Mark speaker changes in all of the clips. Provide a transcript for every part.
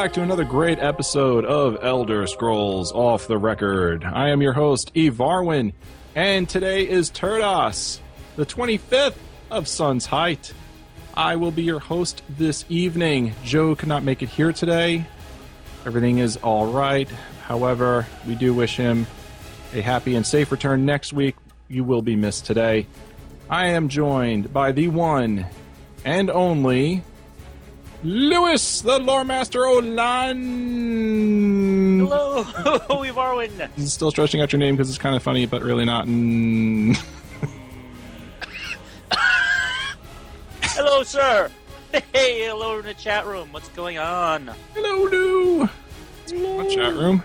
Speaker 1: Back to another great episode of Elder Scrolls Off the Record. I am your host, Eve Varwin, and today is Turdas, the 25th of Sun's Height. I will be your host this evening. Joe could not make it here today. Everything is alright. However, we do wish him a happy and safe return next week. You will be missed today. I am joined by the one and only Lewis, the lore master Olan.
Speaker 2: Hello, We've Arwen.
Speaker 1: He's still stretching out your name because it's kind of funny, but really not. Mm.
Speaker 2: Hello, sir. Hey, hello in the chat room. What's going on?
Speaker 1: Hello, Lou. What chat room?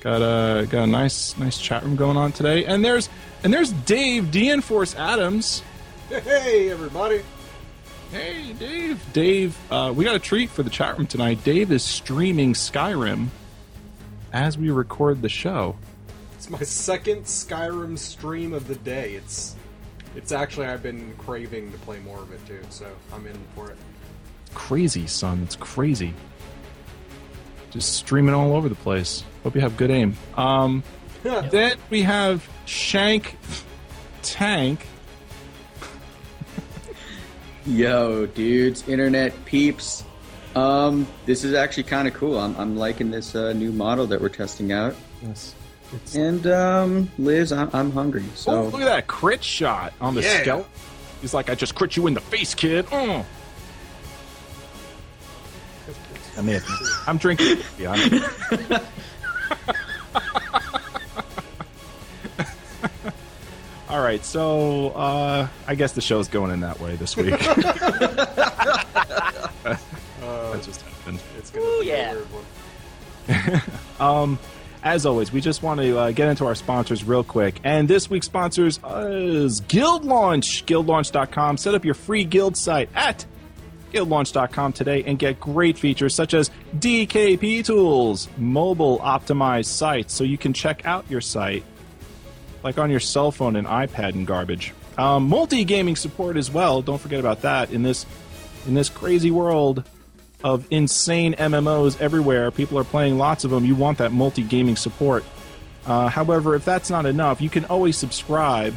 Speaker 1: Got a got a nice nice chat room going on today, and there's and there's Dave D Enforce Adams.
Speaker 3: Hey, everybody.
Speaker 1: Hey, Dave. Dave, uh, we got a treat for the chat room tonight. Dave is streaming Skyrim as we record the show.
Speaker 3: It's my second Skyrim stream of the day. It's it's actually I've been craving to play more of it too, so I'm in for it.
Speaker 1: Crazy, son. It's crazy. Just streaming all over the place. Hope you have good aim. Um, then we have Shank Tank.
Speaker 4: Yo, dudes, internet peeps. Um, this is actually kind of cool. I'm, I'm liking this uh, new model that we're testing out.
Speaker 1: Yes. It's,
Speaker 4: And um, Liz, I'm, I'm hungry.
Speaker 1: oh, look at that crit shot on the
Speaker 3: Yeah.
Speaker 1: skeleton. He's like, I just crit you in the face, kid. Mm. I may have, I'm drinking. Yeah, I'm, All right, so uh, I guess the show's going in that way this week.
Speaker 3: Uh,
Speaker 1: that just happened.
Speaker 3: it's gonna
Speaker 2: Ooh,
Speaker 3: be
Speaker 2: yeah.
Speaker 3: a weird one.
Speaker 1: As always, we just want to uh, get into our sponsors real quick. And this week's sponsors is Guild Launch. GuildLaunch.com. Set up your free guild site at guildlaunch.com today and get great features such as DKP tools, mobile optimized sites so you can check out your site like on your cell phone and iPad and garbage. Um, multi gaming support as well. Don't forget about that in this in this crazy world of insane MMOs everywhere. People are playing lots of them. You want that multi gaming support. Uh, however, if that's not enough, you can always subscribe.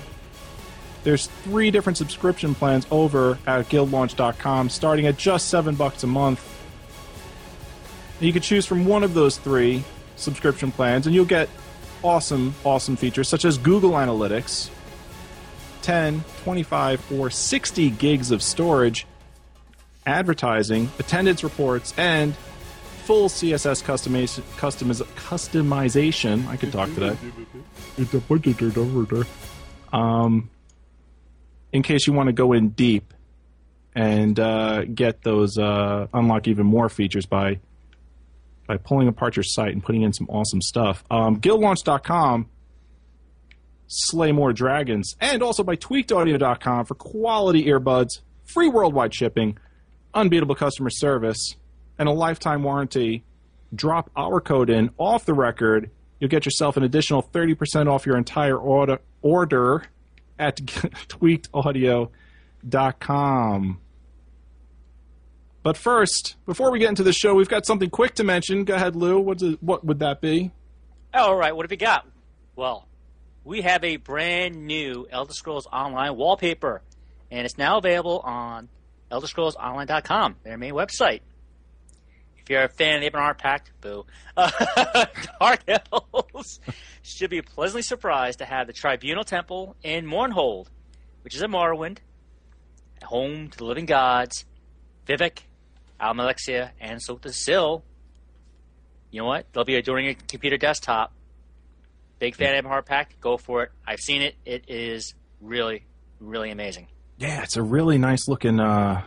Speaker 1: There's three different subscription plans over at guildlaunch.com, starting at just seven bucks a month. You can choose from one of those three subscription plans, and you'll get awesome, awesome features such as Google Analytics, 10, 25, or 60 gigs of storage, advertising, attendance reports, and full CSS customiz- customiz- customization. I could talk today. Um, in case you want to go in deep and uh, get those, uh, unlock even more features by by pulling apart your site and putting in some awesome stuff. Um, guildlaunch.com, slay more dragons, and also by tweakedaudio.com for quality earbuds, free worldwide shipping, unbeatable customer service, and a lifetime warranty. Drop our code in off the record. You'll get yourself an additional 30% off your entire order, order at tweakedaudio.com. But first, before we get into the show, we've got something quick to mention. Go ahead, Lou. What's it, what would that be?
Speaker 2: All right, what have we got? Well, we have a brand new Elder Scrolls Online wallpaper, and it's now available on ElderScrollsOnline.com, their main website. if you're a fan of the Heart Pact, boo. Uh, Dark Elves should be pleasantly surprised to have the Tribunal Temple in Mournhold, which is in Morrowind, home to the living gods, Vivec, Almalexia, and Sotha Sil. You know what? They'll be during a computer desktop. Big fan of Heart Pact. Go for it. I've seen it. It is really, really amazing.
Speaker 1: Yeah, it's a really nice looking. Uh,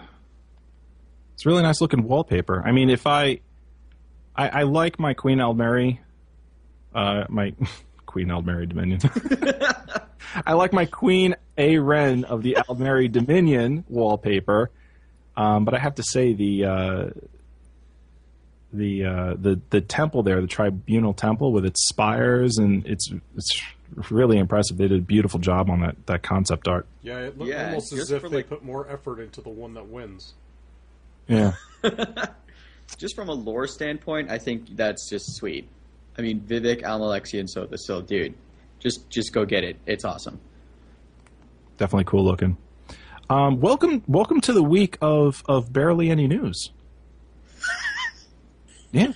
Speaker 1: it's really nice looking wallpaper. I mean, if I, I, I like my Queen Aldmeri, uh, my Queen Aldmeri Dominion. I like my Queen Ayrenn of the Aldmeri Dominion wallpaper, um, but I have to say the uh, the uh, the the temple there, the Tribunal Temple with its spires and it's it's really impressive. They did a beautiful job on that that concept art.
Speaker 3: Yeah, it looked
Speaker 4: Yeah,
Speaker 3: almost as if
Speaker 4: for,
Speaker 3: they
Speaker 4: like-
Speaker 3: put more effort into the one that wins.
Speaker 1: Yeah.
Speaker 4: just from a lore standpoint, I think that's just sweet. I mean, Vivec, Almalexia, and Sotha Sil, dude, just just go get it. It's awesome.
Speaker 1: definitely cool looking. Um, welcome, welcome to the week of of barely any news. Yeah,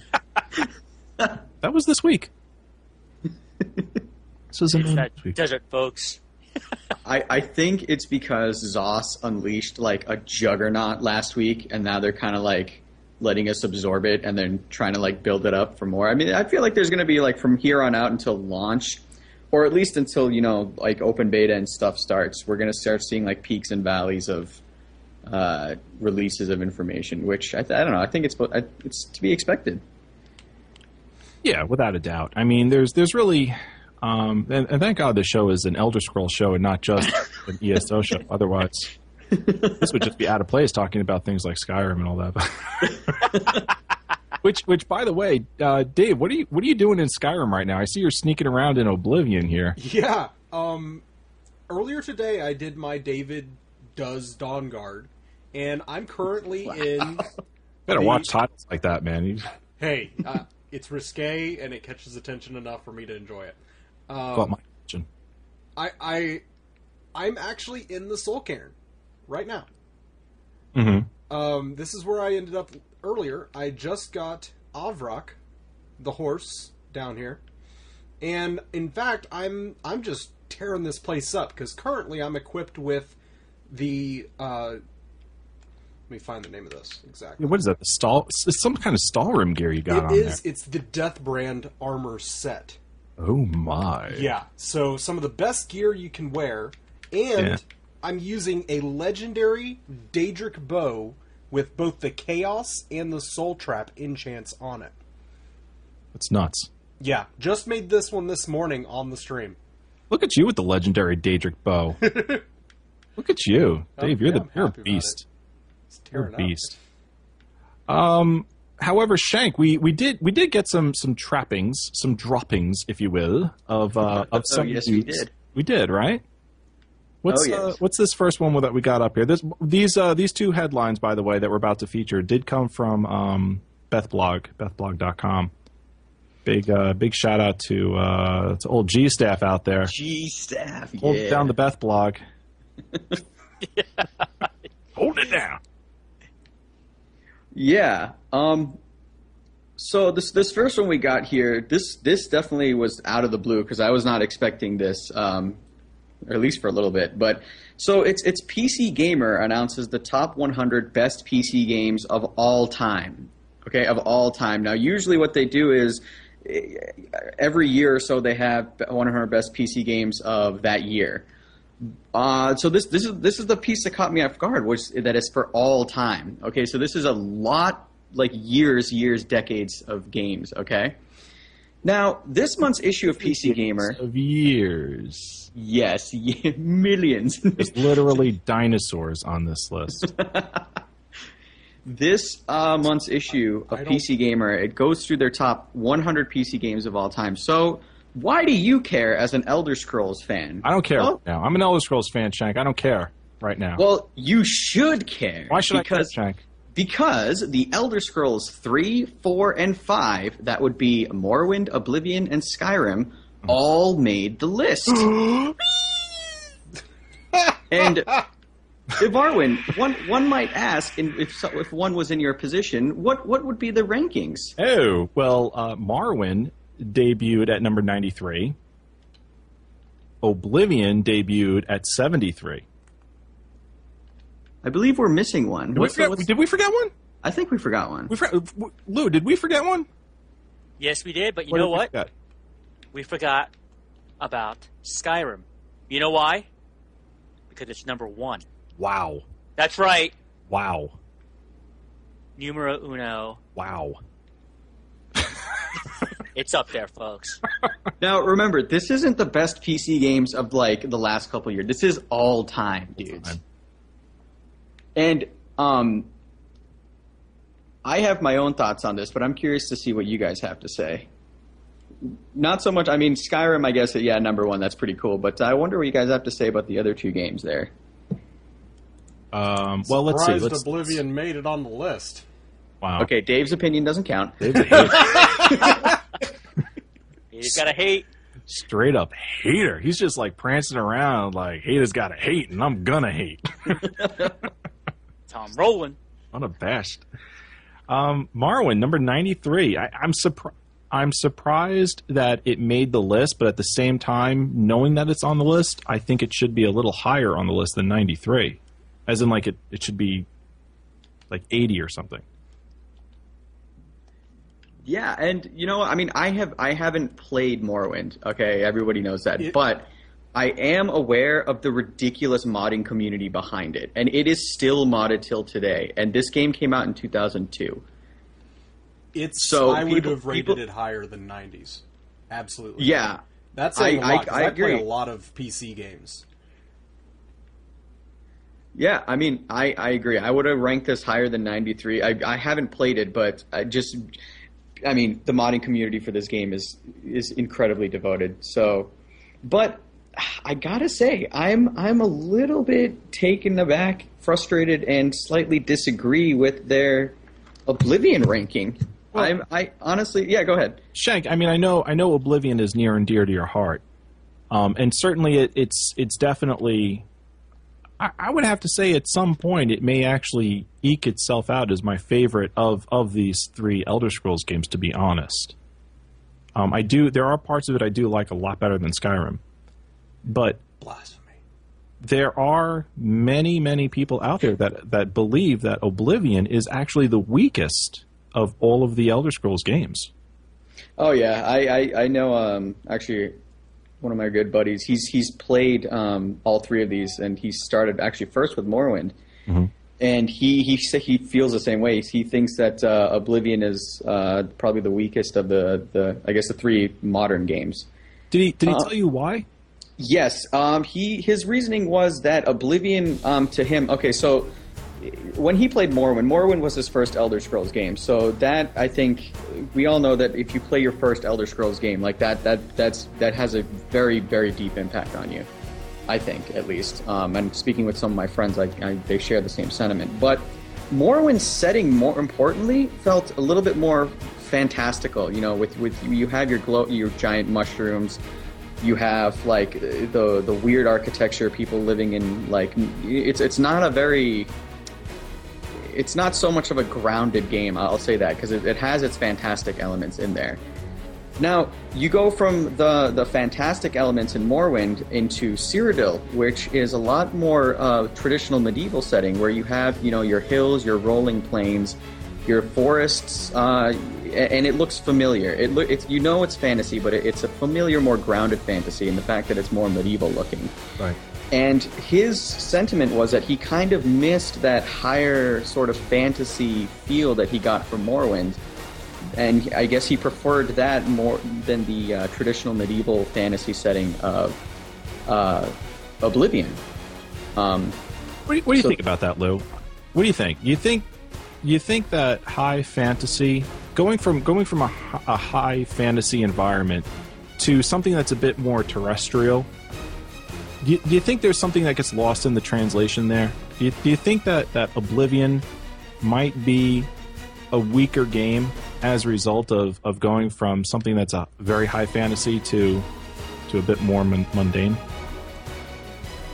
Speaker 1: that was this week. This is a
Speaker 2: that
Speaker 1: week.
Speaker 2: desert, folks.
Speaker 4: I, I think it's because ZOS unleashed like a juggernaut last week, and now they're kind of like letting us absorb it, and then trying to like build it up for more. I mean, I feel like there's going to be like from here on out until launch, or at least until you know like open beta and stuff starts. We're going to start seeing like peaks and valleys of uh, releases of information, which I, I don't know. I think it's it's to be expected.
Speaker 1: Yeah, without a doubt. I mean, there's there's really, um, and, and thank God the show is an Elder scroll show and not just an ESO show. Otherwise, this would just be out of place talking about things like Skyrim and all that. which, which, by the way, uh, Dave, what are you what are you doing in Skyrim right now? I see you're sneaking around in Oblivion here.
Speaker 3: Yeah. Um, earlier today, I did my David Does Dawnguard, and I'm currently in.
Speaker 1: Better
Speaker 3: The-
Speaker 1: watch titles like that, man. You
Speaker 3: Hey, uh, it's risque and it catches attention enough for me to enjoy it.
Speaker 1: caught
Speaker 3: Um,
Speaker 1: my attention.
Speaker 3: I, I, I'm actually in the Soul Cairn right now.
Speaker 1: Mm-hmm.
Speaker 3: Um, this is where I ended up earlier. I just got Arvak, the horse, down here, and in fact, I'm I'm just tearing this place up because currently I'm equipped with the. Uh, let me find the name of this exactly.
Speaker 1: What is that? The stall? It's some kind of Stalhrim gear you got
Speaker 3: It
Speaker 1: on
Speaker 3: is. It's It's the Deathbrand armor set.
Speaker 1: Oh my!
Speaker 3: Yeah. So some of the best gear you can wear, and
Speaker 1: Yeah.
Speaker 3: I'm using a legendary Daedric bow with both the Chaos and the Soul Trap enchants on it.
Speaker 1: It's nuts.
Speaker 3: Yeah, just made this one this morning on the stream.
Speaker 1: Look at you with the legendary Daedric bow. Look at you, Dave.
Speaker 3: yeah,
Speaker 1: you're the
Speaker 3: I'm
Speaker 1: you're a beast.
Speaker 3: It's
Speaker 1: You're a beast. Um. However, Shank, we, we did we did get some some trappings, some droppings, if you will, of uh, of some
Speaker 4: Oh,
Speaker 1: some
Speaker 4: yes, we did.
Speaker 1: We did, right? What's
Speaker 4: Oh, yes.
Speaker 1: uh, what's this first one that we got up here? This these uh, these two headlines, by the way, that we're about to feature, did come from um, Bethblog, BethBlog.com. Big uh, big shout out to uh, to old Gstaff out there.
Speaker 4: G staff,
Speaker 1: Hold down the Beth blog. Hold it down.
Speaker 4: Yeah. Um. So this this first one we got here, this this definitely was out of the blue because I was not expecting this, um, or at least for a little bit. But so it's it's PC Gamer announces the top 100 best PC games of all time. Okay, of all time. Now, usually what they do is eh, every year or so they have 100 best PC games of that year. Uh, so this this is this is the piece that caught me off guard, which that is for all time. Okay, so this is a lot like years, years, decades of games. Okay. Now this month's issue of PC Gamer,
Speaker 1: Of years.
Speaker 4: yes, millions.
Speaker 1: There's literally dinosaurs on this list.
Speaker 4: this uh, month's issue of PC Gamer it goes through their top 100 PC games of all time. So why do you care as an Elder Scrolls fan?
Speaker 1: I don't care
Speaker 4: Well,
Speaker 1: right now. I'm an Elder Scrolls fan, Shank. I don't care right now.
Speaker 4: Well, you should care.
Speaker 1: Why should
Speaker 4: because
Speaker 1: I care, Shank?
Speaker 4: Because the Elder Scrolls 3, 4, and 5, that would be Morrowind, Oblivion, and Skyrim, all made the list. and Ivarwin, one one might ask, and if so, if one was in your position, what what would be the rankings?
Speaker 1: Oh, well, uh, Morrowind debuted at number 93. Oblivion debuted at 73.
Speaker 4: I believe we're missing one.
Speaker 1: Did, we
Speaker 4: What's the-
Speaker 1: forget, did we forget one?
Speaker 4: I think we forgot one.
Speaker 1: We for, Lou, did we forget one?
Speaker 2: Yes, we did, but you
Speaker 1: What
Speaker 2: know what?
Speaker 1: forget?
Speaker 2: We forgot about Skyrim. You know why? Because it's number one.
Speaker 1: Wow.
Speaker 2: That's right.
Speaker 1: Wow.
Speaker 2: Numero uno.
Speaker 1: Wow.
Speaker 2: It's up there, folks.
Speaker 4: Now remember, this isn't the best PC games of like the last couple years. This is all time, dudes.
Speaker 1: time.
Speaker 4: And um, I have my own thoughts on this, but I'm curious to see what you guys have to say. Not so much. I mean, Skyrim. I guess yeah, number one. That's pretty cool. But I wonder what you guys have to say about the other two games there.
Speaker 1: Um, well, let's see. Let's,
Speaker 3: Oblivion made it on the list.
Speaker 1: Wow.
Speaker 4: Okay, Dave's opinion doesn't count.
Speaker 1: Dave's a hater.
Speaker 2: He's got to hate.
Speaker 1: Straight up hater. He's just like prancing around like haters gotta hate and I'm gonna hate.
Speaker 2: Tom Rowland.
Speaker 1: Unabashed. Um, Morrowind, number 93. I, I'm surprised. I'm surprised that it made the list, but at the same time, knowing that it's on the list, I think it should be a little higher on the list than 93. As in, like, it, it should be like 80 or something.
Speaker 4: Yeah, and you know, I mean, I have I haven't played Morrowind. Okay, everybody knows that,
Speaker 3: It-
Speaker 4: but I am aware of the ridiculous modding community behind it, and it is still modded till today. And this game came out in 2002.
Speaker 3: It's
Speaker 4: So
Speaker 3: I would have rated
Speaker 4: people-
Speaker 3: it higher than 90s. Absolutely.
Speaker 4: Yeah,
Speaker 3: That's
Speaker 4: I-
Speaker 3: a lot.
Speaker 4: I- I
Speaker 3: I, play a lot of PC games.
Speaker 4: yeah. I mean, I I agree. I would have ranked this higher than 93. I I haven't played it, but I just, I mean, the modding community for this game is is incredibly devoted. So, but I gotta say, I'm I'm a little bit taken aback, frustrated, and slightly disagree with their Oblivion ranking. I'm I honestly, yeah, go ahead.
Speaker 1: Shank, I mean, I know, I know, Oblivion is near and dear to your heart, um, and certainly it, it's it's definitely. I, I would have to say, at some point, it may actually eke itself out as my favorite of of these three Elder Scrolls games. To be honest, um, I do. There are parts of it I do like a lot better than Skyrim, but
Speaker 3: Blasphemy.
Speaker 1: there are many, many people out there that that believe that Oblivion is actually the weakest of all of the Elder Scrolls games.
Speaker 4: Oh yeah, I I, I know. Um, actually, one of my good buddies. He's he's played um, all three of these, and he started actually first with Morrowind, and he he sa- he feels the same way. He thinks that uh, Oblivion is uh, probably the weakest of the the I guess the three modern games.
Speaker 1: Did he did he
Speaker 4: Uh,
Speaker 1: tell you why?
Speaker 4: Yes, um, he his reasoning was that Oblivion um, to him. Okay, so when he played Morrowind, Morrowind was his first Elder Scrolls game. So that I think we all know that if you play your first Elder Scrolls game like that, that that's that has a very very deep impact on you. I think at least. Um, and speaking with some of my friends, I, I, they share the same sentiment. But Morrowind's setting, more importantly, felt a little bit more fantastical. You know, with with you have your glow, your giant mushrooms. You have like the the weird architecture, people living in like it's it's not a very it's not so much of a grounded game. I'll say that because it, it has its fantastic elements in there. Now you go from the the fantastic elements in Morrowind into Cyrodiil, which is a lot more uh, traditional medieval setting, where you have you know your hills, your rolling plains, your forests, uh, and it looks familiar. It look it's you know it's fantasy, but it, it's a familiar, more grounded fantasy in the fact that it's more medieval looking.
Speaker 1: Right.
Speaker 4: And his sentiment was that he kind of missed that higher sort of fantasy feel that he got from Morrowind. And I guess he preferred that more than the uh, traditional medieval fantasy setting of uh, Oblivion. Um,
Speaker 1: What do you, what do you
Speaker 4: So-
Speaker 1: think about that, Lou? What do you think? You think you think that high fantasy going from going from a, a high fantasy environment to something that's a bit more terrestrial? Do you, do you think there's something that gets lost in the translation there? Do you, do you think that that Oblivion might be a weaker game as a result of, of going from something that's a very high fantasy to to a bit more mun- mundane?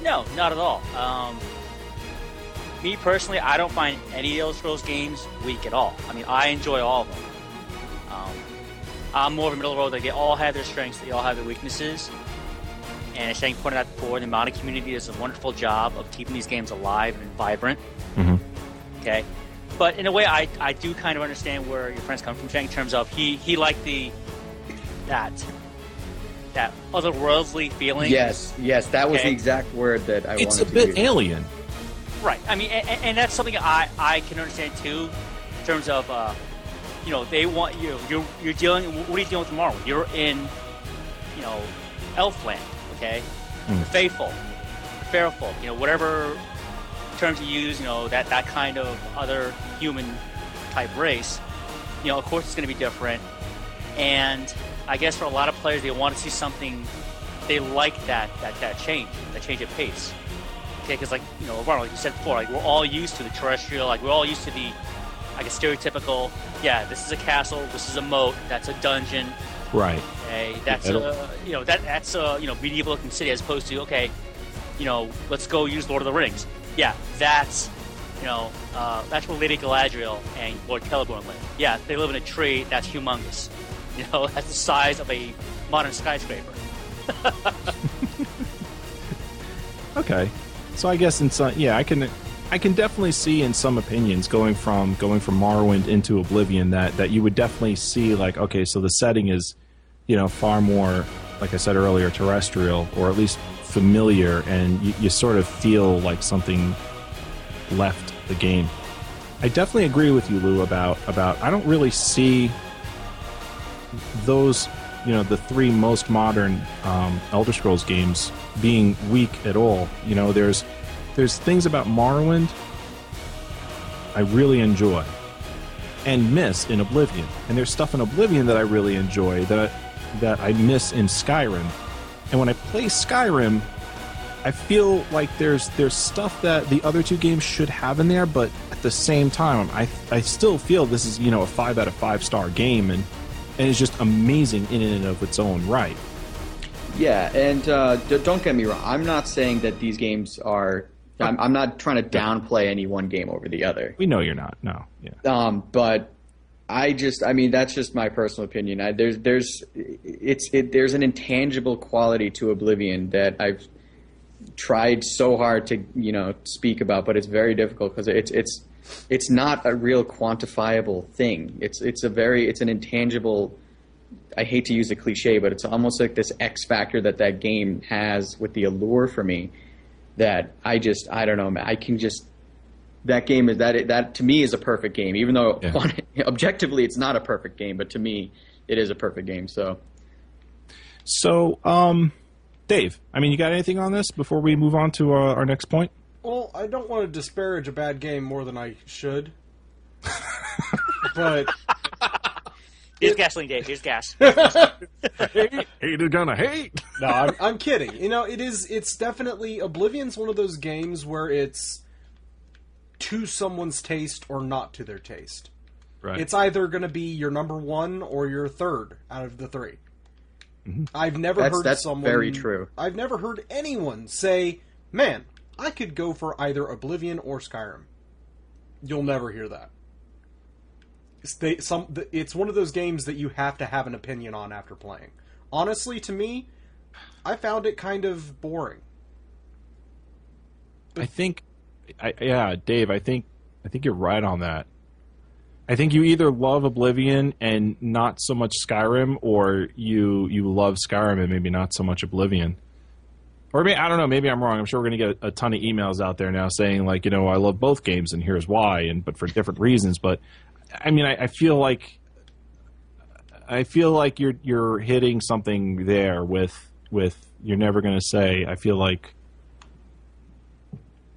Speaker 2: No, not at all. Um, me personally, I don't find any of those Scrolls games weak at all. I mean, I enjoy all of them. Um, I'm more of a middle road. Like they all have their strengths, they all have their weaknesses. And as Shane pointed out before, the modding community does a wonderful job of keeping these games alive and vibrant.
Speaker 1: Mhm.
Speaker 2: Okay, but in a way, I, I do kind of understand where your friends come from, Shane, in terms of he he liked the that that otherworldly feeling.
Speaker 4: Yes, yes, that was
Speaker 2: Okay.
Speaker 4: the exact word that I
Speaker 1: It's a
Speaker 4: wanted to
Speaker 1: bit
Speaker 4: use.
Speaker 1: alien.
Speaker 2: Right. I mean, and, and that's something I, I can understand too, in terms of, uh, you know, they want you. You're you're dealing. What are you dealing with tomorrow? You're in, you know, Elfland. Okay, the faithful, fearful. You know, whatever terms you use. You know, that that kind of other human type race. You know, of course, it's going to be different. And I guess for a lot of players, they want to see something. They like that that that change, that change of pace. Okay, because like you know, Ronald, like you said before, like we're all used to the terrestrial, like we're all used to the, like a stereotypical. Yeah, this is a castle. This is a moat. That's a dungeon.
Speaker 1: Right.
Speaker 2: Okay, that's
Speaker 1: it'll-
Speaker 2: a you know that that's a you know medieval looking city as opposed to okay, you know let's go use Lord of the Rings. Yeah, that's you know uh, that's where Lady Galadriel and Lord Celeborn live. Yeah, they live in a tree that's humongous. You know that's the size of a modern skyscraper.
Speaker 1: Okay. So I guess in some, yeah, I can, I can definitely see in some opinions going from going from Morrowind into Oblivion that that you would definitely see like okay, so the setting is, you know, far more like I said earlier, terrestrial or at least familiar, and you, you sort of feel like something left the game. I definitely agree with you, Lou, about about I don't really see those you know the three most modern um, Elder Scrolls games being weak at all. You know, there's there's things about Morrowind I really enjoy and miss in Oblivion, and there's stuff in Oblivion that I really enjoy that I, that I miss in Skyrim. And when I play Skyrim, I feel like there's there's stuff that the other two games should have in there, but at the same time, I I still feel this is you know a five out of five star game, and and it's just amazing in and of its own right.
Speaker 4: Yeah, and uh, d- don't get me wrong. I'm not saying that these games are. I'm, I'm not trying to downplay any one game over the other.
Speaker 1: We know you're not. No, yeah,
Speaker 4: Um, but I just, I mean, that's just my personal opinion. I, there's, there's, it's, it, there's an intangible quality to Oblivion that I've tried so hard to, you know, speak about, but it's very difficult because it's, it's, it's not a real quantifiable thing. It's, it's a very, it's an intangible. I hate to use a cliche, but it's almost like this X factor that that game has with the allure for me. That I just, I don't know. I can just that game is that that to me is a perfect game even though
Speaker 1: Yeah.
Speaker 4: on, objectively it's not a perfect game but to me it is a perfect game so
Speaker 1: So, um, Dave, I mean, you got anything on this before we move on to uh, our next point?
Speaker 3: Well, I don't want to disparage a bad game more than I should. but
Speaker 2: Here's gasoline, Dave. Here's gas.
Speaker 1: Hater gonna hate.
Speaker 3: no, I'm, I'm kidding. You know, it is. It's definitely Oblivion's one of those games where it's to someone's taste or not to their taste.
Speaker 1: Right.
Speaker 3: It's either going to be your number one or your third out of the 3 mm-hmm. I've never
Speaker 4: That's-
Speaker 3: heard
Speaker 4: that's
Speaker 3: someone.
Speaker 4: very true.
Speaker 3: I've never heard anyone say, "Man, I could go for either Oblivion or Skyrim." You'll never hear that. It's, they, some, it's one of those games that you have to have an opinion on after playing. Honestly, to me, I found it kind of boring.
Speaker 1: I think, I, yeah, Dave. I think, I think you're right on that. I think you either love Oblivion and not so much Skyrim, or you you love Skyrim and maybe not so much Oblivion. Or maybe, I don't know. Maybe I'm wrong. I'm sure we're going to get a, a ton of emails out there now saying like, you know, I love both games and here's why, and but for different reasons. But I mean, I, I feel like I feel like you're you're hitting something there with with you're never going to say. I feel like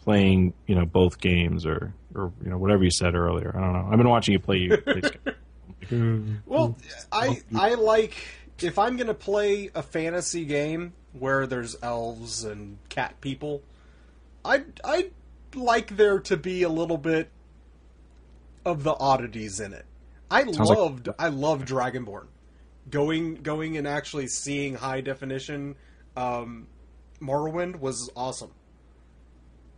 Speaker 1: playing, you know, both games or or you know whatever you said earlier. I don't know. I've been watching you play you. Play mm-hmm.
Speaker 3: Well, I I like if I'm gonna play a fantasy game where there's elves and cat people, I I like there to be a little bit of the oddities in it. I
Speaker 1: Sounds like-
Speaker 3: loved I loved Dragonborn. Going going and actually seeing high definition um, Morrowind was awesome.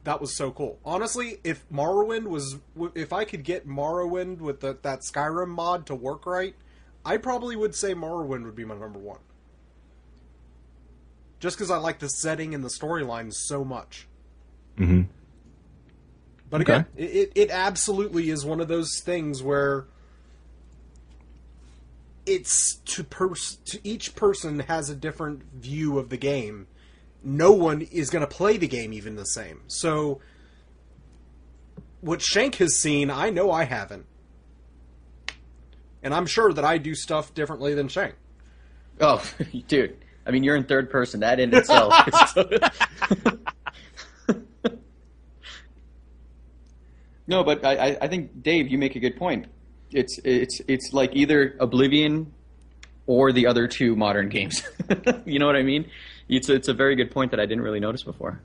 Speaker 3: that was so cool. Honestly, if Morrowind was, if I could get Morrowind with the, that Skyrim mod to work right, I probably would say Morrowind would be my number one. Just because I like the setting and the storyline so much.
Speaker 1: Mm-hmm.
Speaker 3: But again, okay. it, it absolutely is one of those things where it's to pers- to each person has a different view of the game. No one is going to play the game even the same. So what Shank has seen, I know I haven't. And I'm sure that I do stuff differently than Shank.
Speaker 4: Oh, dude. I mean, you're in third person. That in itself. no, but I, I think Dave, you make a good point. It's it's it's like either Oblivion or the other two modern games. you know what I mean? It's it's a very good point that I didn't really notice before.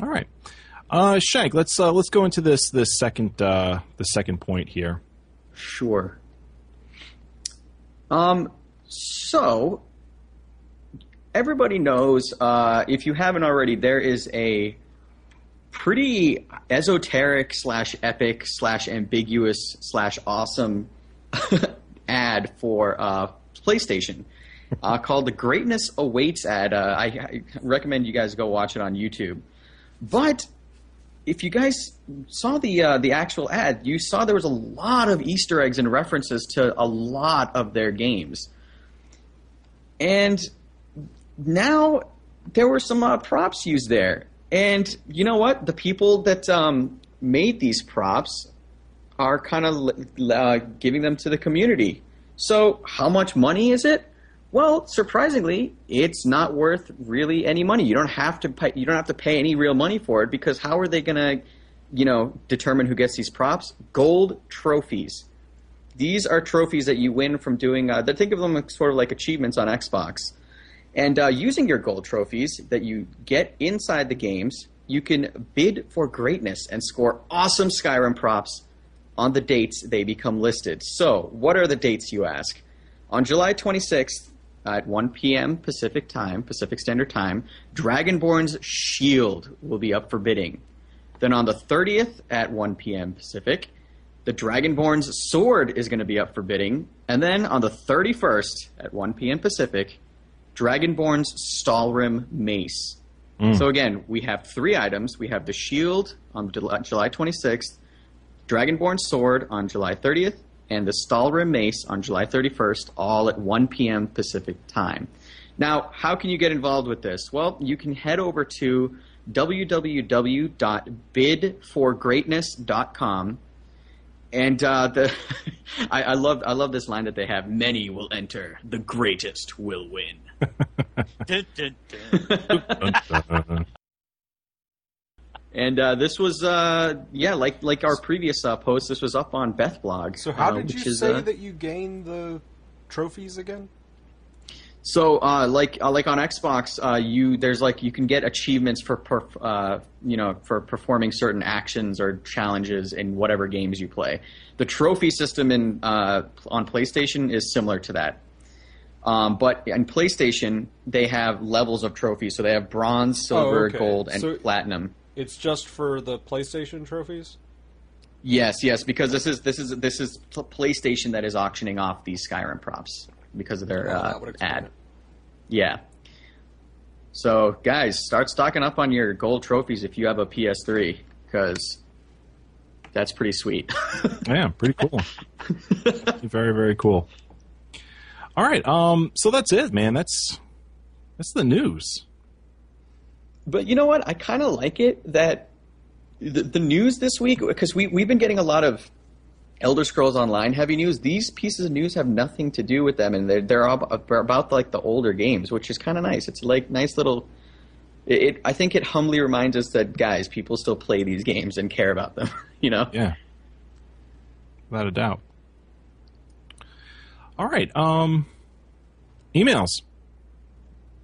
Speaker 1: All right, uh, Shank. Let's uh, let's go into this this second uh, the second point here.
Speaker 4: Sure. Um. So everybody knows, uh, if you haven't already, there is a pretty esoteric slash epic slash ambiguous slash awesome ad for uh, PlayStation uh, called "The Greatness Awaits" ad. Uh, I, I, recommend you guys go watch it on YouTube. But if you guys saw the uh, the actual ad, you saw there was a lot of Easter eggs and references to a lot of their games, and now there were some uh, props used there. And you know what? The people that um, made these props are kind of uh, giving them to the community. So, how much money is it? Well, surprisingly, it's not worth really any money. You don't have to pay, you don't have to pay any real money for it because how are they going to, you know, determine who gets these props? Gold trophies. These are trophies that you win from doing. Uh, think of them sort of like achievements on Xbox. And uh, using your gold trophies that you get inside the games, you can bid for greatness and score awesome Skyrim props on the dates they become listed. So, what are the dates, you ask? On July 26th at 1 p.m. Pacific time, Pacific Standard Time, Dragonborn's Shield will be up for bidding. Then on the 30th at 1 p.m. Pacific, the Dragonborn's Sword is going to be up for bidding. And then on the 31st at 1 p.m. Pacific, Dragonborn's Stalhrim Mace. Mm. So again, we have three items. We have the shield on July 26th, Dragonborn's Sword on July 30th, and the Stalhrim Mace on July 31st, all at 1 p.m. Pacific time. Now, how can you get involved with this? Well, you can head over to www.bidforgreatness.com and uh, the I, I love I love this line that they have. Many will enter, the greatest will win. dun, dun, dun. and uh, this was uh, yeah, like like our previous uh, post. This was up on Beth blog.
Speaker 3: So how
Speaker 4: uh,
Speaker 3: did you
Speaker 4: is,
Speaker 3: say
Speaker 4: uh,
Speaker 3: that you gained the trophies again?
Speaker 4: So, uh, like uh, like on Xbox, uh, you there's like you can get achievements for perf- uh, you know for performing certain actions or challenges in whatever games you play. The trophy system in uh, on PlayStation is similar to that, um, but in PlayStation they have levels of trophies. So they have bronze, silver,
Speaker 3: oh, okay.
Speaker 4: gold, and
Speaker 3: so
Speaker 4: platinum.
Speaker 3: It's just for the PlayStation trophies.
Speaker 4: Yes, yes, because this is this is this is PlayStation that is auctioning off these Skyrim props because of their uh, ad. It. Yeah. So, guys, start stocking up on your gold trophies if you have a PS3, because that's pretty sweet.
Speaker 1: yeah, pretty cool. very, very cool. All right, um, so that's it, man. That's that's the news.
Speaker 4: But you know what? I kind of like it that the, the news this week because we we've been getting a lot of Elder Scrolls Online heavy news, these pieces of news have nothing to do with them, and they're they're about like the older games, which is kind of nice. It's like nice little. It, it, I think it humbly reminds us that guys, people still play these games and care about them. You know.
Speaker 1: Yeah. Without a doubt. All right. Um, emails.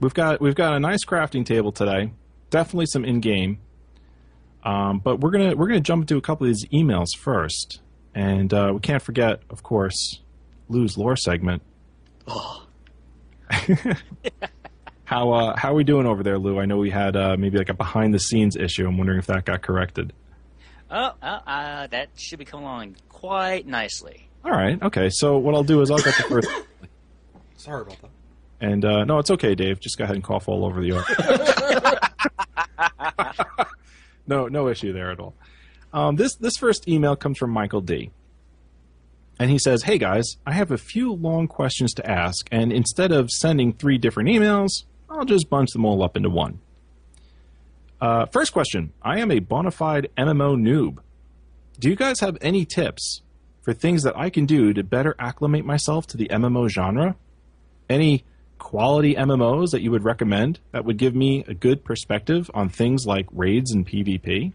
Speaker 1: We've got we've got a nice crafting table today. Definitely some in game. Um, but we're gonna we're gonna jump into a couple of these emails first. And uh, we can't forget, of course, Lou's lore segment. Oh. How uh, how are we doing over there, Lou? I know we had uh, maybe like a behind the scenes issue. I'm wondering if that got corrected.
Speaker 2: Oh, uh, uh, that should be coming along quite nicely.
Speaker 1: All right. Okay. So what I'll do is I'll get the first.
Speaker 3: Sorry about that.
Speaker 1: And uh, no, it's okay, Dave. Just go ahead and cough all over the art. no, no issue there at all. Um, this this first email comes from Michael D. And he says, "Hey guys, I have a few long questions to ask, and instead of sending three different emails, I'll just bunch them all up into one." Uh, first question: I am a bona fide MMO noob. Do you guys have any tips for things that I can do to better acclimate myself to the MMO genre? Any quality MMOs that you would recommend that would give me a good perspective on things like raids and PvP?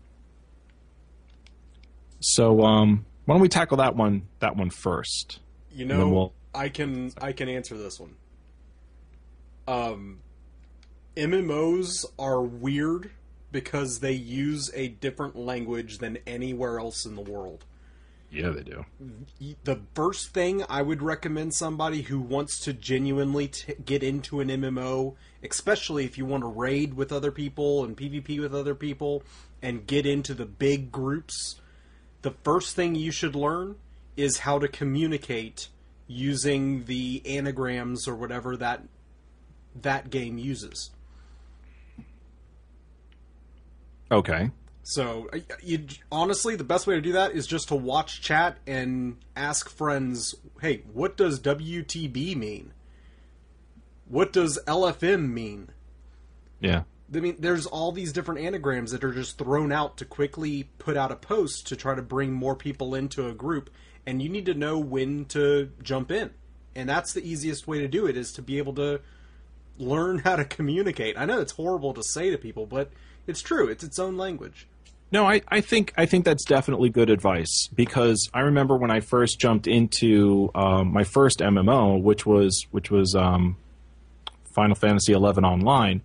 Speaker 1: So, um, why don't we tackle that one? That one first.
Speaker 3: You know,
Speaker 1: we'll-
Speaker 3: I can I can answer this one. Um, MMOs are weird because they use a different language than anywhere else in the world.
Speaker 1: Yeah, they do.
Speaker 3: The first thing I would recommend somebody who wants to genuinely t- get into an MMO, especially if you want to raid with other people and PvP with other people and get into the big groups, the first thing you should learn is how to communicate using the anagrams or whatever that that game uses.
Speaker 1: Okay.
Speaker 3: So, you, honestly, the best way to do that is just to watch chat and ask friends, "Hey, what does WTB mean? What does LFM mean?"
Speaker 1: Yeah.
Speaker 3: I mean, there's all these different anagrams that are just thrown out to quickly put out a post to try to bring more people into a group, and you need to know when to jump in. And that's the easiest way to do it is to be able to learn how to communicate. I know it's horrible to say to people, but it's true. It's its own language.
Speaker 1: No, I, I think I think that's definitely good advice because I remember when I first jumped into um, my first MMO, which was which was um, Final Fantasy XI Online.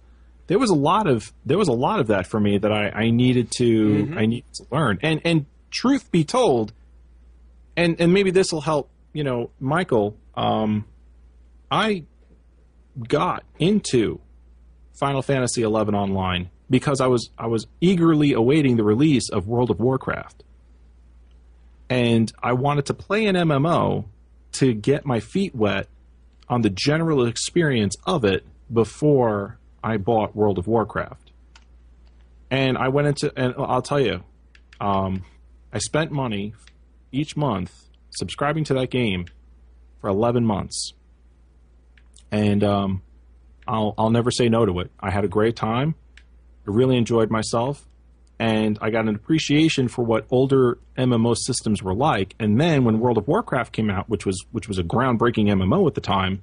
Speaker 1: There was a lot of there was a lot of that for me that I, I needed to I needed to learn. And and truth be told, and and maybe this will help you know Michael. Um, I got into Final Fantasy XI Online because I was I was eagerly awaiting the release of World of Warcraft, and I wanted to play an MMO to get my feet wet on the general experience of it before I bought World of Warcraft. And I went into and I'll tell you, um, I spent money each month subscribing to that game for 11 months, and um, I'll I'll never say no to it. I had a great time. I really enjoyed myself, and I got an appreciation for what older MMO systems were like. And then when World of Warcraft came out, which was which was a groundbreaking MMO at the time,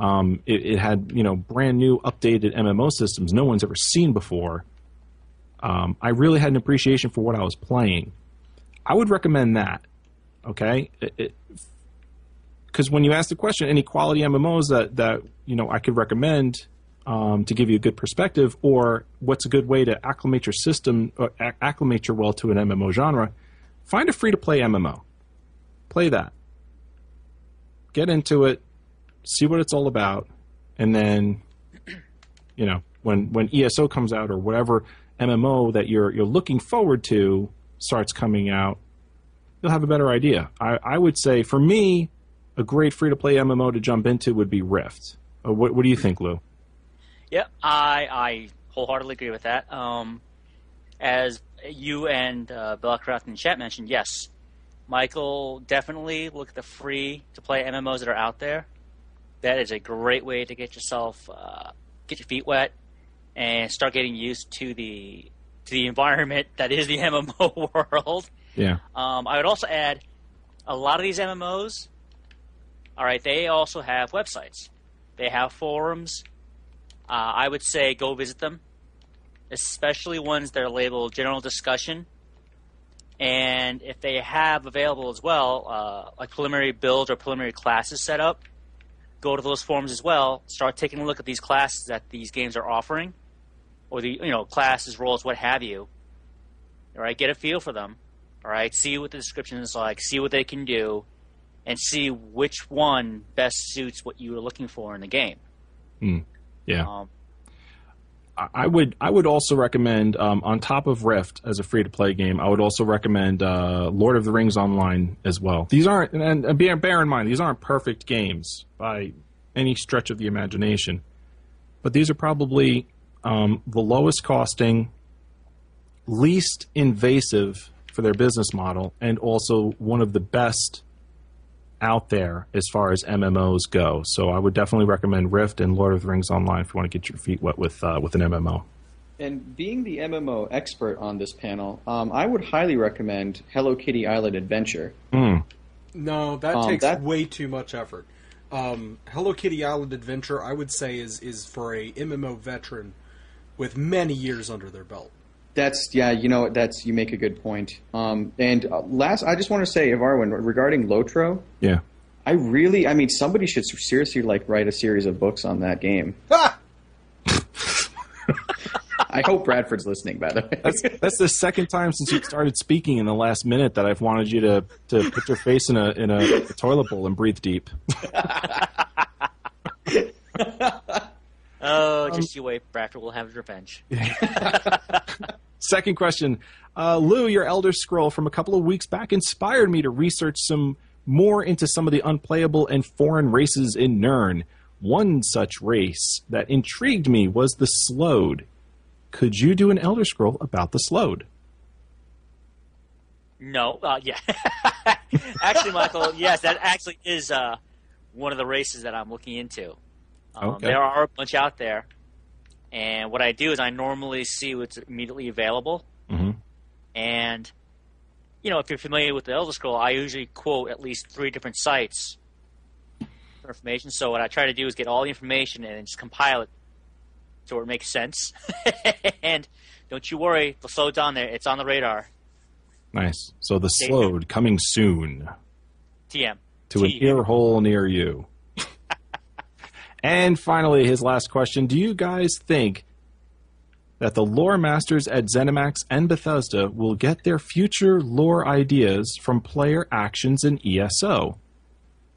Speaker 1: um, it, it had you know brand new updated MMO systems no one's ever seen before. Um, I really had an appreciation for what I was playing. I would recommend that. Okay, because when you ask the question, any quality MMOs that that you know I could recommend um, to give you a good perspective, or what's a good way to acclimate your system, or acclimate your well to an MMO genre, find a free to play MMO, play that, get into it, see what it's all about, and then, you know, when when ESO comes out or whatever MMO that you're you're looking forward to starts coming out, you'll have a better idea. I, I would say for me, a great free to play MMO to jump into would be Rift. Uh, what, what do you think, Lou?
Speaker 2: Yeah, I I wholeheartedly agree with that. Um, as you and uh, Bellcraft the chat mentioned, yes, Michael definitely look at the free to play MMOs that are out there. That is a great way to get yourself uh, get your feet wet and start getting used to the to the environment that is the MMO world.
Speaker 1: Yeah.
Speaker 2: Um, I would also add a lot of these MMOs. All right, they also have websites. They have forums. Uh, I would say go visit them, especially ones that are labeled general discussion. And if they have available as well, uh, like preliminary builds or preliminary classes set up, go to those forums as well. Start taking a look at these classes that these games are offering, or the you know classes, roles, what have you. All right, get a feel for them. All right, see what the description is like, see what they can do, and see which one best suits what you are looking for in the game.
Speaker 1: Hmm. Yeah.
Speaker 2: Um,
Speaker 1: I- would I would also recommend um, on top of Rift as a free to play game. I would also recommend uh, Lord of the Rings Online as well. These aren't and, and bear, bear in mind these aren't perfect games by any stretch of the imagination, but these are probably um, the lowest costing, least invasive for their business model, and also one of the best out there as far as MMOs go. So I would definitely recommend Rift and Lord of the Rings Online if you want to get your feet wet with uh, with an MMO.
Speaker 4: And being the MMO expert on this panel, um, I would highly recommend Hello Kitty Island Adventure.
Speaker 1: Mm.
Speaker 3: No, that
Speaker 4: Um,
Speaker 3: takes
Speaker 4: that-
Speaker 3: way too much effort. Um, Hello Kitty Island Adventure, I would say, is is for a MMO veteran with many years under their belt.
Speaker 4: That's yeah, you know that's you make a good point. Um, and uh, last, I just want to say, Ivarwin, regarding Lotro,
Speaker 1: Yeah.
Speaker 4: I really, I mean, somebody should seriously like write a series of books on that game.
Speaker 3: Ah!
Speaker 4: I hope Bradford's listening, by the way.
Speaker 1: That's that's the second time since you started speaking in the last minute that I've wanted you to, to put your face in a in a, a toilet bowl and breathe deep.
Speaker 2: oh,
Speaker 1: Um,
Speaker 2: just you wait. Bradford will have his revenge.
Speaker 1: Second question, uh, Lou, your Elder Scroll from a couple of weeks back inspired me to research some more into some of the unplayable and foreign races in Nirn. One such race that intrigued me was the Sload. Could you do an Elder Scroll about the Sload?
Speaker 2: No, uh, yeah. actually, Michael, yes, that actually is uh, one of the races that I'm looking into. Um,
Speaker 1: Okay.
Speaker 2: There are a bunch out there, and what I do is I normally see what's immediately available,
Speaker 1: Mm-hmm.
Speaker 2: and you know, if you're familiar with the Elder Scroll, I usually quote at least three different sites for information. So what I try to do is get all the information and just compile it so it makes sense. and don't you worry, the Sload's on there; it's on the radar.
Speaker 1: Nice. So the. Sload coming soon.
Speaker 2: TM
Speaker 1: to an
Speaker 2: T.
Speaker 1: ear hole near you. And finally, his last question Do you guys think that the lore masters at ZeniMax and Bethesda will get their future lore ideas from player actions in ESO?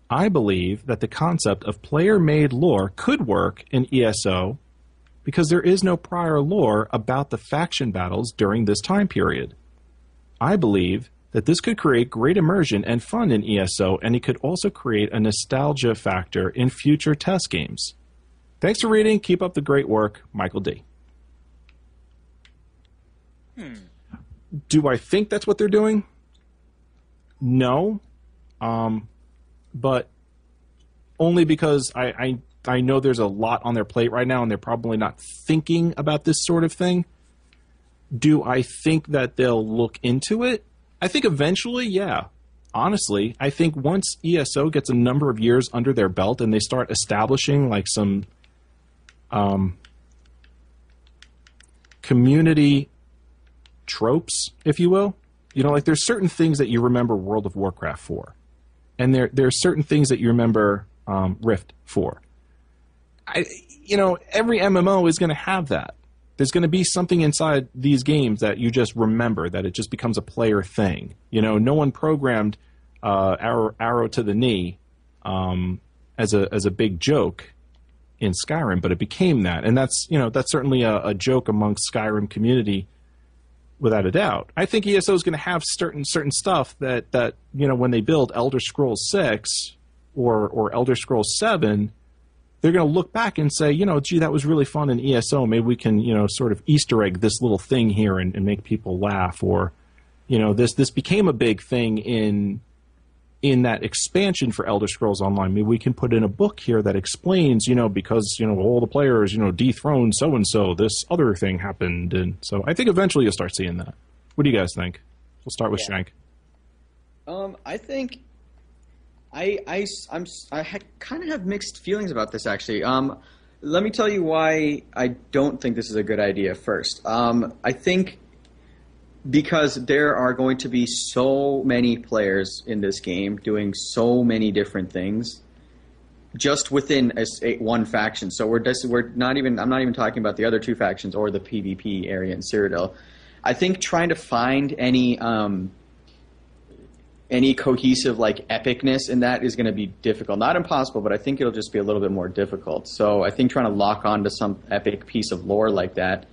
Speaker 1: I believe that the concept of player made lore could work in ESO because there is no prior lore about the faction battles during this time period. I believe that this could create great immersion and fun in ESO, and it could also create a nostalgia factor in future test games. Thanks for reading. Keep up the great work, Michael D. Do I think that's what they're doing? No, um, but only because I, I I know there's a lot on their plate right now, and they're probably not thinking about this sort of thing. Do I think that they'll look into it? I think eventually, yeah. Honestly, I think once ESO gets a number of years under their belt and they start establishing like some um, community tropes, if you will, you know, like there's certain things that you remember World of Warcraft for, and there there are certain things that you remember um, Rift for. I, you know, every MMO is going to have that. There's going to be something inside these games that you just remember that it just becomes a player thing. You know, no one programmed uh, arrow, arrow to the knee um, as a as a big joke in Skyrim, but it became that, and that's you know that's certainly a, a joke amongst Skyrim community without a doubt. I think ESO is going to have certain certain stuff that that you know when they build Elder Scrolls six or or Elder Scrolls seven, they're going to look back and say, you know, gee, that was really fun in ESO. Maybe we can you know sort of Easter egg this little thing here and, and make people laugh, or you know this this became a big thing in in that expansion for Elder Scrolls Online, maybe we can put in a book here that explains, you know, because you know all the players, you know, dethroned so and so, this other thing happened, and so I think eventually you'll start seeing that. What do you guys think? We'll start with
Speaker 2: Yeah.
Speaker 1: Shank.
Speaker 4: Um, I think I I I'm I kind of have mixed feelings about this actually. Um, let me tell you why I don't think this is a good idea. First, um, I think because there are going to be so many players in this game doing so many different things just within a, a- one faction. So we're just, we're not even I'm not even talking about the other two factions or the PvP area in Cyrodiil. I think trying to find any um, any cohesive like epicness in that is going to be difficult. Not impossible, but I think it'll just be a little bit more difficult. So I think trying to lock onto some epic piece of lore like that,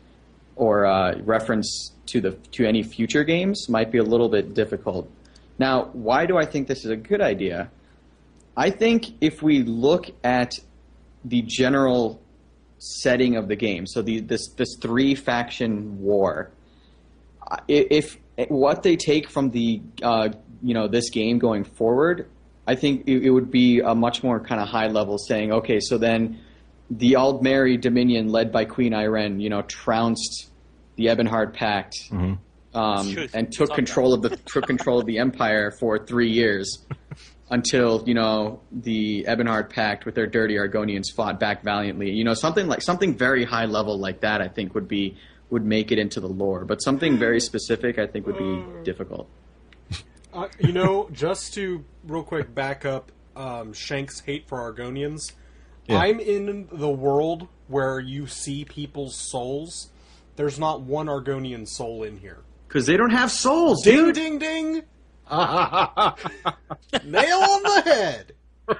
Speaker 4: or uh, reference to the to any future games, might be a little bit difficult. Now, why do I think this is a good idea? I think if we look at the general setting of the game, so the, this this three faction war, uh, if what they take from the uh, you know this game going forward, I think it, it would be a much more kind of high level saying, okay, so then the Aldmeri Dominion led by Queen Ayrenn, you know, trounced the Ebonheart Pact
Speaker 1: Mm-hmm.
Speaker 4: um, and took control of the took control of the empire for three years until you know the Ebonheart Pact with their dirty Argonians fought back valiantly. You know, something like something very high level like that. I think would be would make it into the lore, but something very specific, I think, would be difficult.
Speaker 3: Uh, you know, just to real quick back up um, Shank's hate for Argonians.
Speaker 1: Yeah.
Speaker 3: I'm in the world where you see people's souls. There's not one Argonian soul in here.
Speaker 4: Because they don't have souls,
Speaker 3: Ding,
Speaker 4: dude.
Speaker 3: ding, ding! Nail on the head.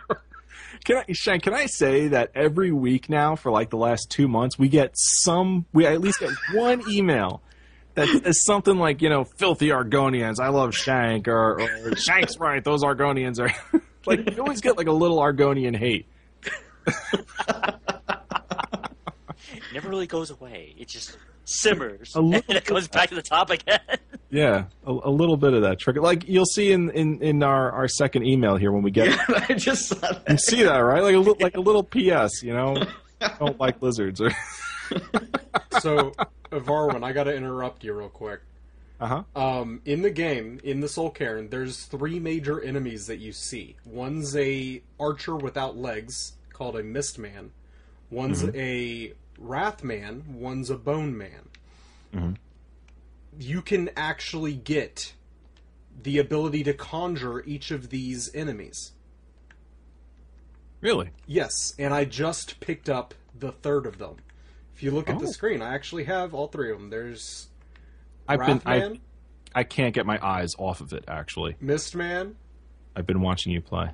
Speaker 1: Can I, Shank, can I say that every week now for like the last two months, we get some, we at least get one email that is something like, you know, filthy Argonians, I love Shank, or, or Shank's right, those Argonians are. like, you always get like a little Argonian hate.
Speaker 2: It never really goes away. It just simmers,
Speaker 1: A
Speaker 2: and it goes back to the top again.
Speaker 1: Yeah, a, a little bit of that trick. Like you'll see in, in, in our, our second email here when we get it.
Speaker 4: I just saw
Speaker 1: You see that, right? Like a little, like a little PS, you know. Don't like lizards. Or
Speaker 3: So, Varwin, I gotta interrupt you real quick.
Speaker 1: uh huh.
Speaker 3: Um, in the game, in the Soul Cairn, there's three major enemies that you see. One's a archer without legs called a Mist Man. One's a Wrath Man. One's a Bone Man.
Speaker 1: Mhm.
Speaker 3: You can actually get the ability to conjure each of these enemies.
Speaker 1: Really?
Speaker 3: Yes, and I just picked up the third of them. If you look at the
Speaker 1: Oh.
Speaker 3: screen, I actually have all three of them. There's
Speaker 1: I've been. I I can't get my eyes off of it. Actually,
Speaker 3: Mistman,
Speaker 1: I've been watching you play.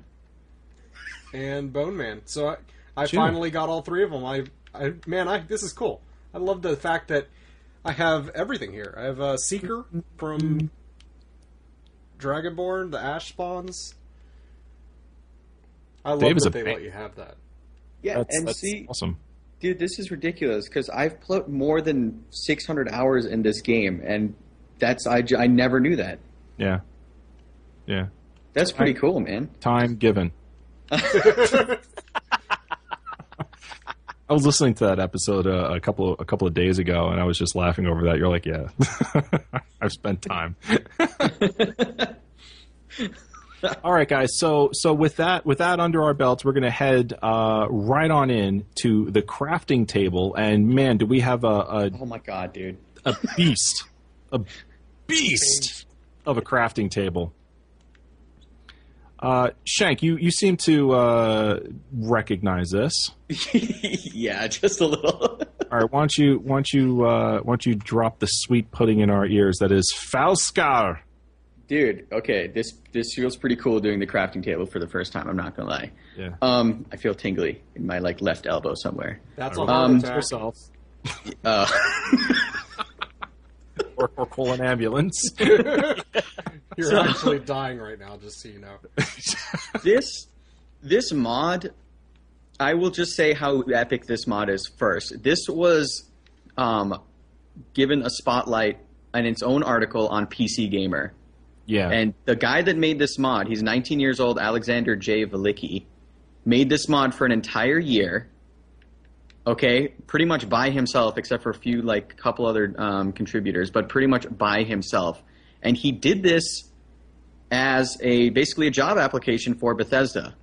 Speaker 3: and Bone Man. So I, I
Speaker 1: Sure.
Speaker 3: finally got all three of them. I, I, man, I this is cool. I love the fact that I have everything here. I have a Seeker from Dragonborn, the Ash Spawns. I love
Speaker 1: Dave is
Speaker 3: that they
Speaker 1: fan.
Speaker 3: let you have that.
Speaker 4: Yeah,
Speaker 1: That's,
Speaker 4: and
Speaker 1: that's
Speaker 4: see,
Speaker 1: awesome.
Speaker 4: Dude, this is ridiculous because I've put more than 600 hours in this game, and that's I, I never knew that.
Speaker 1: Yeah. Yeah.
Speaker 4: That's pretty
Speaker 1: I-
Speaker 4: cool, man.
Speaker 1: Time given. I was listening to that episode uh, a couple a couple of days ago, and I was just laughing over that. You're like, yeah, I've spent time. All right, guys. So so with that with that under our belts, we're going to head uh, right on in to the crafting table. And man, do we have a a,
Speaker 4: Oh my god, dude.
Speaker 1: a beast, a beast of a crafting table. Uh, Shank, you, you seem to uh, recognize this.
Speaker 4: yeah, just a little.
Speaker 1: All right, why don't you why don't you uh, why don't you drop the sweet pudding in our ears? That is Falskaar.
Speaker 4: Dude, okay, this this feels pretty cool doing the crafting table for the first time. I'm not gonna lie.
Speaker 1: Yeah.
Speaker 4: Um, I feel tingly in my like left elbow somewhere.
Speaker 3: That's a
Speaker 1: Um,
Speaker 3: heart attack.
Speaker 1: yourself.
Speaker 4: Uh,
Speaker 1: Or, or call an ambulance.
Speaker 3: You're actually dying right now, just so you know.
Speaker 4: this this mod I will just say how epic this mod is first. This was um, given a spotlight in its own article on PC Gamer.
Speaker 1: Yeah.
Speaker 4: And the guy that made this mod, he's 19 years old, Alexander J. Velicky, made this mod for an entire year. Okay, pretty much by himself, except for a few, like, couple other um, contributors, but pretty much by himself. And he did this as a basically a job application for Bethesda.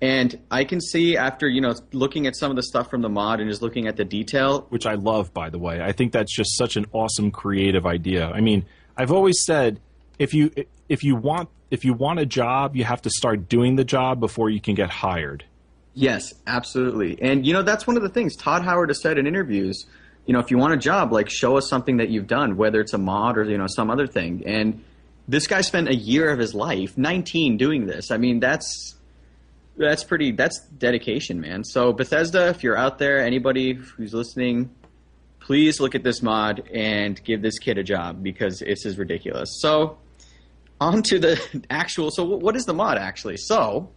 Speaker 4: And I can see after you know looking at some of the stuff from the mod and just looking at the detail,
Speaker 1: which I love, by the way. I think that's just such an awesome creative idea. I mean, I've always said if you if you want if you want a job, you have to start doing the job before you can get hired.
Speaker 4: Yes, absolutely. And you know that's one of the things Todd Howard has said in interviews. You know, if you want a job, like show us something that you've done, whether it's a mod or you know some other thing. And this guy spent a year of his life, 19, doing this. I mean, that's that's pretty. That's dedication, man. So Bethesda, if you're out there, anybody who's listening, please look at this mod and give this kid a job because this is ridiculous. So on to the actual. So what is the mod actually? So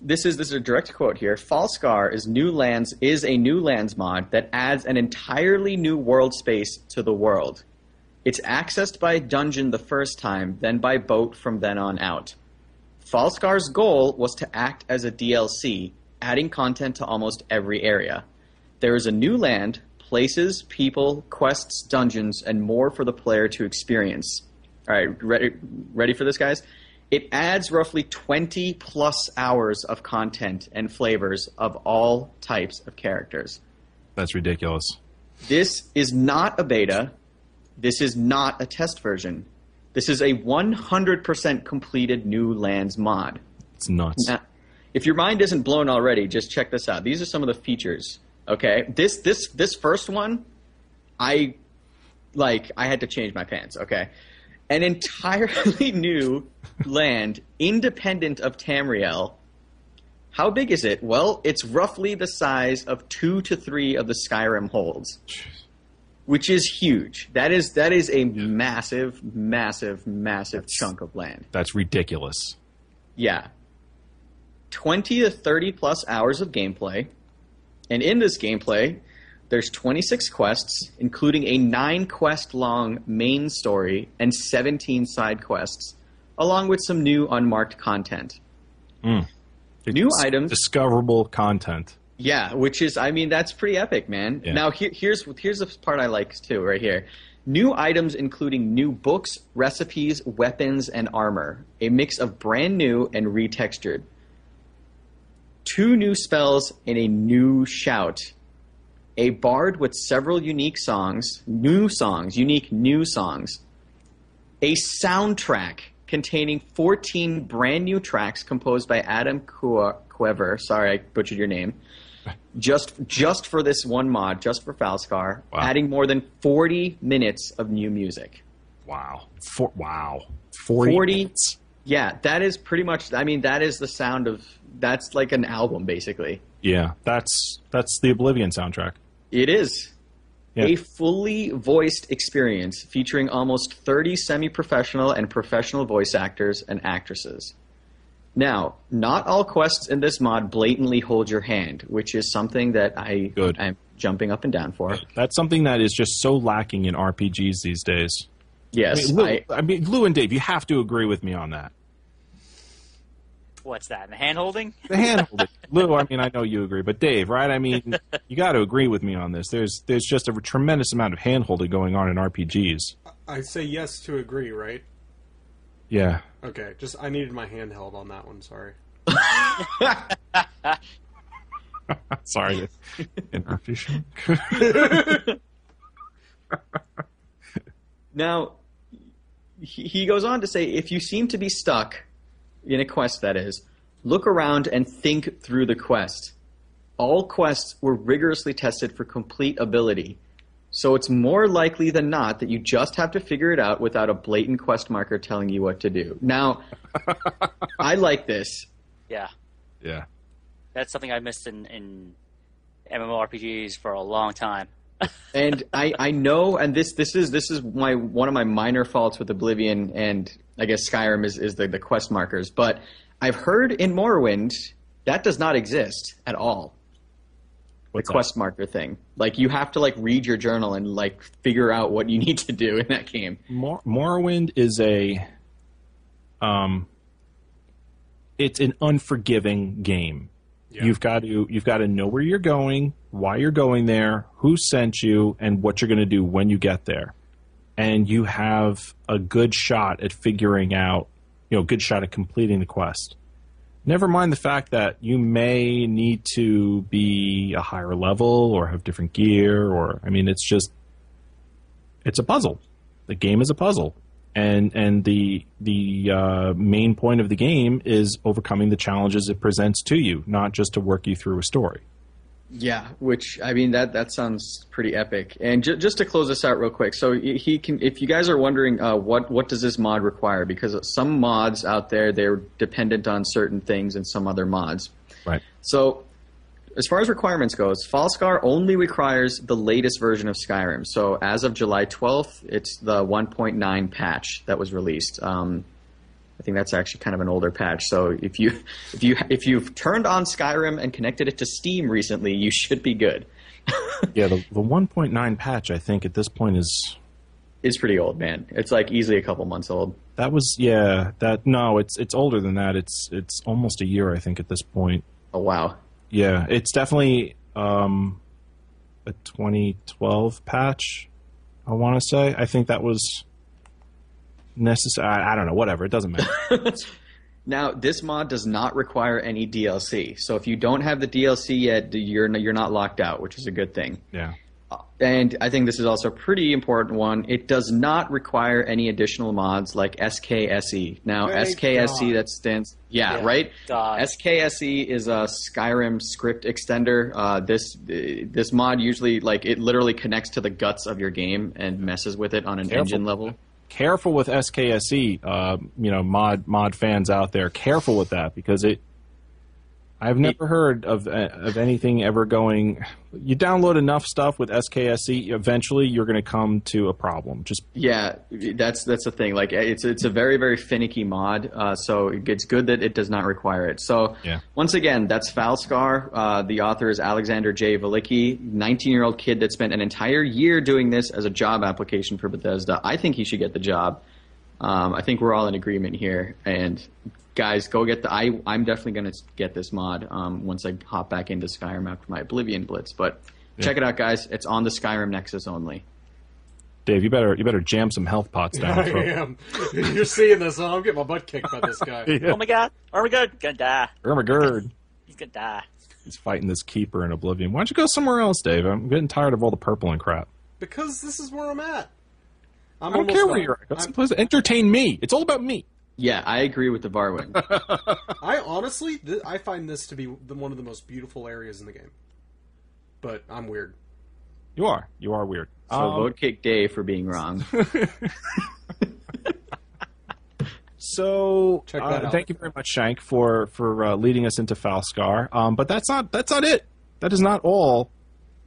Speaker 4: this is this is a direct quote here. Falskaar is new lands is a new lands mod that adds an entirely new world space to the world. It's accessed by dungeon the first time, then by boat from then on out. Falskaar's goal was to act as a DLC, adding content to almost every area. There is a new land, places, people, quests, dungeons, and more for the player to experience. All right, ready, ready for this, guys? It adds roughly 20 plus hours of content and flavors of all types of characters.
Speaker 1: That's ridiculous.
Speaker 4: This is not a beta. This is not a test version. This is a 100% completed new lands mod.
Speaker 1: It's nuts.
Speaker 4: Now, if your mind isn't blown already, just check this out. These are some of the features. Okay, this this this first one, I like. I had to change my pants. Okay, an entirely new land, independent of Tamriel. How big is it? Well, it's roughly the size of two to three of the Skyrim holds, which is huge. That is that is a massive, massive, massive chunk of land.
Speaker 1: That's ridiculous.
Speaker 4: Yeah. 20 to 30 plus hours of gameplay. And in this gameplay, there's 26 quests, including a nine quest long main story and 17 side quests, along with some new unmarked content. Hmm. New
Speaker 1: It's
Speaker 4: items.
Speaker 1: Discoverable content.
Speaker 4: Yeah, which is, I mean, that's pretty epic, man.
Speaker 1: Yeah.
Speaker 4: Now, here, here's here's the part I like too, right here. New items including new books, recipes, weapons, and armor. A mix of brand new and retextured. Two new spells and a new shout. A bard with several unique songs, new songs, unique new songs. A soundtrack containing 14 brand new tracks composed by Adam Cuever. Sorry, I butchered your name just just for this one mod, just for Falskaar,
Speaker 1: Wow.
Speaker 4: adding more than 40 minutes of new music.
Speaker 1: Wow. For, wow. 40.
Speaker 4: 40
Speaker 1: minutes.
Speaker 4: Yeah, that is pretty much. I mean, that is the sound of. That's like an album, basically.
Speaker 1: Yeah, that's that's the Oblivion soundtrack.
Speaker 4: It is
Speaker 1: Yeah.
Speaker 4: a fully voiced experience featuring almost 30 semi-professional and professional voice actors and actresses. Now, not all quests in this mod blatantly hold your hand, which is something that I
Speaker 1: Good.
Speaker 4: I'm jumping up and down for.
Speaker 1: That's something that is just so lacking in RPGs these days. I
Speaker 4: Yes,
Speaker 1: mean, Lou,
Speaker 4: I,
Speaker 1: I mean, Lou and Dave, you have to agree with me on that.
Speaker 2: What's that? The hand holding?
Speaker 1: The hand holding. Lou, I mean, I know you agree, but Dave, right? I mean, you got to agree with me on this. There's there's just a tremendous amount of hand holding going on in RPGs.
Speaker 3: I say yes to agree, right?
Speaker 1: Yeah.
Speaker 3: Okay, just I needed my handheld on that one. Sorry.
Speaker 1: Sorry to interrupt
Speaker 4: Now, he he goes on to say if you seem to be stuck in a quest, that is, look around and think through the quest. All quests were rigorously tested for complete ability, so it's more likely than not that you just have to figure it out without a blatant quest marker telling you what to do. Now, I like this.
Speaker 2: Yeah.
Speaker 1: Yeah.
Speaker 2: That's something I missed in, in MMORPGs for a long time.
Speaker 4: And I, I know, and this this is this is my one of my minor faults with Oblivion, and I guess Skyrim is, is the, the quest markers. But I've heard in Morrowind that does not exist at all.
Speaker 1: What's
Speaker 4: the
Speaker 1: that?
Speaker 4: quest marker thing, like you have to like read your journal and like figure out what you need to do in that game.
Speaker 1: Mor- Morrowind is a um it's an unforgiving game. You've got to you've got to know where you're going, why you're going there, who sent you, and what you're going to do when you get there. And you have a good shot at figuring out, you know, good shot at completing the quest. Never mind the fact that you may need to be a higher level or have different gear or I mean it's just it's a puzzle. The game is a puzzle, and and the the uh, main point of the game is overcoming the challenges it presents to you, not just to work you through a story.
Speaker 4: Yeah, which I mean that that sounds pretty epic. And ju- just to close this out real quick, so he can. If you guys are wondering uh, what what does this mod require, because some mods out there they're dependent on certain things and some other mods.
Speaker 1: Right.
Speaker 4: So, as far as requirements goes, Falskaar only requires the latest version of Skyrim. So, as of July 12th, it's the 1.9 patch that was released. Um, I think that's actually kind of an older patch. So, if you if you if you've turned on Skyrim and connected it to Steam recently, you should be good.
Speaker 1: Yeah, the, the 1.9 patch, I think, at this point is
Speaker 4: It's pretty old, man. It's like easily a couple months old.
Speaker 1: that was yeah that no, it's it's older than that. It's it's almost a year, I think, at this point.
Speaker 4: Oh wow.
Speaker 1: Yeah, it's definitely um, a 2012 patch. I want to say. I think that was necessary. I, I don't know. Whatever. It doesn't matter.
Speaker 4: Now, this mod does not require any DLC. So if you don't have the DLC yet, you're you're not locked out, which is a good thing.
Speaker 1: yeah.
Speaker 4: And I think this is also a pretty important one. It does not require any additional mods like SKSE. Now,
Speaker 3: Thank
Speaker 4: SKSE
Speaker 3: God.
Speaker 4: that stands, yeah,
Speaker 2: Yeah,
Speaker 4: right.
Speaker 2: God.
Speaker 4: SKSE is a Skyrim script extender. Uh, this this mod usually like it literally connects to the guts of your game and messes with it on an
Speaker 1: Careful.
Speaker 4: engine level.
Speaker 1: Careful with SKSE. Uh, you know, mod mod fans out there. Careful with that because it. I've never heard of uh, of anything ever going. You download enough stuff with SKSE, eventually you're going to come to a problem. Just
Speaker 4: Yeah, that's that's the thing. Like it's it's a very very finicky mod, uh, so it's good that it does not require it. So
Speaker 1: Yeah.
Speaker 4: once again, that's Falskaar. Uh, the author is Alexander J. Velicky, 19 year old kid that spent an entire year doing this as a job application for Bethesda. I think he should get the job. Um, I think we're all in agreement here. And guys, go get the. I I'm definitely going to get this mod um, once I hop back into Skyrim after my Oblivion Blitz. But check it out, guys. It's on the Skyrim Nexus only.
Speaker 1: Dave, you better you better jam some health pots down.
Speaker 3: I am. You're seeing this, and I'm getting my butt kicked by this guy.
Speaker 2: Oh my god. Oh my god. Gonna die.
Speaker 1: Ermagerd.
Speaker 2: He's gonna die.
Speaker 1: He's fighting this keeper in Oblivion. Why don't you go somewhere else, Dave? I'm getting tired of all the purple and crap.
Speaker 3: Because this is where I'm at. I'm
Speaker 1: I don't
Speaker 3: almost
Speaker 1: care where you're at. Go
Speaker 3: I'm-
Speaker 1: to entertain me. It's all about me.
Speaker 4: Yeah, I agree with the Varwin.
Speaker 3: I honestly, th- I find this to be the, one of the most beautiful areas in the game. But I'm weird.
Speaker 1: You are. You are weird.
Speaker 4: So
Speaker 1: Um,
Speaker 4: vote kick Dave for being wrong.
Speaker 1: So
Speaker 3: Check
Speaker 1: uh,
Speaker 3: out.
Speaker 1: thank you very much, Shank, for for uh, leading us into Falskaar. Um, but that's not that's not it. That is not all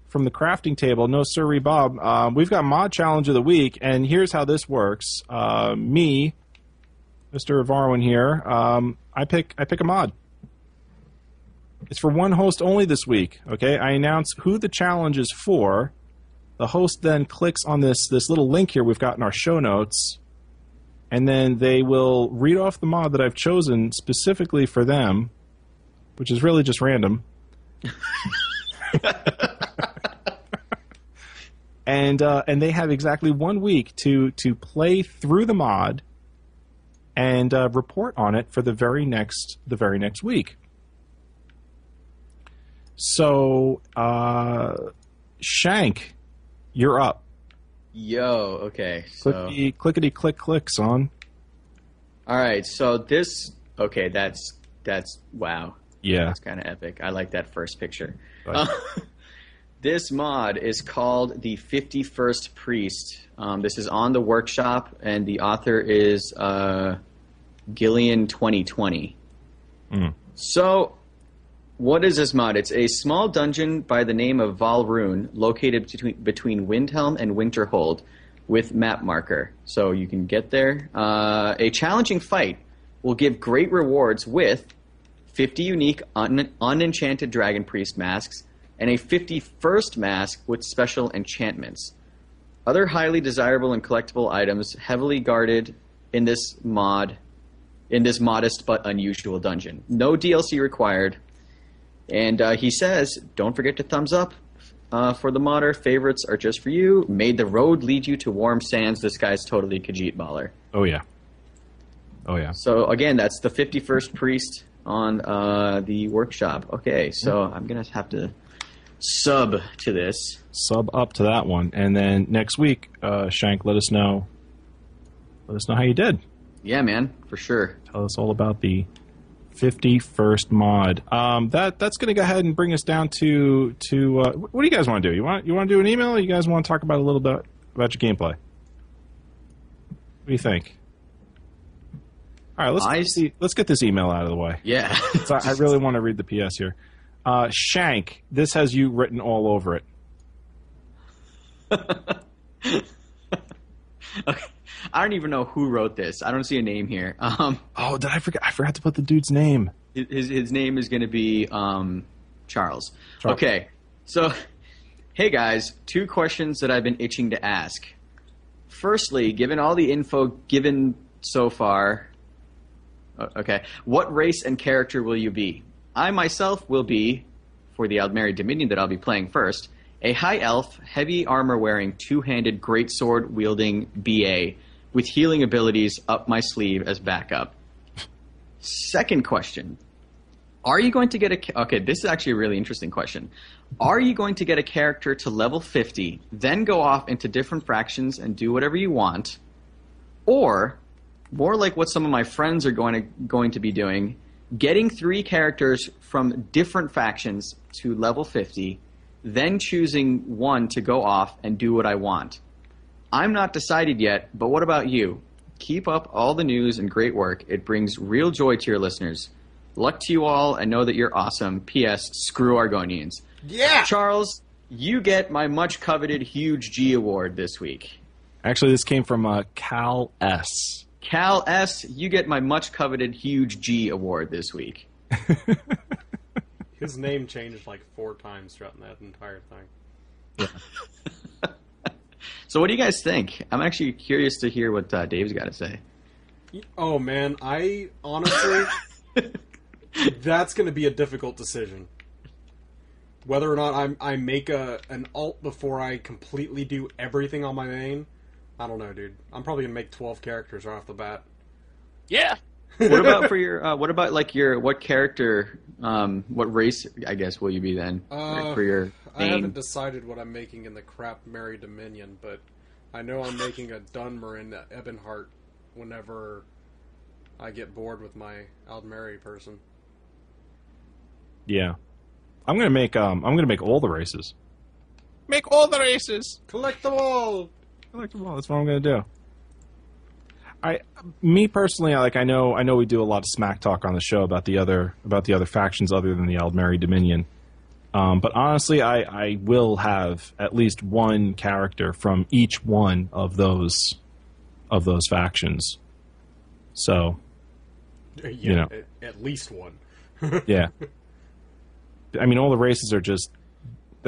Speaker 1: from the crafting table. No, sirree, Bob. Um, we've got mod challenge of the week, and here's how this works. Uh, me, Mr. Varwin here. Um, I pick I pick a mod. It's for one host only this week. Okay, I announce who the challenge is for. The host then clicks on this this little link here we've got in our show notes and then they will read off the mod that I've chosen specifically for them, which is really just random. and uh, and they have exactly one week to to play through the mod and uh, report on it for the very next the very next week. So, uh, Shank, you're up.
Speaker 4: Yo, okay. So,
Speaker 1: Clickety clickety click click, son.
Speaker 4: all right. So this, okay, that's that's wow.
Speaker 1: Yeah.
Speaker 4: That's kind of epic. I like that first picture. Uh, this mod is called the 51st Priest. Um, this is on the workshop, and the author is uh, Gillian 2020.
Speaker 1: Mm.
Speaker 4: So, what is this mod? It's a small dungeon by the name of Valrune, located between, between Windhelm and Winterhold, with map marker. So you can get there. Uh, a challenging fight will give great rewards with 50 unique un- unenchanted dragon priest masks and a 51st mask with special enchantments. Other highly desirable and collectible items heavily guarded in this mod in this modest but unusual dungeon. No DLC required. And uh, he says, don't forget to thumbs up uh, for the modder. Favorites are just for you. Made the road lead you to warm sands. This guy's totally Khajiit Baller.
Speaker 1: Oh yeah. Oh yeah.
Speaker 4: So again, that's the 51st priest on uh, the workshop. Okay, so I'm gonna have to sub to this.
Speaker 1: Sub up to that one, and then next week, uh, Shank, let us know. Let us know how you did.
Speaker 4: Yeah, man, for sure.
Speaker 1: Tell us all about the 51st mod. Um, that that's going to go ahead and bring us down to to uh, what do you guys want to do? You want you want to do an email? or You guys want to talk about a little bit about your gameplay? What do you think? All right, let's
Speaker 4: I-
Speaker 1: get let's get this email out of the way.
Speaker 4: Yeah.
Speaker 1: So I I really want to read the PS here. Uh, Shank, this has you written all over it.
Speaker 4: okay. I don't even know who wrote this. I don't see a name here. Um,
Speaker 1: Oh, did I forget? I forgot to put the dude's name.
Speaker 4: his his name is going to be um, Charles.
Speaker 1: Charles.
Speaker 4: Okay, so hey guys, two questions that I've been itching to ask. Firstly, given all the info given so far, okay, what race and character will you be? I myself will be, for the Aldmeri Dominion that I'll be playing first, a high elf, heavy armor wearing, two handed greatsword wielding BA with healing abilities up my sleeve as backup. Second question. Are you going to get a okay? This is actually a really interesting question. Are you going to get a character to level fifty, then go off into different fractions and do whatever you want, or more like what some of my friends are going to going to be doing, getting three characters from different factions to level fifty, then choosing one to go off and do what I want. I'm not decided yet, but what about you? Keep up all the news and great work. It brings real joy to your listeners. Luck to you all, and know that you're awesome. P.S. Screw Argonians.
Speaker 3: Yeah.
Speaker 4: Charles, you get my much coveted huge G award this week.
Speaker 1: Actually, this came from uh, Cal S.
Speaker 4: Cal S, you get my much coveted huge G award this week.
Speaker 3: His name changed like four times throughout that entire thing. Yeah.
Speaker 4: So, what do you guys think? I'm actually curious to hear what uh, Dave's got to say.
Speaker 3: Oh man, I honestly, that's going to be a difficult decision. Whether or not I I make a an alt before I completely do everything on my main, I don't know, dude. I'm probably gonna make 12 characters right off the bat.
Speaker 2: Yeah.
Speaker 4: what about for your? Uh, what about like your what character? Um, what race? I guess will you be then
Speaker 3: Uh,
Speaker 4: for your
Speaker 3: I haven't decided what I'm making in the crap Mary Dominion, but I know I'm making a Dunmer and Ebonheart whenever I get bored with my Aldmeri person.
Speaker 1: Yeah, I'm gonna make um I'm gonna make all the races. Make all the races.
Speaker 3: Collect them all.
Speaker 1: I like them all. That's what I'm gonna do. I, me personally, I like. I know. I know we do a lot of smack talk on the show about the other about the other factions other than the Aldmeri Dominion. Um, but honestly, I, I will have at least one character from each one of those of those factions. So
Speaker 3: Yeah,
Speaker 1: You know.
Speaker 3: at least one.
Speaker 1: yeah, I mean, all the races are just.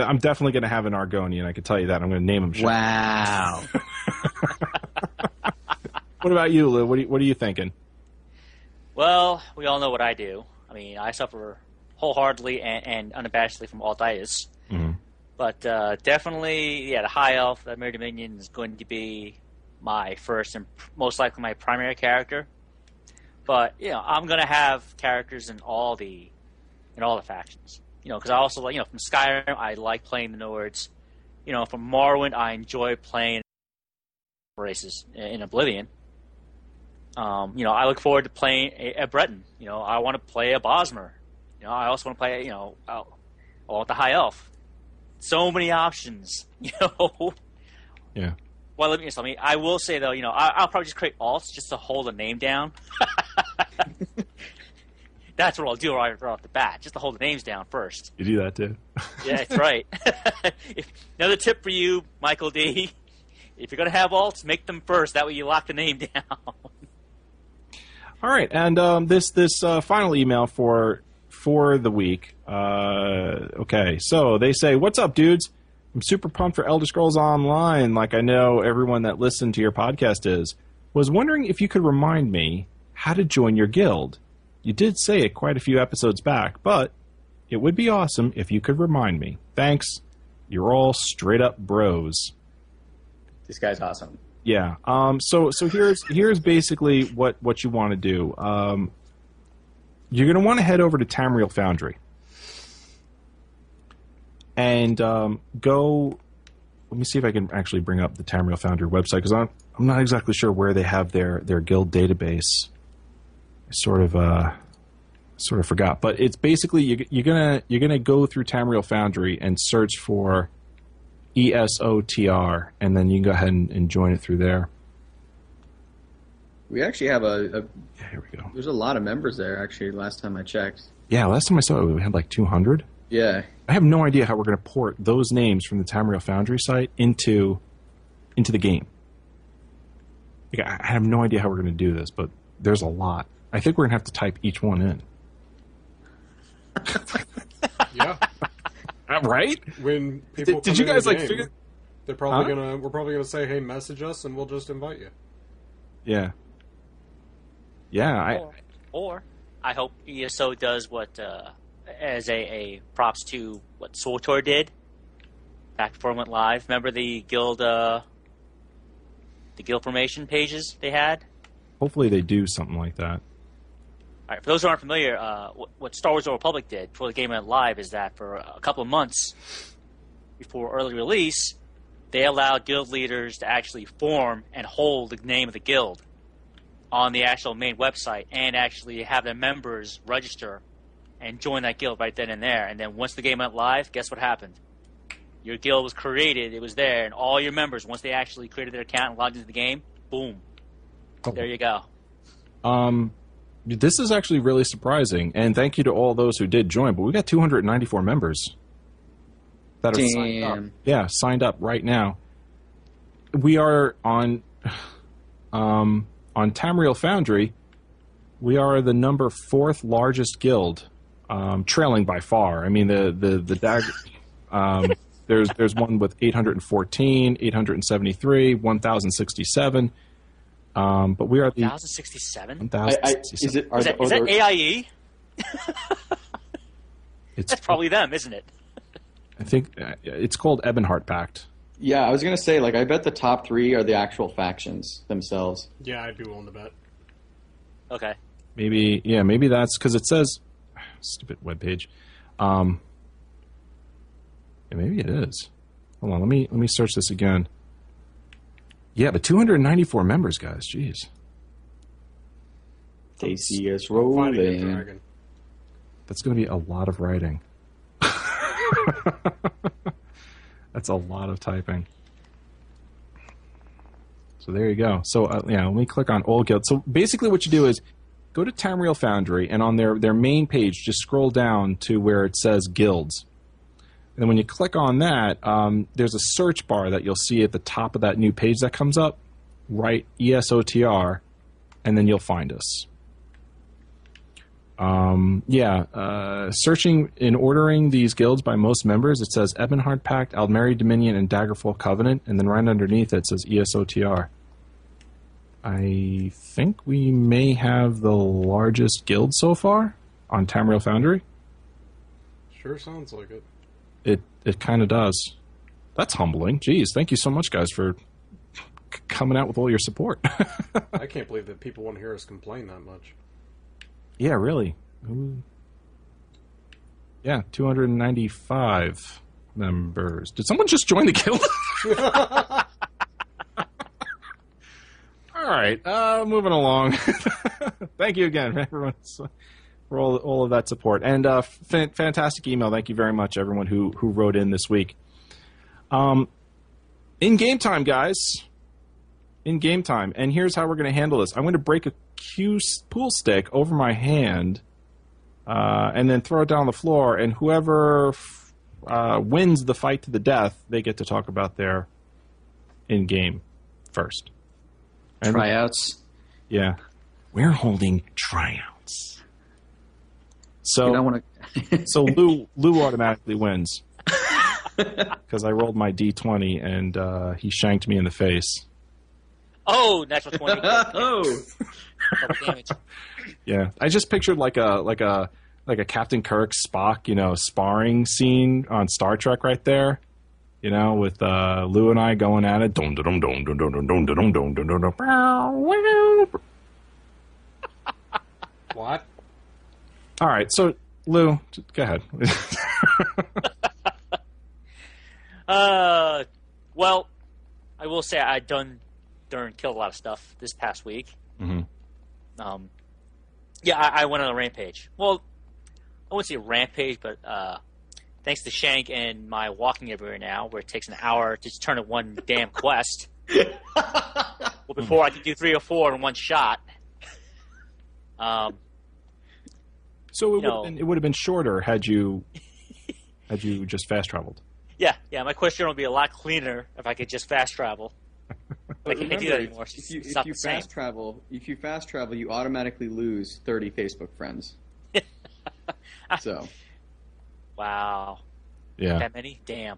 Speaker 1: I'm definitely going to have an Argonian. I can tell you that. I'm going to name him. Sha-
Speaker 4: Wow.
Speaker 1: What about you, Lou? What are you, what are you thinking?
Speaker 2: Well, we all know what I do. I mean, I suffer wholeheartedly and, and unabashedly from altitis.
Speaker 1: Mhm.
Speaker 2: But uh, definitely, yeah, the high elf, the Mary Dominion, is going to be my first and most likely my primary character. But you know, I'm going to have characters in all the in all the factions. You know, because I also like you know from Skyrim, I like playing the Nords. You know, from Morrowind, I enjoy playing races in- Oblivion. Um, you know, I look forward to playing a, a Breton. You know, I want to play a Bosmer. You know, I also want to play. You know, I, want the High Elf. So many options. You know.
Speaker 1: Yeah.
Speaker 2: Well, let me. I me. I will say though, you know, I, I'll probably just create alts just to hold a name down. That's what I'll do right, right off the bat, just to hold the names down first.
Speaker 1: You do that too.
Speaker 2: Yeah, that's right. if, another tip for you, Michael D. If you're gonna have alts, make them first. That way you lock the name down.
Speaker 1: All right, and um, this this uh, final email for for the week. Uh, okay, so they say, "What's up, dudes? I'm super pumped for Elder Scrolls Online. Like I know everyone that listened to your podcast is. Was wondering if you could remind me how to join your guild. You did say it quite a few episodes back, but it would be awesome if you could remind me. Thanks. You're all straight up bros."
Speaker 4: this guy's awesome.
Speaker 1: Yeah. Um, so so here's here's basically what what you want to do. Um, you're going to want to head over to Tamriel Foundry and um, go. Let me see if I can actually bring up the Tamriel Foundry website because I'm I'm not exactly sure where they have their their guild database. Sort of uh, sort of forgot, but it's basically you, you're gonna you're gonna go through Tamriel Foundry and search for ESOTR, and then you can go ahead and, and join it through there.
Speaker 4: We actually have a, a
Speaker 1: Yeah, here we go.
Speaker 4: there's a lot of members there actually. Last time I checked.
Speaker 1: Yeah, last time I saw it, we had like 200.
Speaker 4: Yeah,
Speaker 1: I have no idea how we're going to port those names from the Tamriel Foundry site into into the game. Like, I I have no idea how we're going to do this, but there's a lot. I think we're going to have to type each one in.
Speaker 3: Yeah.
Speaker 1: Uh, Right?
Speaker 3: When people
Speaker 1: Did, did you guys like
Speaker 3: game,
Speaker 1: figure?
Speaker 3: They're probably
Speaker 1: Huh?
Speaker 3: gonna. We're probably gonna say, "Hey, message us, and we'll just invite you."
Speaker 1: Yeah. Yeah, I
Speaker 2: or, or I hope ESO does what uh, as a, a props to what SWTOR did back before it went live. Remember the guild uh, the guild formation pages they had.
Speaker 1: hopefully they do something like that.
Speaker 2: All right, for those who aren't familiar, uh, what, what Star Wars: The Republic did before the game went live is that for a couple of months before early release, they allowed guild leaders to actually form and hold the name of the guild on the actual main website and actually have their members register and join that guild right then and there. And then once the game went live, guess what happened? Your guild was created, it was there, and all your members, once they actually created their account and logged into the game, boom, there you go.
Speaker 1: Um, this is actually really surprising, and thank you to all those who did join. But we got 294 members that are signed up. Yeah, signed up right now. We are on um, on Tamriel Foundry. We are the number fourth largest guild, um, trailing by far. I mean the the the dag. Um, there's there's one with 814, 873, 1067. Um, but we are the
Speaker 2: 1067?
Speaker 4: I, I, is
Speaker 1: 1067.
Speaker 4: it? Are
Speaker 2: Is
Speaker 4: the,
Speaker 2: that, is that AIE?
Speaker 1: It's
Speaker 2: That's probably them, isn't it?
Speaker 1: I think uh, it's called Ebonheart Pact.
Speaker 4: yeah, I was gonna say like I bet the top three are the actual factions themselves.
Speaker 3: Yeah, I'd be willing to bet.
Speaker 2: Okay.
Speaker 1: Maybe yeah, maybe that's because it says stupid webpage. Um, yeah, maybe it is. Hold on, let me let me search this again. Yeah, but 294 members, guys. Jeez,
Speaker 4: They see us rolling.
Speaker 1: that's going to be a lot of writing. that's a lot of typing. So there you go. So uh, yeah, let me click on Old Guild. So basically, what you do is go to Tamriel Foundry, and on their their main page, just scroll down to where it says guilds. And then when you click on that, um, there's a search bar that you'll see at the top of that new page that comes up. Write ESOTR, and then you'll find us. Um, yeah, uh, searching in ordering these guilds by most members, it says Ebonheart Pact, Aldmeri Dominion, and Daggerfall Covenant, and then right underneath it says ESOTR. I think we may have the largest guild so far on Tamriel Foundry.
Speaker 3: Sure sounds like it.
Speaker 1: It it kind of does. That's humbling. Jeez, thank you so much, guys, for c- coming out with all your support.
Speaker 3: I can't believe that people want to hear us complain that much.
Speaker 1: yeah, really. Who- Yeah, 295 members. Did someone just join the guild? all right, uh, moving along. Thank you again, everyone, for all, all of that support. And uh, fan- fantastic email. Thank you very much, everyone who, who wrote in this week. Um, in game time, guys. In game time. And here's how we're going to handle this I'm going to break a cue s- pool stick over my hand uh, and then throw it down on the floor. And whoever f- uh, wins the fight to the death, they get to talk about their in game first. And-
Speaker 4: Tryouts.
Speaker 1: Yeah. We're holding tryouts. So
Speaker 4: You don't want to.
Speaker 1: so Lou Lou automatically wins because I rolled my d20 and uh, he shanked me in the face.
Speaker 2: Oh, natural 20.
Speaker 4: oh,
Speaker 2: damage.
Speaker 1: Yeah, I just pictured like a like a like a Captain Kirk Spock, you know, sparring scene on Star Trek right there. You know, with uh, Lou and I going at it. Dum dum dum dum dum dum dum dum dum dum dum dum.
Speaker 3: What?
Speaker 1: All right, so Lou, go ahead.
Speaker 2: Uh, well, I will say I done darn killed a lot of stuff this past week.
Speaker 1: Mhm.
Speaker 2: Um, yeah, I, I went on a rampage. Well, I wouldn't say a rampage, but uh, thanks to Shank and my walking everywhere now, where it takes an hour to just turn in one damn quest. well, before I could do three or four in one shot. Um,
Speaker 1: So it would, have been, it would have been shorter had you had you just fast traveled.
Speaker 2: yeah, yeah, my question journal would be a lot cleaner if I could just fast travel. But I can't do that anymore.
Speaker 4: If you, if you
Speaker 2: the same.
Speaker 4: fast travel, if you fast travel, you automatically lose 30 Facebook friends. so,
Speaker 2: Wow.
Speaker 1: Yeah.
Speaker 2: That many? Damn.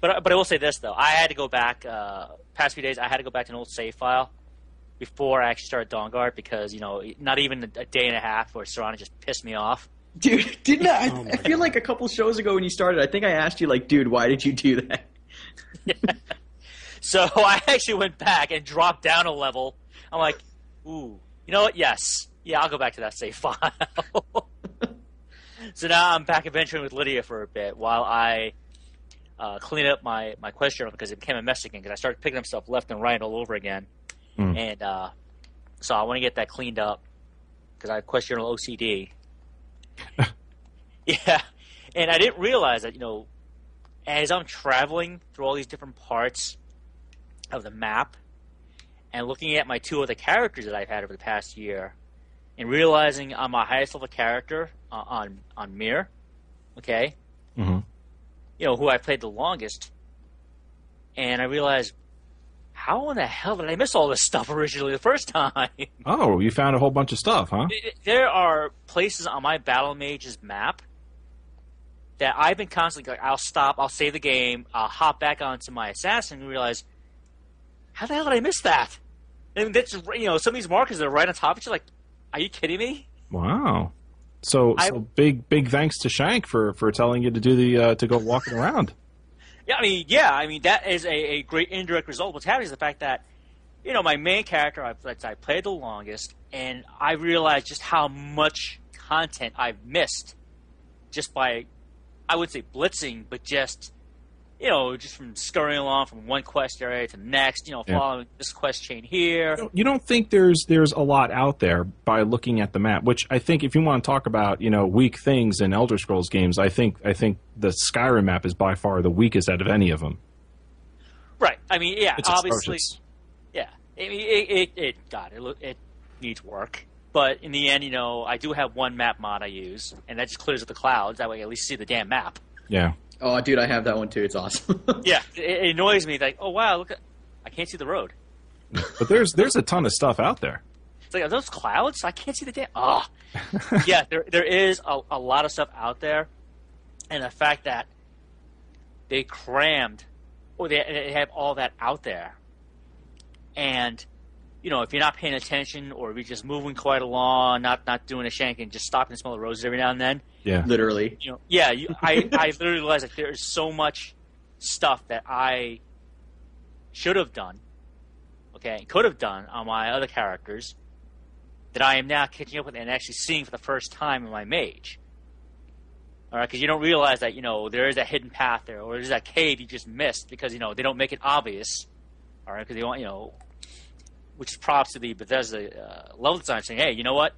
Speaker 2: but but I will say this though, I had to go back. Uh, past few days, I had to go back to an old save file before I actually started Dawnguard because you know not even a, a day and a half where Serana just pissed me off.
Speaker 4: dude, didn't I?
Speaker 3: Oh
Speaker 4: I feel
Speaker 3: God.
Speaker 4: like a couple shows ago when you started, I think I asked you, like, dude, why did you do that?
Speaker 2: So I actually went back and dropped down a level. I'm like, ooh, you know what? Yes, yeah, I'll go back to that save file. so now I'm back adventuring with Lydia for a bit while I uh, clean up my my quest journal because it became a mess again because I started picking up stuff left and right all over again,
Speaker 1: Hmm.
Speaker 2: and uh, so I want to get that cleaned up because I have quest journal OCD. yeah, and I didn't realize that you know as I'm traveling through all these different parts of the map and looking at my two other characters that I've had over the past year and realizing I'm my highest level character uh, on on Mir, okay,
Speaker 1: hmm
Speaker 2: you know who I played the longest, and I realized how in the hell did I miss all this stuff originally the first time?
Speaker 1: Oh, you found a whole bunch of stuff, huh?
Speaker 2: there are places on my Battle Mage's map that I've been constantly like, I'll stop, I'll save the game, I'll hop back onto my assassin and realize, how the hell did I miss that? And that's you know some of these markers are right on top of other. Like, are you kidding me?
Speaker 1: Wow. So,
Speaker 2: I-
Speaker 1: so big big thanks to Shank for for telling you to do the uh, to go walking around.
Speaker 2: Yeah, I mean, yeah, I mean that is a, a great indirect result. What's happening is the fact that you know my main character I've, that I played the longest, and I realized just how much content I've missed just by I would say blitzing, but just you know just from scurrying along from one quest area to next. You know,
Speaker 1: Yeah.
Speaker 2: following this quest chain here.
Speaker 1: You don't think there's there's a lot out there by looking at the map, which I think if you want to talk about you know weak things in Elder Scrolls games, I think I think the Skyrim map is by far the weakest out of any of them.
Speaker 2: Right. I mean, yeah,
Speaker 1: It's
Speaker 2: obviously.
Speaker 1: atrocious.
Speaker 2: Yeah, I mean, it, it, it God, it, it needs work. But in the end, you know, I do have one map mod I use, and that just clears up the clouds. That way, I at least see the damn map.
Speaker 1: Yeah.
Speaker 4: Oh, dude, I have that one too. It's awesome.
Speaker 2: Yeah, it, it annoys me. Like, oh wow, look at, I can't see the road.
Speaker 1: But there's there's a ton of stuff out there.
Speaker 2: It's like, are those clouds? I can't see the damn. Oh, yeah, there there is a, a lot of stuff out there, and the fact that they crammed, or they, they have all that out there, and you know, if you're not paying attention or if you're just moving quite along, not not doing a shank and just stopping to smell the roses every now and then,
Speaker 1: Yeah.
Speaker 4: Literally.
Speaker 2: you know, yeah, you, I I literally realized that there's so much stuff that I should have done, okay, could have done on my other characters that I am now catching up with and actually seeing for the first time in my mage. All right, because you don't realize that you know there is a hidden path there, or there's that cave you just missed because you know they don't make it obvious. All right, because they want you know, which is props to the Bethesda uh, level design saying, hey, you know what,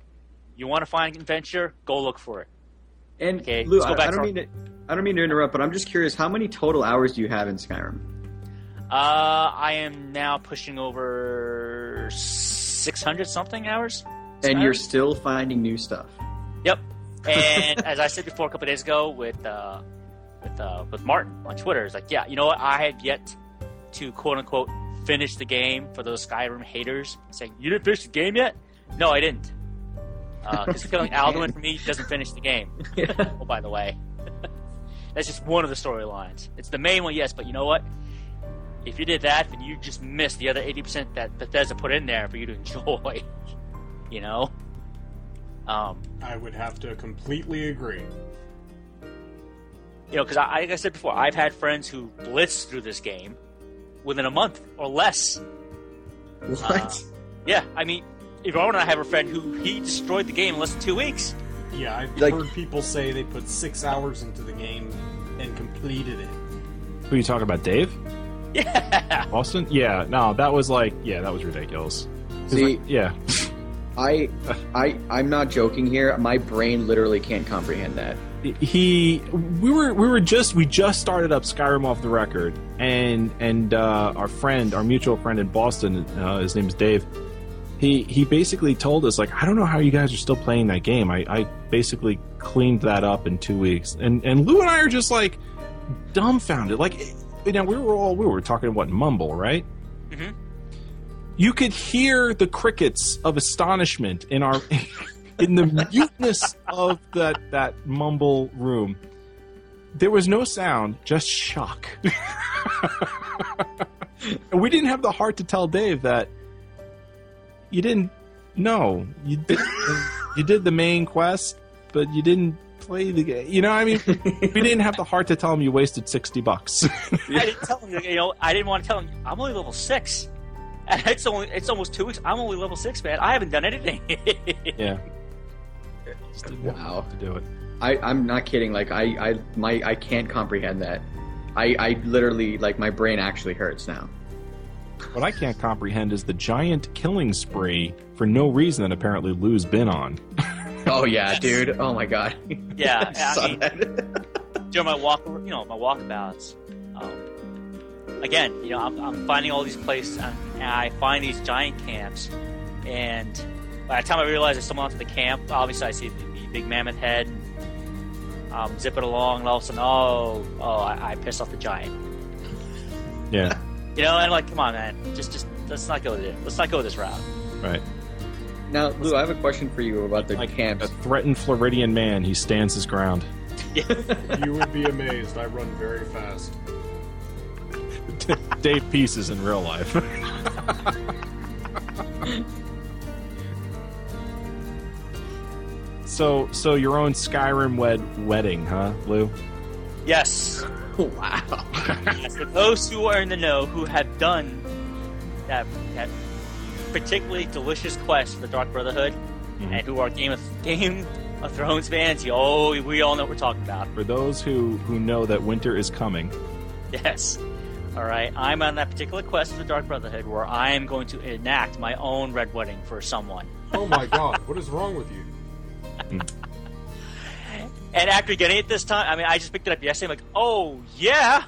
Speaker 2: you want to find adventure, go look for it.
Speaker 4: And
Speaker 2: Okay,
Speaker 4: Lou, I,
Speaker 2: back
Speaker 4: I don't mean to, I don't mean to interrupt, but I'm just curious. How many total hours do you have in Skyrim?
Speaker 2: Uh, I am now pushing over 600 something hours.
Speaker 4: And you're still finding new stuff.
Speaker 2: Yep. And as I said before a couple days ago with uh, with uh, with Martin on Twitter, it's like, yeah, you know what? I have yet to quote unquote finish the game for those Skyrim haters saying you didn't finish the game yet. No, I didn't. Because killing Alduin for me doesn't finish the game. Oh, by the way, that's just one of the storylines. It's the main one, yes, but you know what? If you did that, then you just missed the other eighty percent that Bethesda put in there for you to enjoy. you know. Um,
Speaker 3: I would have to completely agree.
Speaker 2: you know, because I, like I said before, I've had friends who blitz through this game within a month or less.
Speaker 4: What?
Speaker 2: Uh, yeah, I mean, Yvonne and I have a friend who he destroyed the game in less than two weeks.
Speaker 3: Yeah, I've
Speaker 4: Like-
Speaker 3: heard people say they put six hours into the game and completed it.
Speaker 1: Who are you talking about, Dave?
Speaker 2: Yeah,
Speaker 1: Austin? Yeah. No, that was like yeah, that was ridiculous. 'Cause,
Speaker 4: See-
Speaker 1: like, yeah.
Speaker 4: I, I, I'm not joking here. My brain literally can't comprehend that.
Speaker 1: He we were we were just we just started up Skyrim off the record. And and uh, our friend our mutual friend in Boston uh, his is Dave. He he basically told us like I don't know how you guys are still playing that game. I, I basically cleaned that up in two weeks. And and Lou and I are just like dumbfounded. Like you know we were all we were talking what mumble right?
Speaker 2: Mhm.
Speaker 1: you could hear the crickets of astonishment in our in the muteness of that that mumble room there was no sound just shock and we didn't have the heart to tell dave that you didn't know you did you did the main quest but you didn't play the game you know what i mean we didn't have the heart to tell him you wasted 60 bucks
Speaker 2: I didn't tell him. You know, I didn't want to tell him. I'm only level six, and it's only it's almost two weeks. I'm only level six, man. I haven't done anything.
Speaker 1: yeah Just didn't have
Speaker 4: Wow.
Speaker 1: to do it
Speaker 4: I, I'm not kidding. Like I, I, my, I can't comprehend that. I, I literally like my brain actually hurts now.
Speaker 1: What I can't comprehend is the giant killing spree for no reason that apparently Lou's been on.
Speaker 4: Oh yeah, dude. Oh my god.
Speaker 2: yeah, I
Speaker 4: Saw
Speaker 2: mean,
Speaker 4: that.
Speaker 2: during my walk, you know, my walkabouts. Um, again, you know, I'm, I'm finding all these places, and, and I find these giant camps, and by the time I realize there's someone else at the camp, obviously I see the, the big mammoth head, and um, zip it along, and all of a sudden, oh, oh, I, I pissed off the giant.
Speaker 1: Yeah,
Speaker 2: You know, and like, come on, man, just, just let's not go there. Let's not go this route.
Speaker 1: right.
Speaker 4: Now, Lou, I have a question for you about the
Speaker 1: Like
Speaker 4: camps.
Speaker 1: a threatened Floridian man, he stands his ground.
Speaker 3: You would be amazed. I run very fast.
Speaker 1: Dave Pieces in real life. so, so your own Skyrim wed wedding, huh, Lou?
Speaker 2: Yes.
Speaker 4: wow.
Speaker 2: Yes, For those who are in the know, who have done that, that particularly delicious quest for the Dark Brotherhood,
Speaker 1: Mhm.
Speaker 2: and who are Game of Game of Thrones fans, you, oh, we all know what we're talking about.
Speaker 1: For those who who know that winter is coming,
Speaker 2: Yes. All right, I'm on that particular quest for the Dark Brotherhood, where I am going to enact my own red wedding for someone.
Speaker 3: Oh my god, what is wrong with you?
Speaker 2: And after getting it this time, I mean, I just picked it up yesterday. I'm like, oh yeah,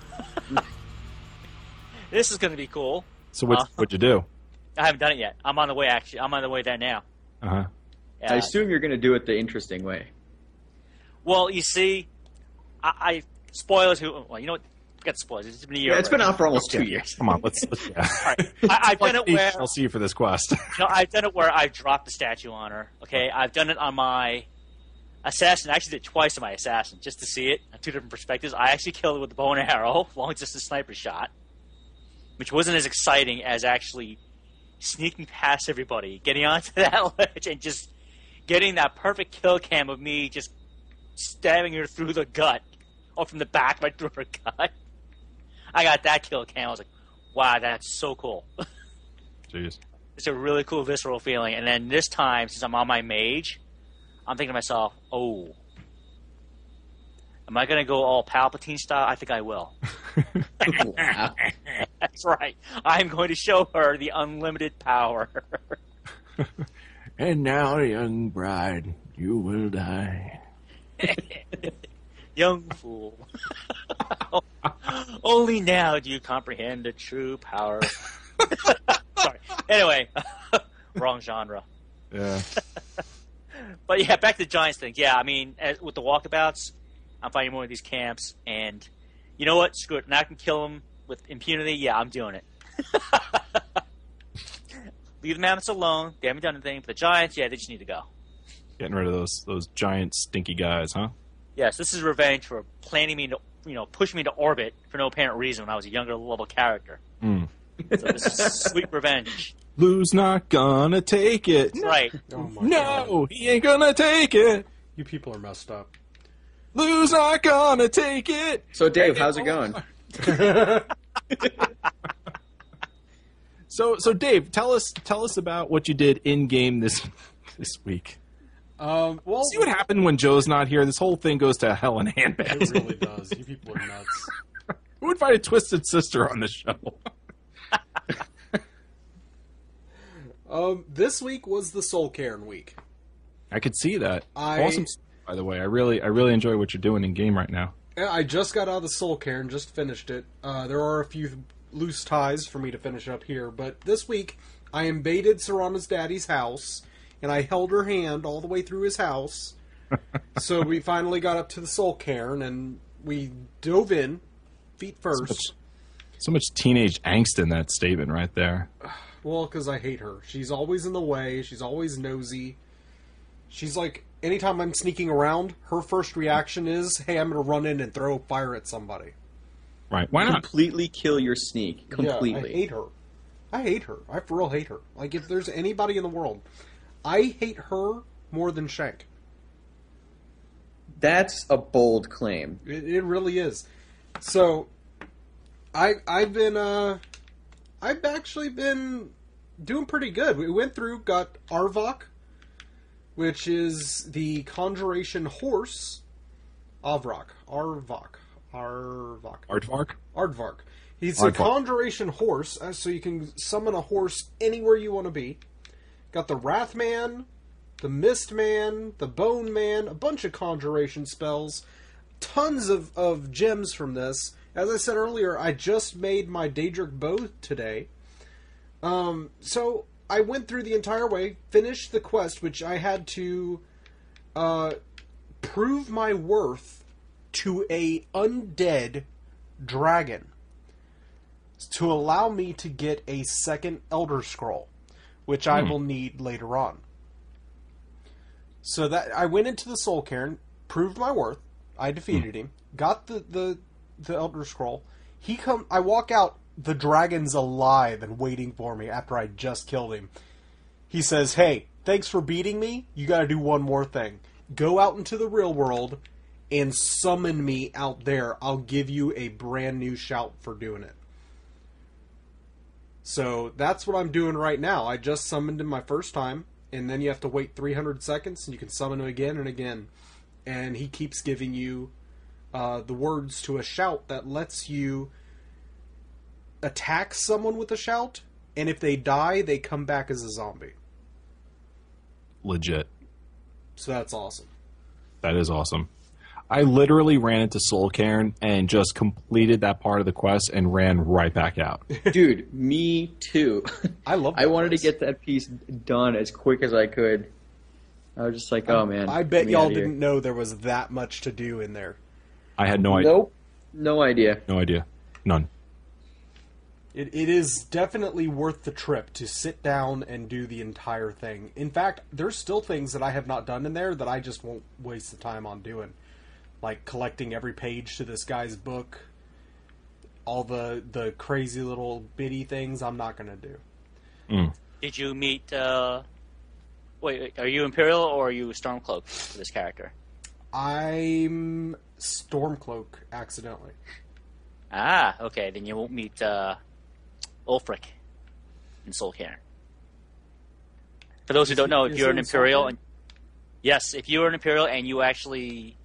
Speaker 2: this is going to be cool.
Speaker 1: so what
Speaker 2: Uh.
Speaker 1: what'd you do?
Speaker 2: I haven't done it yet. I'm on the way. Actually, I'm on the way there now.
Speaker 1: Uh huh.
Speaker 2: Yeah.
Speaker 4: I assume you're going to do it the interesting way.
Speaker 2: Well, you see, I, I spoilers. Who? Well, you know what? Forget the spoilers. It's been a year.
Speaker 4: Yeah, it's been out for almost two years.
Speaker 1: Come on, let's. let's yeah.
Speaker 2: All right. I, I've done it where
Speaker 1: I'll see you for this quest.
Speaker 2: no, I've done it where I've dropped the statue on her. Okay, I've done it on my assassin. I actually did it twice on my assassin just to see it on two different perspectives. I actually killed it with the bow and arrow, long as just a sniper shot, which wasn't as exciting as actually sneaking past everybody, getting onto that ledge, and just getting that perfect kill cam of me just stabbing her through the gut, or from the back right through her gut. I got that kill cam. I was like, wow, that's so cool.
Speaker 1: Jeez.
Speaker 2: it's a really cool visceral feeling. And then this time, since I'm on my mage, I'm thinking to myself, oh, am I going to go all Palpatine style? I think I will. That's right. I'm going to show her the unlimited power.
Speaker 1: And now, young bride, you will die.
Speaker 2: Young fool. Only now do you comprehend the true power. Sorry. Anyway, wrong genre.
Speaker 1: Yeah.
Speaker 2: But yeah, back to the Giants thing. Yeah, I mean, as, with the walkabouts, I'm finding more of these camps, and you know what? Screw it. Now I can kill them with impunity. Yeah, I'm doing it. Leave the mammoths alone. They haven't done anything. But the Giants, yeah, they just need to go.
Speaker 1: Getting rid of those those giant stinky guys, huh?
Speaker 2: Yes, this is revenge for planning me to, you know, push me to orbit for no apparent reason when I was a younger level character.
Speaker 1: Mm.
Speaker 2: So this is sweet revenge.
Speaker 1: Lou's not gonna take it.
Speaker 2: Right.
Speaker 3: Oh my god.
Speaker 1: No, he ain't gonna take it.
Speaker 3: You people are messed up.
Speaker 1: Lou's not gonna take it.
Speaker 4: So, Dave, how's it going?
Speaker 1: So, so Dave, tell us tell us about what you did in game this this week.
Speaker 3: Um, well,
Speaker 1: See what happened when Joe's not here. This whole thing goes to hell in a
Speaker 3: It
Speaker 1: handbasket.
Speaker 3: really does. You people are nuts.
Speaker 1: Who invited Twisted Sister on the show?
Speaker 3: Um, this week was the Soul Cairn week.
Speaker 1: I could see that.
Speaker 3: I-
Speaker 1: Awesome. By the way, I really, I really enjoy what you're doing in game right now.
Speaker 3: I just got out of the Soul Cairn, just finished it. Uh, there are a few loose ties for me to finish up here, but this week I invaded Serana's daddy's house, and I held her hand all the way through his house. so we finally got up to the Soul Cairn, and we dove in, feet first.
Speaker 1: So much teenage angst in that statement right there.
Speaker 3: Well, because I hate her. She's always in the way. She's always nosy. She's like, anytime I'm sneaking around, her first reaction is, hey, I'm going to run in and throw fire at somebody.
Speaker 1: Right? Why not?
Speaker 4: Completely kill your sneak. Completely.
Speaker 3: Yeah, I hate her. I hate her. I for real hate her. Like, if there's anybody in the world, I hate her more than Shank.
Speaker 4: That's a bold claim.
Speaker 3: It, it really is. So, I I've been uh, I've actually been doing pretty good. We went through, got Arvak, which is the conjuration horse. Avrok, Arvak, Arvak,
Speaker 1: Aardvark?
Speaker 3: Aardvark. He's a conjuration horse, uh, so you can summon a horse anywhere you want to be. Got the Wrathman, the Mistman, the Boneman, a bunch of conjuration spells, tons of, of gems from this. As I said earlier, I just made my Daedric bow today. Um, so I went through the entire way, finished the quest, which I had to uh, prove my worth to a undead dragon to allow me to get a second Elder Scroll, which I hmm. will need later on. So that I went into the Soul Cairn, proved my worth. I defeated hmm. him, got the, the the Elder Scroll. He come. I walk out. The dragon's alive and waiting for me after I just killed him. He says, "Hey, thanks for beating me. You got to do one more thing. Go out into the real world and summon me out there. I'll give you a brand new shout for doing it." So that's what I'm doing right now. I just summoned him my first time, and then you have to wait 300 seconds, and you can summon him again and again. And he keeps giving you uh, the words to a shout that lets you attack someone with a shout, and if they die, they come back as a zombie.
Speaker 1: Legit.
Speaker 3: So that's awesome.
Speaker 1: That is awesome. I literally ran into Soul Cairn and just completed that part of the quest and ran right back out.
Speaker 4: Dude, me too.
Speaker 3: I love.
Speaker 4: I wanted
Speaker 3: place.
Speaker 4: to get that piece done as quick as I could. I was just like, oh man.
Speaker 3: I bet
Speaker 4: me
Speaker 3: y'all didn't know there was that much to do in there.
Speaker 1: I had no idea.
Speaker 4: Nope. No idea.
Speaker 1: No idea. None.
Speaker 3: It, it is definitely worth the trip to sit down and do the entire thing. In fact, there's still things that I have not done in there that I just won't waste the time on doing. Like collecting every page to this guy's book, all the the crazy little bitty things I'm not going to do.
Speaker 2: Did you meet? Uh, wait, wait, are you Imperial or are you Stormcloak for this character?
Speaker 3: I'm Stormcloak accidentally.
Speaker 2: Ah, okay. Then you won't meet uh, Ulfric in Soul Cairn. For those who don't know, if you're an Imperial, and yes, if you're an Imperial and you actually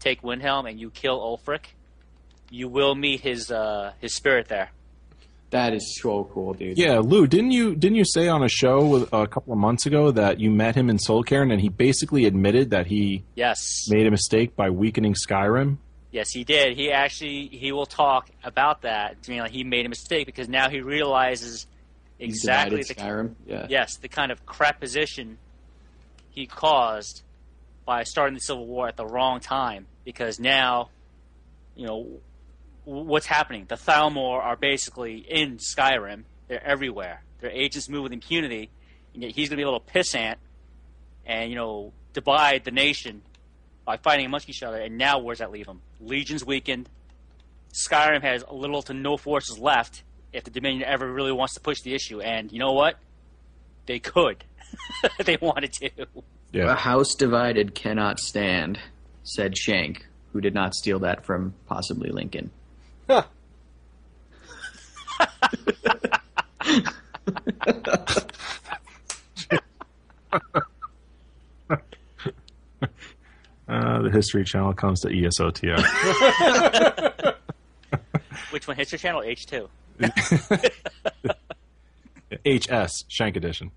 Speaker 2: take Windhelm and you kill Ulfric, you will meet his uh, his spirit there.
Speaker 4: That is so cool, dude.
Speaker 1: Yeah, Lou, didn't you didn't you say on a show with, a couple of months ago that you met him in Soul Cairn and he basically admitted that he
Speaker 2: Yes,
Speaker 1: made a mistake by weakening Skyrim?
Speaker 2: yes, he did. He actually he will talk about that. To me, like he made a mistake because now he realizes exactly the
Speaker 4: Skyrim. Yeah.
Speaker 2: yes, the kind of crap position he caused by starting the Civil War at the wrong time. Because now, you know, what's happening? The Thalmor are basically in Skyrim. They're everywhere. Their agents move with impunity, and yet he's going to be a little pissant and, you know, divide the nation by fighting amongst each other. And now where's that leave him? Legion's weakened. Skyrim has little to no forces left if the Dominion ever really wants to push the issue. And you know what? They could. they wanted to.
Speaker 1: Yeah.
Speaker 4: A house divided cannot stand, said Shank, who did not steal that from possibly Lincoln.
Speaker 3: Huh.
Speaker 1: Uh, the History Channel comes to E ESOTR.
Speaker 2: Which one? History Channel H two.
Speaker 1: HS Shank Edition.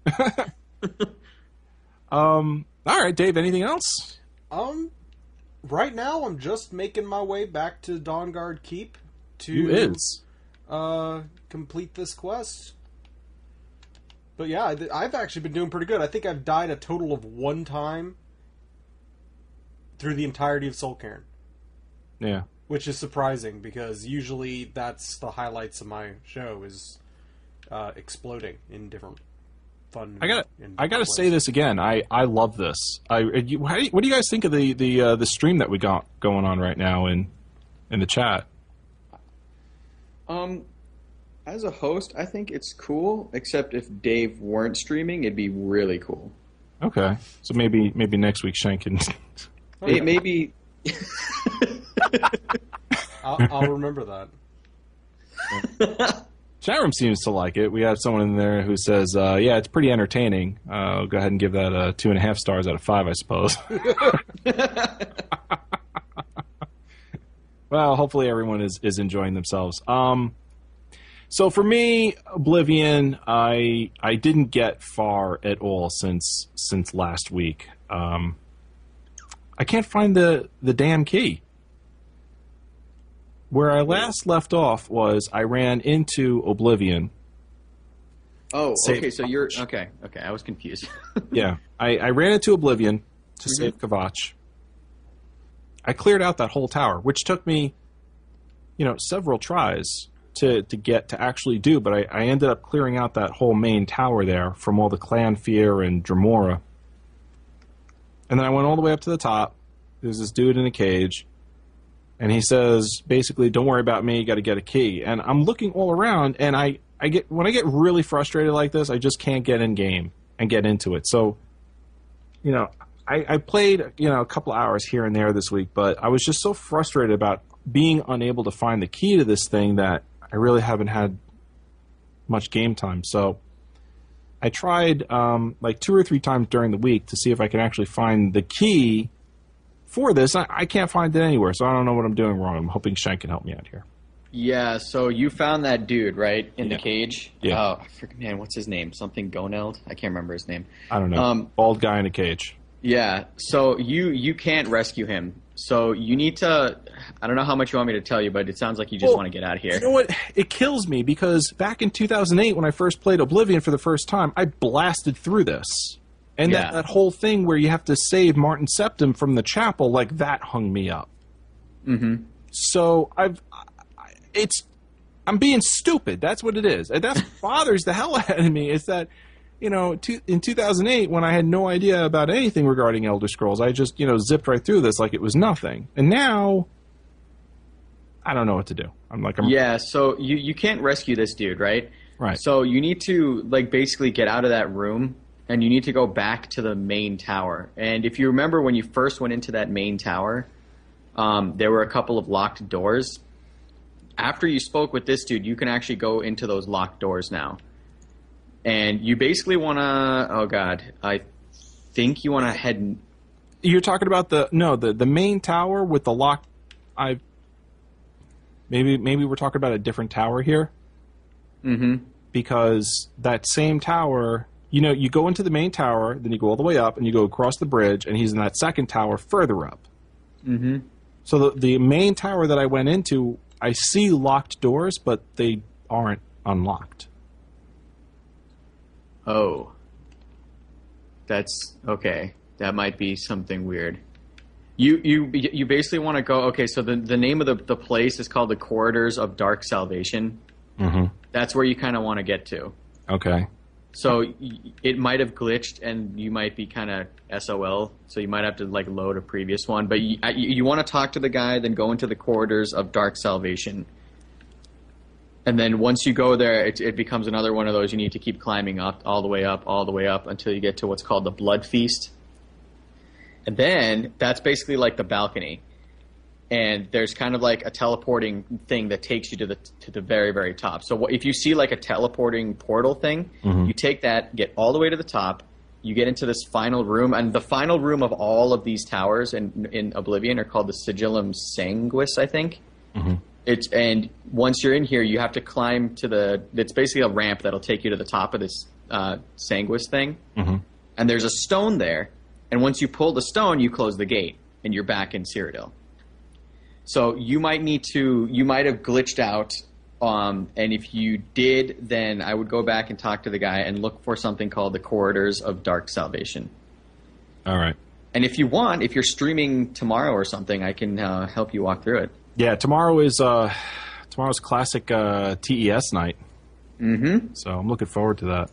Speaker 1: um. All right, Dave. Anything else?
Speaker 3: Um, right now I'm just making my way back to Dawnguard Keep to
Speaker 1: You is.
Speaker 3: uh complete this quest. But yeah, I- I've actually been doing pretty good. I think I've died a total of one time through the entirety of Soul Cairn,
Speaker 1: Yeah.
Speaker 3: which is surprising because usually that's the highlights of my show is uh, exploding in different fun.
Speaker 1: I gotta, I gotta
Speaker 3: different
Speaker 1: say this again. I, I love this. I, you, how do you, what do you guys think of the the uh, the stream that we got going on right now in in the chat?
Speaker 4: Um, as a host, I think it's cool. Except if Dave weren't streaming, it'd be really cool.
Speaker 1: Okay, so maybe maybe next week Shank can.
Speaker 4: May- Maybe.
Speaker 3: I'll, I'll remember that.
Speaker 1: Room seems to like it. We have someone in there who says, uh, "Yeah, it's pretty entertaining." Uh, go ahead and give that uh, two and a half stars out of five, I suppose. well, hopefully everyone is, is enjoying themselves. Um, so for me, Oblivion, I I didn't get far at all since since last week. Um, I can't find the the damn key. Where I last left off was I ran into Oblivion.
Speaker 4: Oh, okay. So you're okay. Okay, I was confused.
Speaker 1: Yeah, I, I ran into Oblivion to mm-hmm. save Kvatch. I cleared out that whole tower, which took me, you know, several tries to, to get to actually do, but I, I ended up clearing out that whole main tower there from all the clannfear and Dremora. And then I went all the way up to the top. There's this dude in a cage, and he says basically, "Don't worry about me. You got to get a key." And I'm looking all around, and I I get when I get really frustrated like this, I just can't get in game and get into it. So, you know, I, I played you know a couple hours here and there this week, but I was just so frustrated about being unable to find the key to this thing that I really haven't had much game time. So. I tried um, like two or three times during the week to see if I can actually find the key for this. I, I can't find it anywhere, so I don't know what I'm doing wrong. I'm hoping Shank can help me out here.
Speaker 4: yeah. So you found that dude right in
Speaker 1: Yeah.
Speaker 4: the cage.
Speaker 1: Yeah.
Speaker 4: Oh, freaking man, what's his name? Something Goneld. I can't remember his name.
Speaker 1: I don't know.
Speaker 4: Um,
Speaker 1: Bald guy in a cage.
Speaker 4: Yeah. So you you can't rescue him. So you need to. I don't know how much you want me to tell you, but it sounds like you just
Speaker 1: Well,
Speaker 4: want to get out of here.
Speaker 1: You know what? It kills me because back in 2008, when I first played Oblivion for the first time, I blasted through this. And
Speaker 4: Yeah.
Speaker 1: that, that whole thing where you have to save Martin Septim from the chapel, like that hung me up.
Speaker 4: Mm-hmm.
Speaker 1: So I've, I- it's, I'm being stupid. That's what it is. And what bothers the hell out of me. Is that, you know, two, in 2008 when I had no idea about anything regarding Elder Scrolls, I just, you know, zipped right through this like it was nothing. And now, I don't know what to do. I'm like, I'm
Speaker 4: Yeah. So you you can't rescue this dude, right?
Speaker 1: right.
Speaker 4: So you need to like basically get out of that room and you need to go back to the main tower. And if you remember when you first went into that main tower, um, there were a couple of locked doors. After you spoke with this dude, you can actually go into those locked doors now. And you basically want to. Oh God, I think you want to head.
Speaker 1: You're talking about the no the the main tower with the lock. I maybe maybe we're talking about a different tower here
Speaker 4: Mm-hmm.
Speaker 1: because that same tower. You know, you go into the main tower, then you go all the way up, and you go across the bridge, and he's in that second tower further up.
Speaker 4: Mm-hmm.
Speaker 1: So the the main tower that I went into, I see locked doors, but they aren't unlocked.
Speaker 4: Oh. That's okay. That might be something weird. You you you basically want to go okay, so the the name of the the place is called the Corridors of Dark Salvation.
Speaker 1: Mm-hmm.
Speaker 4: That's where you kind of want to get to.
Speaker 1: Okay.
Speaker 4: So it might have glitched and you might be kind of SOL, so you might have to like load a previous one, but you, you, want to talk to the guy, then go into the Corridors of Dark Salvation. And then once you go there, it, it becomes another one of those you need to keep climbing up, all the way up, all the way up until you get to what's called the Blood Feast. And then that's basically like the balcony. And there's kind of like a teleporting thing that takes you to the to the very very top. So if you see like a teleporting portal thing, you take that, get all the way to the top, you get into this final room, and the final room of all of these towers in in Oblivion are called the Sigillum Sanguis, I think. It's and once you're in here, you have to climb to the. It's basically a ramp that'll take you to the top of this uh, Sanguis thing,
Speaker 1: Mhm.
Speaker 4: and there's a stone there. And once you pull the stone, you close the gate, and you're back in Cyrodiil. So you might need to. You might have glitched out. Um, and if you did, then I would go back and talk to the guy and look for something called the Corridors of Dark Salvation.
Speaker 1: All right.
Speaker 4: And if you want, if you're streaming tomorrow or something, I can uh, help you walk through it.
Speaker 1: Yeah, tomorrow is uh, tomorrow's classic uh, TES night.
Speaker 4: Mm-hmm.
Speaker 1: So I'm looking forward to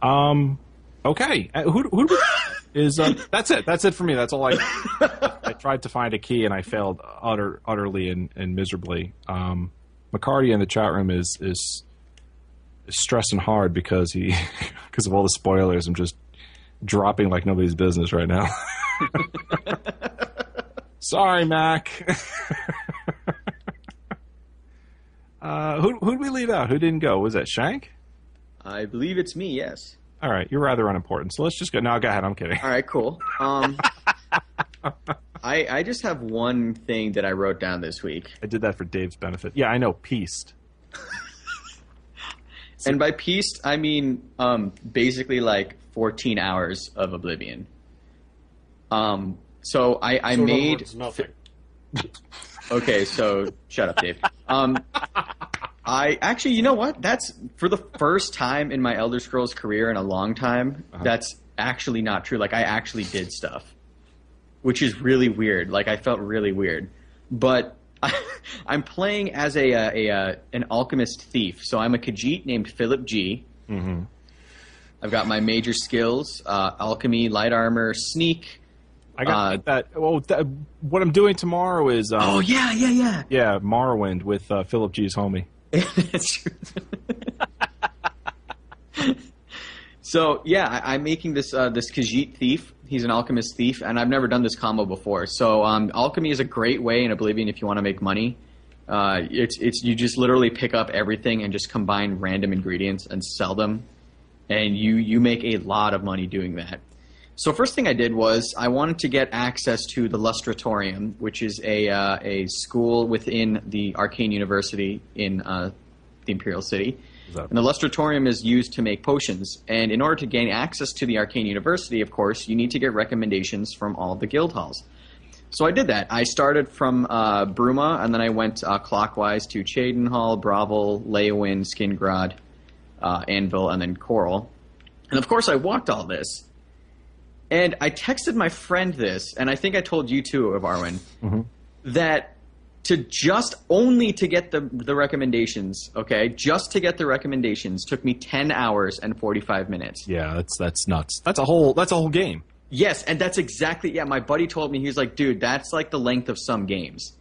Speaker 1: that. Um, okay. Uh, who who is uh, that's it? That's it for me. That's all I. Tried to find a key and I failed utter utterly and, and miserably. Um, McCarty in the chat room is is, is stressing hard because he because of all the spoilers. I'm just dropping like nobody's business right now. Sorry, Mac. uh, who who did we leave out? Who didn't go? Was that Shank?
Speaker 4: I believe it's me. Yes.
Speaker 1: All right, you're rather unimportant. So let's just go. No, go ahead. I'm kidding.
Speaker 4: All right. Cool. Um, I I just have one thing that I wrote down this week,
Speaker 1: I did that for Dave's benefit. Yeah, I know. Pieced.
Speaker 4: and by pieced I mean um, basically like 14 hours of Oblivion. Um. So I I
Speaker 3: So
Speaker 4: made
Speaker 3: words, nothing.
Speaker 4: Okay, so shut up, Dave. Um, I actually, you know what? That's for the first time in my Elder Scrolls career in a long time. That's actually not true. Like I actually did stuff, which is really weird. Like I felt really weird, but I, I'm playing as a, a, a, uh an alchemist thief. So I'm a Khajiit named Philip G.
Speaker 1: Mm-hmm.
Speaker 4: I've got my major skills: uh, alchemy, light armor, sneak.
Speaker 1: I got
Speaker 4: Uh,
Speaker 1: that. Well, that, what I'm doing tomorrow is um,
Speaker 4: Oh yeah, yeah, yeah.
Speaker 1: yeah, Morrowind with uh, Philip G's homie.
Speaker 4: That's true. so yeah, I, I'm making this uh, this Khajiit thief. He's an alchemist thief, and I've never done this combo before. So um, alchemy is a great way in Oblivion if you want to make money. Uh, it's it's you just literally pick up everything and just combine random ingredients and sell them, and you you make a lot of money doing that. So first thing I did was I wanted to get access to the Lustratorium, which is a uh, a school within the Arcane University in uh, the Imperial City.
Speaker 1: That-
Speaker 4: And the Lustratorium is used to make potions. And in order to gain access to the Arcane University, of course, you need to get recommendations from all the guild halls. So I did that. I started from uh, Bruma, and then I went uh, clockwise to Chaden Hall, Bravil, Leyawiin, Skingrad, uh, Anvil, and then Chorrol. And of course, I walked all this. And I texted my friend this, and I think I told you too, of Arwen, that to just only to get the the recommendations, okay, just to get the recommendations took me ten hours and forty five minutes.
Speaker 1: Yeah, that's that's nuts. That's a whole that's a whole game.
Speaker 4: Yes, and that's exactly yeah. My buddy told me he was like, dude, that's like the length of some games.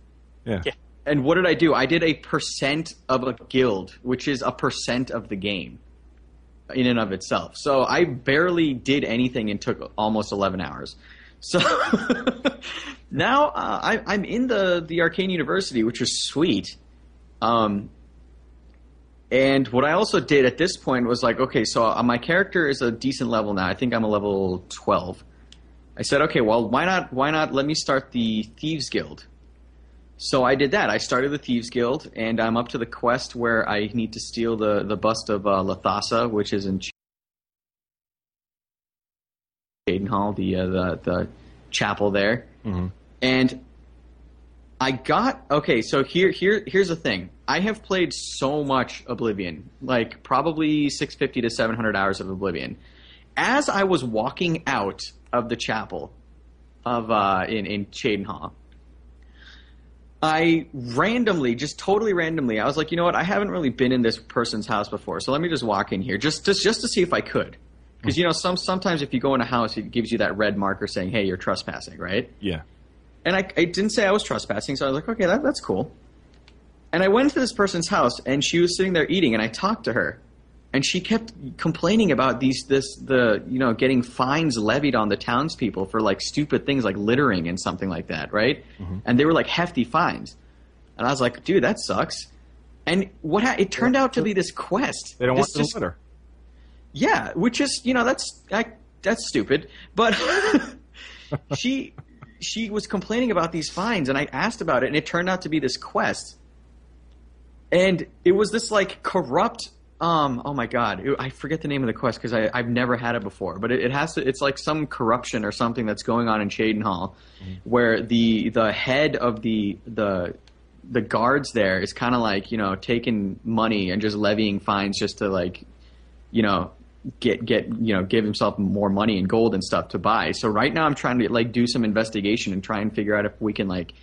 Speaker 1: Yeah.
Speaker 2: Yeah.
Speaker 4: And what did I do? I did a percent of a guild, which is a percent of the game in and of itself. So I barely did anything and took almost 11 hours. So now uh, I, I'm in the, the Arcane University, which is sweet. Um, and what I also did at this point was like, okay, so uh, my character is a decent level now. I think I'm a level 12. I said, okay, well, why not? Why not? Let me start the Thieves Guild. So I did that. I started the Thieves Guild, and I'm up to the quest where I need to steal the, the bust of uh, Llathasa, which is in Ch- Hall, the, uh, the the chapel there.
Speaker 1: Mhm.
Speaker 4: And I got okay. So here here here's the thing. I have played so much Oblivion, like probably 650 to 700 hours of Oblivion. As I was walking out of the chapel of uh, in in Cheydinhal, I randomly, just totally randomly, I was like, you know what? I haven't really been in this person's house before, so let me just walk in here, just just just to see if I could. Because you know, some sometimes if you go in a house, it gives you that red marker saying, "Hey, you're trespassing," right?
Speaker 1: Yeah.
Speaker 4: And I, I didn't say I was trespassing, so I was like, okay, that, that's cool. And I went to this person's house, and she was sitting there eating, and I talked to her, and she kept complaining about these this the you know getting fines levied on the townspeople for like stupid things like littering and something like that, right? Mm-hmm. And they were like hefty fines, and I was like, dude, that sucks. And what ha- it turned out to be this quest.
Speaker 1: They don't want to litter.
Speaker 4: Yeah, which is you know that's I, that's stupid, but she she was complaining about these fines, and I asked about it, and it turned out to be this quest, and it was this like corrupt. Um, oh my god, it- I forget the name of the quest because I've never had it before. But it, it has to. It's like some corruption or something that's going on in Cheydinhal, where the the head of the the the guards there is kind of like you know taking money and just levying fines just to like you know get get you know give himself more money and gold and stuff to buy. So right now I'm trying to like do some investigation and try and figure out if we can like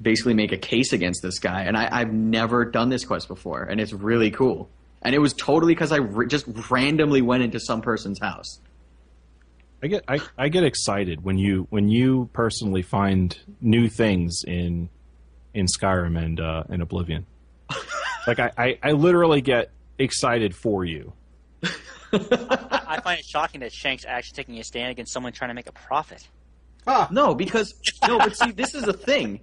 Speaker 4: basically make a case against this guy. And I, I've never done this quest before, and it's really cool. And it was totally because I r- just randomly went into some person's house.
Speaker 1: I get I, I get excited when you when you personally find new things in in Skyrim and uh, in Oblivion. like I, I, I literally get excited for you.
Speaker 2: I, I find it shocking that Shank's actually taking a stand against someone trying to make a profit.
Speaker 3: Ah,
Speaker 4: No, because no, but see, this is the thing.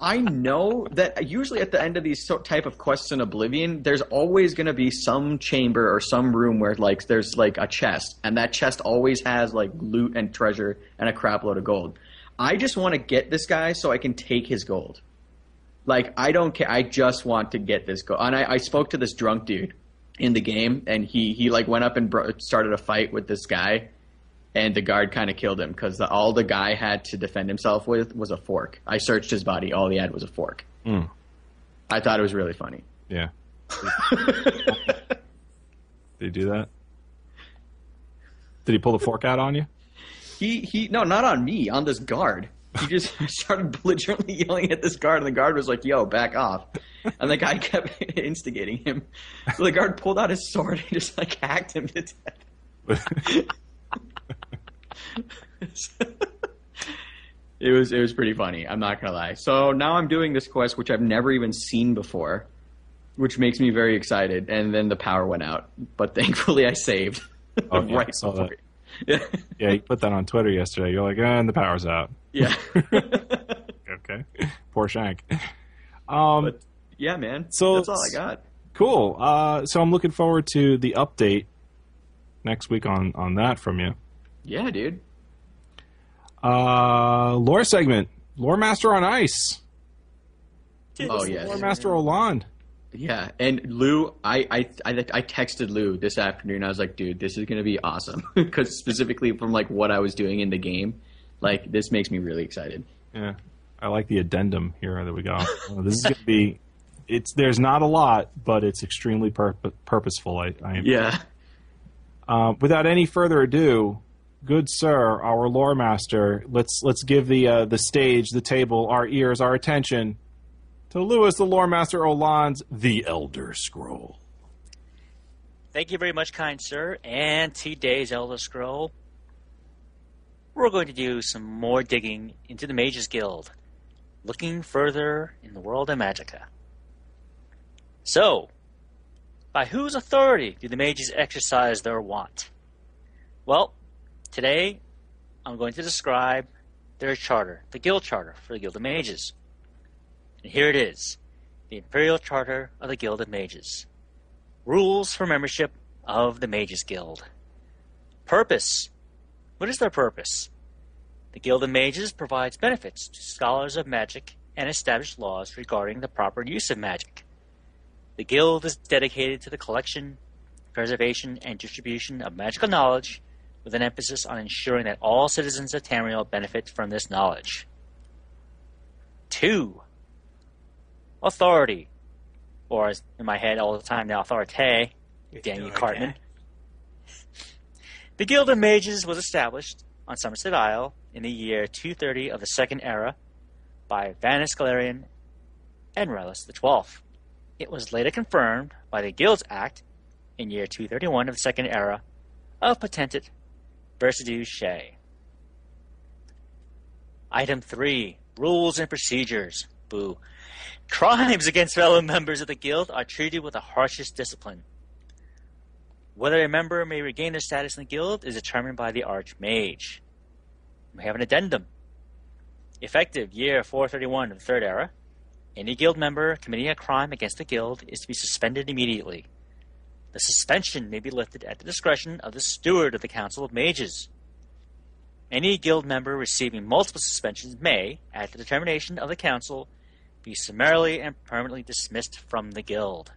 Speaker 4: I know that usually at the end of these so- type of quests in Oblivion, there's always going to be some chamber or some room where like there's like a chest, and that chest always has like loot and treasure and a crap load of gold. I just want to get this guy so I can take his gold. Like I don't care. I just want to get this gold. And I, I spoke to this drunk dude in the game, and he he like went up and bro- started a fight with this guy and the guard kind of killed him because all the guy had to defend himself with was a fork. I searched his body; all he had was a fork.
Speaker 1: Mm.
Speaker 4: I thought it was really funny.
Speaker 1: Yeah. Did he do that? Did he pull the fork out on you?
Speaker 4: he he no, not on me, on this guard. He just started belligerently yelling at this guard, and the guard was like, "Yo, back off!" And the guy kept instigating him. So the guard pulled out his sword and just like hacked him to death. it was it was pretty funny. I'm not gonna lie. So now I'm doing this quest, which I've never even seen before, which makes me very excited. And then the power went out, but thankfully I saved.
Speaker 1: Oh, yeah,
Speaker 4: right
Speaker 1: saw
Speaker 4: before.
Speaker 1: that.
Speaker 4: Yeah.
Speaker 1: Yeah, you put that on Twitter yesterday. You're like, eh, and the power's out.
Speaker 4: Yeah.
Speaker 1: Okay. Poor Shank. Um,
Speaker 4: But- yeah, man.
Speaker 1: So-
Speaker 4: that's all I got.
Speaker 1: cool. Uh, so I'm looking forward to the update next week on, on that from you.
Speaker 4: Yeah, dude.
Speaker 1: Uh, lore segment. Lore Master on Ice.
Speaker 4: Oh yeah.
Speaker 1: Lore Master Olan.
Speaker 4: Yeah, and Lou, I, I, I, I texted Lou this afternoon. I was like, dude, this is gonna be awesome because specifically from like what I was doing in the game, like this makes me really excited.
Speaker 1: Yeah. I like the addendum here that we got. Uh, this is going to be. It's there's not a lot, but it's extremely pur- purposeful. I, I am.
Speaker 4: Yeah.
Speaker 1: Uh, without any further ado, good sir, our lore master, let's let's give the uh, the stage, the table, our ears, our attention to Lewis, the lore master Olan's The Elder Scroll.
Speaker 2: Thank you very much, kind sir. And today's Elder Scroll, we're going to do some more digging into the Mages Guild, looking further in the world of Magicka. So, by whose authority do the mages exercise their want? Well, today I'm going to describe their charter, the guild charter for the Guild of Mages. And here it is the Imperial Charter of the Guild of Mages. Rules for membership of the Mages Guild. Purpose. What is their purpose? The Guild of Mages provides benefits to scholars of magic and established laws regarding the proper use of magic. The Guild is dedicated to the collection, preservation, and distribution of magical knowledge with an emphasis on ensuring that all citizens of Tamriel benefit from this knowledge. 2. Authority or as in my head all the time now, authorite, Daniel Cartman. The Guild of Mages was established on Summerset Isle in the year 230 of the Second Era by Vanus Galerion and Relius XII. It was later confirmed by the Guilds Act in year 231 of the Second Era of Potentate Versidue-Shaie. Item 3 Rules and Procedures. Boo. Crimes against fellow members of the guild are treated with the harshest discipline. Whether a member may regain their status in the guild is determined by the Archmage. We have an addendum. Effective year 431 of the Third Era, any guild member committing a crime against the guild is to be suspended immediately. The suspension may be lifted at the discretion of the steward of the Council of Mages. Any guild member receiving multiple suspensions may, at the determination of the council, be summarily and permanently dismissed from the guild.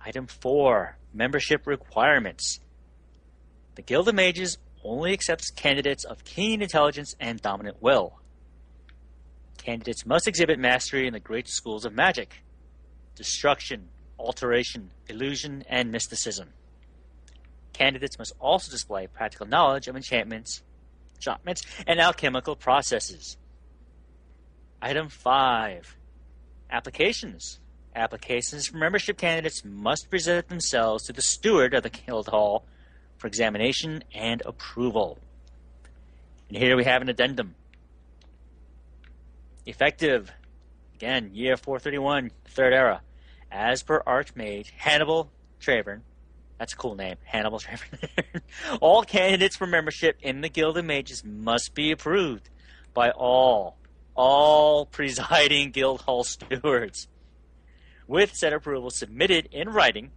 Speaker 2: Item 4 Membership Requirements. The Guild of Mages only accepts candidates of keen intelligence and dominant will. Candidates must exhibit mastery in the great schools of magic destruction, alteration, illusion, and mysticism. Candidates must also display practical knowledge of enchantments, enchantments and alchemical processes. Item 5 Applications. Applications for membership candidates must present themselves to the steward of the guild hall for examination and approval. And here we have an addendum. Effective, again, year 431, third era. As per Archmage Hannibal Traven, that's a cool name, Hannibal Traven. all candidates for membership in the Guild of Mages must be approved by all, all presiding guild hall stewards, with said approval submitted in writing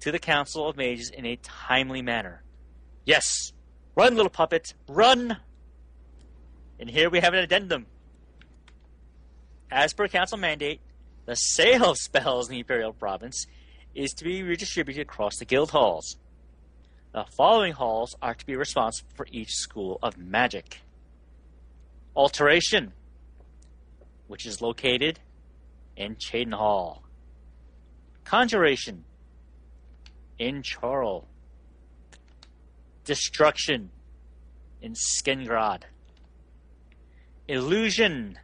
Speaker 2: to the Council of Mages in a timely manner. Yes, run, little puppet, run! And here we have an addendum. As per council mandate, the sale of spells in the Imperial Province is to be redistributed across the guild halls. The following halls are to be responsible for each school of magic Alteration, which is located in Cheydinhal. Conjuration, in Chorrol. Destruction, in Skingrad. Illusion,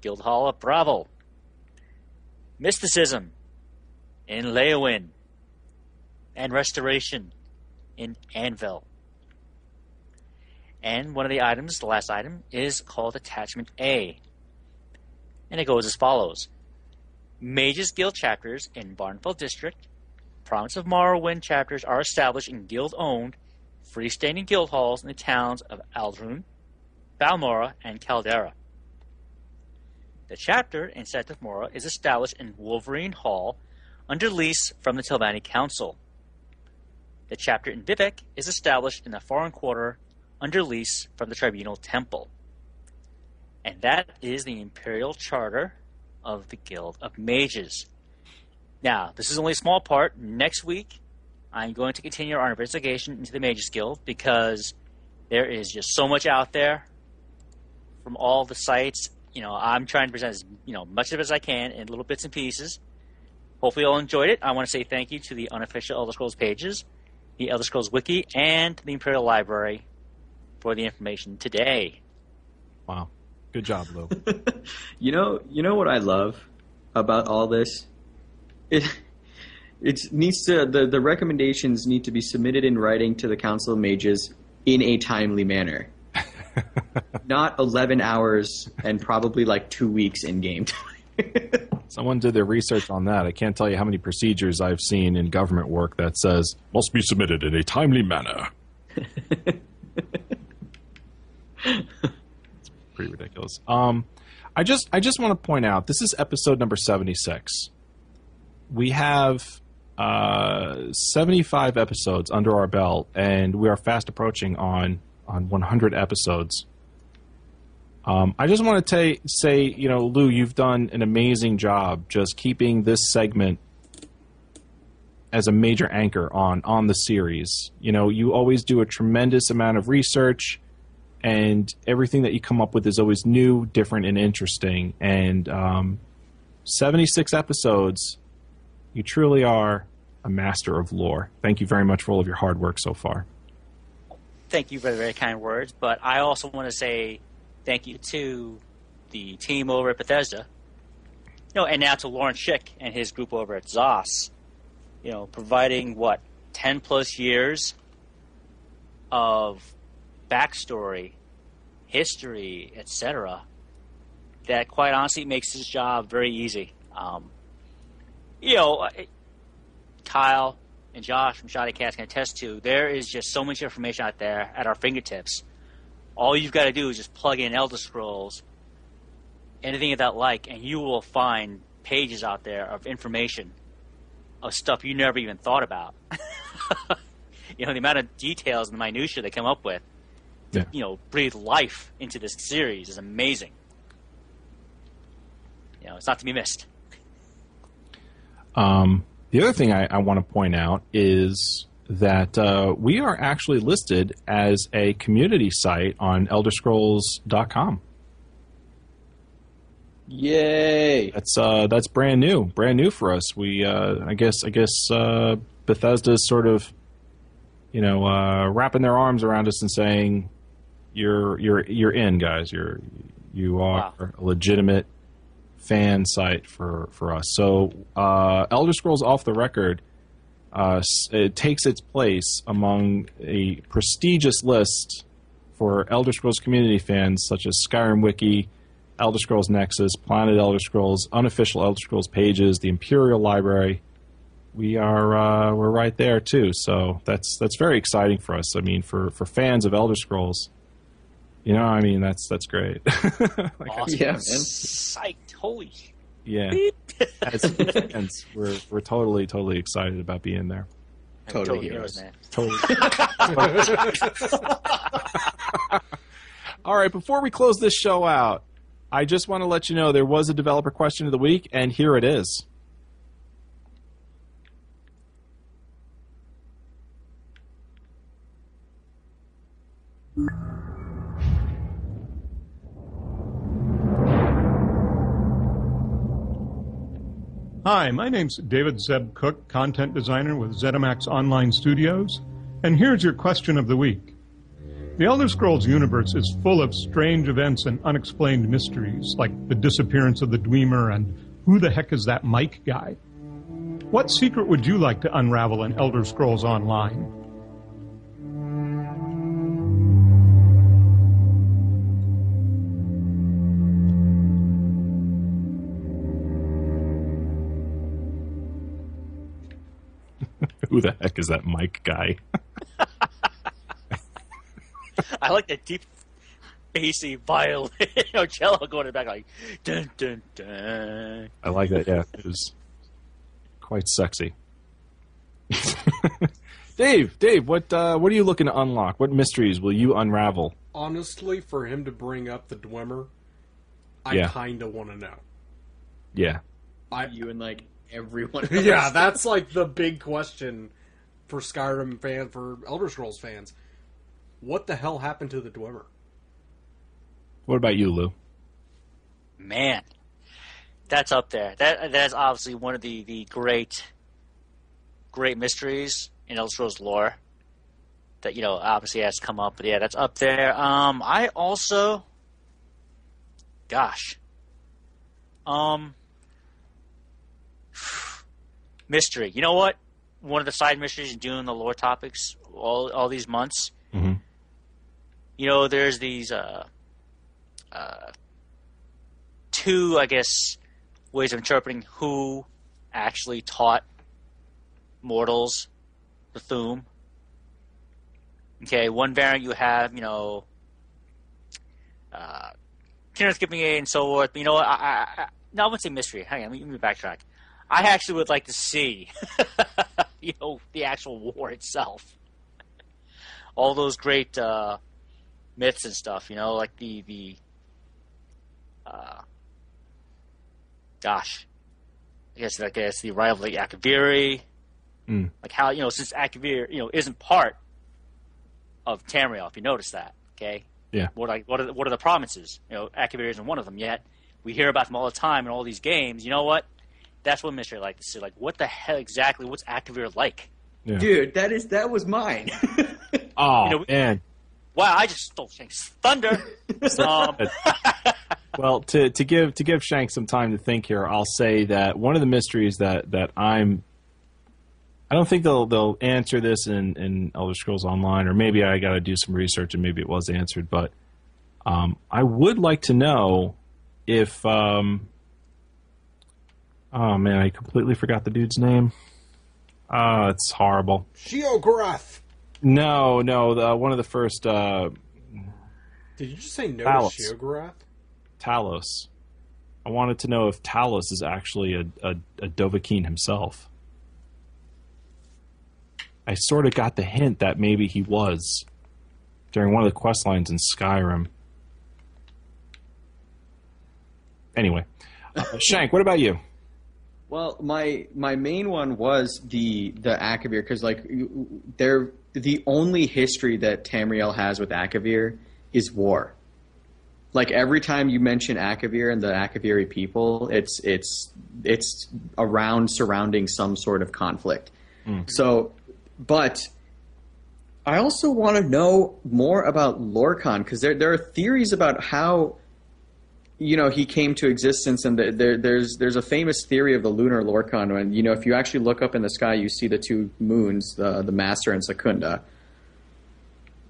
Speaker 2: Guildhall of Bravil. Mysticism in Leyawiin. And Restoration in Anvil. And one of the items, the last item, is called Attachment A. And it goes as follows Mages Guild chapters in Vvardenfell District, Province of Morrowind chapters are established in guild owned, freestanding guild halls in the towns of Ald'ruhn, Balmora, and Caldera. The chapter in Sadrith Mora is established in Wolverine Hall under lease from the Telvanni Council. The chapter in Vivec is established in the Foreign Quarter under lease from the Tribunal Temple. And that is the Imperial Charter of the Guild of Mages. Now, this is only a small part. Next week, I'm going to continue our investigation into the Mages Guild because there is just so much out there from all the sites. You know, I'm trying to present as you know much of it as I can in little bits and pieces. Hopefully, you all enjoyed it. I want to say thank you to the unofficial Elder Scrolls pages, the Elder Scrolls Wiki, and the Imperial Library for the information today.
Speaker 1: Wow, good job, Lou.
Speaker 4: you know, you know what I love about all this. It it needs to the the recommendations need to be submitted in writing to the Council of Mages in a timely manner. Not 11 hours and probably like two weeks in game time.
Speaker 1: Someone did their research on that. I can't tell you how many procedures I've seen in government work that says must be submitted in a timely manner. Pretty ridiculous. Um, I just I just want to point out this is episode number seventy six. We have uh, seventy five episodes under our belt, and we are fast approaching on on one hundred episodes. Um, I just want to ta- say, you know, Lou, you've done an amazing job just keeping this segment as a major anchor on on the series. You know, you always do a tremendous amount of research, and everything that you come up with is always new, different, and interesting. And um, seventy six episodes, you truly are a master of lore. Thank you very much for all of your hard work so far.
Speaker 2: Thank you for the very kind words, but I also want to say thank you to the team over at Bethesda. You know, and now to Lawrence Schick and his group over at ZOS. You know, providing what ten plus years of backstory, history, etc. That quite honestly makes his job very easy. Um, you know, Kyle and Josh from Shoddy Cast can attest to. There is just so much information out there at our fingertips all you've got to do is just plug in Elder Scrolls, anything of that like, and you will find pages out there of information of stuff you never even thought about. you know, the amount of details and the minutia they come up with.
Speaker 1: Yeah.
Speaker 2: you know breathe life into this series is amazing. You know, it's not to be missed.
Speaker 1: Um, the other thing I, I want to point out is that uh, we are actually listed as a community site on ElderScrolls.com.
Speaker 4: Yay!
Speaker 1: That's uh, that's brand new, brand new for us. We, uh, I guess, I guess uh, Bethesda's sort of, you know, uh, wrapping their arms around us and saying, "You're you're you're in, guys. You're you are
Speaker 2: Wow.
Speaker 1: a legitimate fan site for for us." So, uh, Elder Scrolls Off the Record, uh, it takes its place among a prestigious list for Elder Scrolls community fans, such as Skyrim Wiki. Elder Scrolls Nexus, Planet Elder Scrolls, unofficial Elder Scrolls pages, the Imperial Library. We are uh, we're right there too, so that's that's very exciting for us. I mean, for, for fans of Elder Scrolls, you know, I mean that's that's great. Like,
Speaker 2: Awesome.
Speaker 4: Yeah, man.
Speaker 2: Psyched. Holy.
Speaker 1: yeah, as fans, we're we're totally totally excited about being there.
Speaker 4: Totally
Speaker 2: heroes,
Speaker 4: heroes.
Speaker 2: man.
Speaker 1: Totally. All right, before we close this show out, I just want to let you know there was a developer question of the week, and here it is.
Speaker 5: Hi, my name's David Zeb Cook, content designer with ZeniMax Online Studios, and here's your question of the week. The Elder Scrolls universe is full of strange events and unexplained mysteries, like the disappearance of the Dwemer and who the heck is that M'aiq guy? What secret would you like to unravel in Elder Scrolls Online?
Speaker 1: Who the heck is that M'aiq guy?
Speaker 2: I like that deep, bassy violin, you know, cello going in the back like dun dun dun.
Speaker 1: I like that. Yeah, it was quite sexy. Dave, Dave, what uh, what are you looking to unlock? What mysteries will you unravel?
Speaker 3: Honestly, for him to bring up the Dwemer, I
Speaker 1: Yeah.
Speaker 3: kind of want to know.
Speaker 1: Yeah,
Speaker 3: I
Speaker 4: You and like everyone. Else.
Speaker 3: yeah, that's like the big question for Skyrim fan for Elder Scrolls fans. What the hell happened to the Dwemer?
Speaker 1: What about you, Lou?
Speaker 2: Man, that's up there. That that's obviously one of the the great, great mysteries in Elder Scrolls lore. That you know obviously has come up, but yeah, that's up there. Um, I also, gosh, um, mystery. You know what? One of the side mysteries in doing the lore topics all all these months.
Speaker 1: Mhm.
Speaker 2: You know, there's these uh, uh, two, I guess, ways of interpreting who actually taught mortals the Thu'um. Okay, one variant you have, you know, uh, Kynareth and so forth. But you know what? I, I, I, no, I wouldn't say mystery. Hang on, let me, let me backtrack. I actually would like to see, you know, the actual war itself. All those great uh, myths and stuff, you know, like the the uh, gosh, I guess I guess the arrival of Akaviri,
Speaker 1: Mm.
Speaker 2: like how you know since Akavir you know isn't part of Tamriel, if you notice that, okay?
Speaker 1: Yeah.
Speaker 2: What like what are the, what are the provinces? You know, Akavir isn't one of them yet. We hear about them all the time in all these games. You know what? That's what mystery I like to see. Like, what the hell exactly? What's Akavir like?
Speaker 1: Yeah.
Speaker 4: Dude, that is that was mine.
Speaker 1: Oh
Speaker 2: You know,
Speaker 1: man.
Speaker 2: Wow, I just stole Shank's thunder. um,
Speaker 1: Well, to, to give to give Shank some time to think here, I'll say that one of the mysteries that, that I'm I don't think they'll they'll answer this in, in Elder Scrolls Online, or maybe I got to do some research and maybe it was answered. But um, I would like to know if um, oh man, I completely forgot the dude's name. Oh, it's horrible.
Speaker 3: Sheogorath!
Speaker 1: No, no, the, one of the first uh,
Speaker 3: Did you just say no
Speaker 1: Talos.
Speaker 3: to Sheogorath?
Speaker 1: Talos. I wanted to know if Talos is actually a, a, a Dovahkiin himself. I sort of got the hint that maybe he was. during one of the quest lines in Skyrim. Anyway, uh, Shank, what about you?
Speaker 4: Well, my my main one was the the Akavir because like they're the only history that Tamriel has with Akavir is war. Like every time you mention Akavir and the Akaviri people, it's it's it's around surrounding some sort of conflict. Hmm. So, but I also want to know more about Lorkhan because there there are theories about how you know he came to existence and the, there, there's there's a famous theory of the lunar Lorkhan when you know if you actually look up in the sky you see the two moons the the Masser and secunda.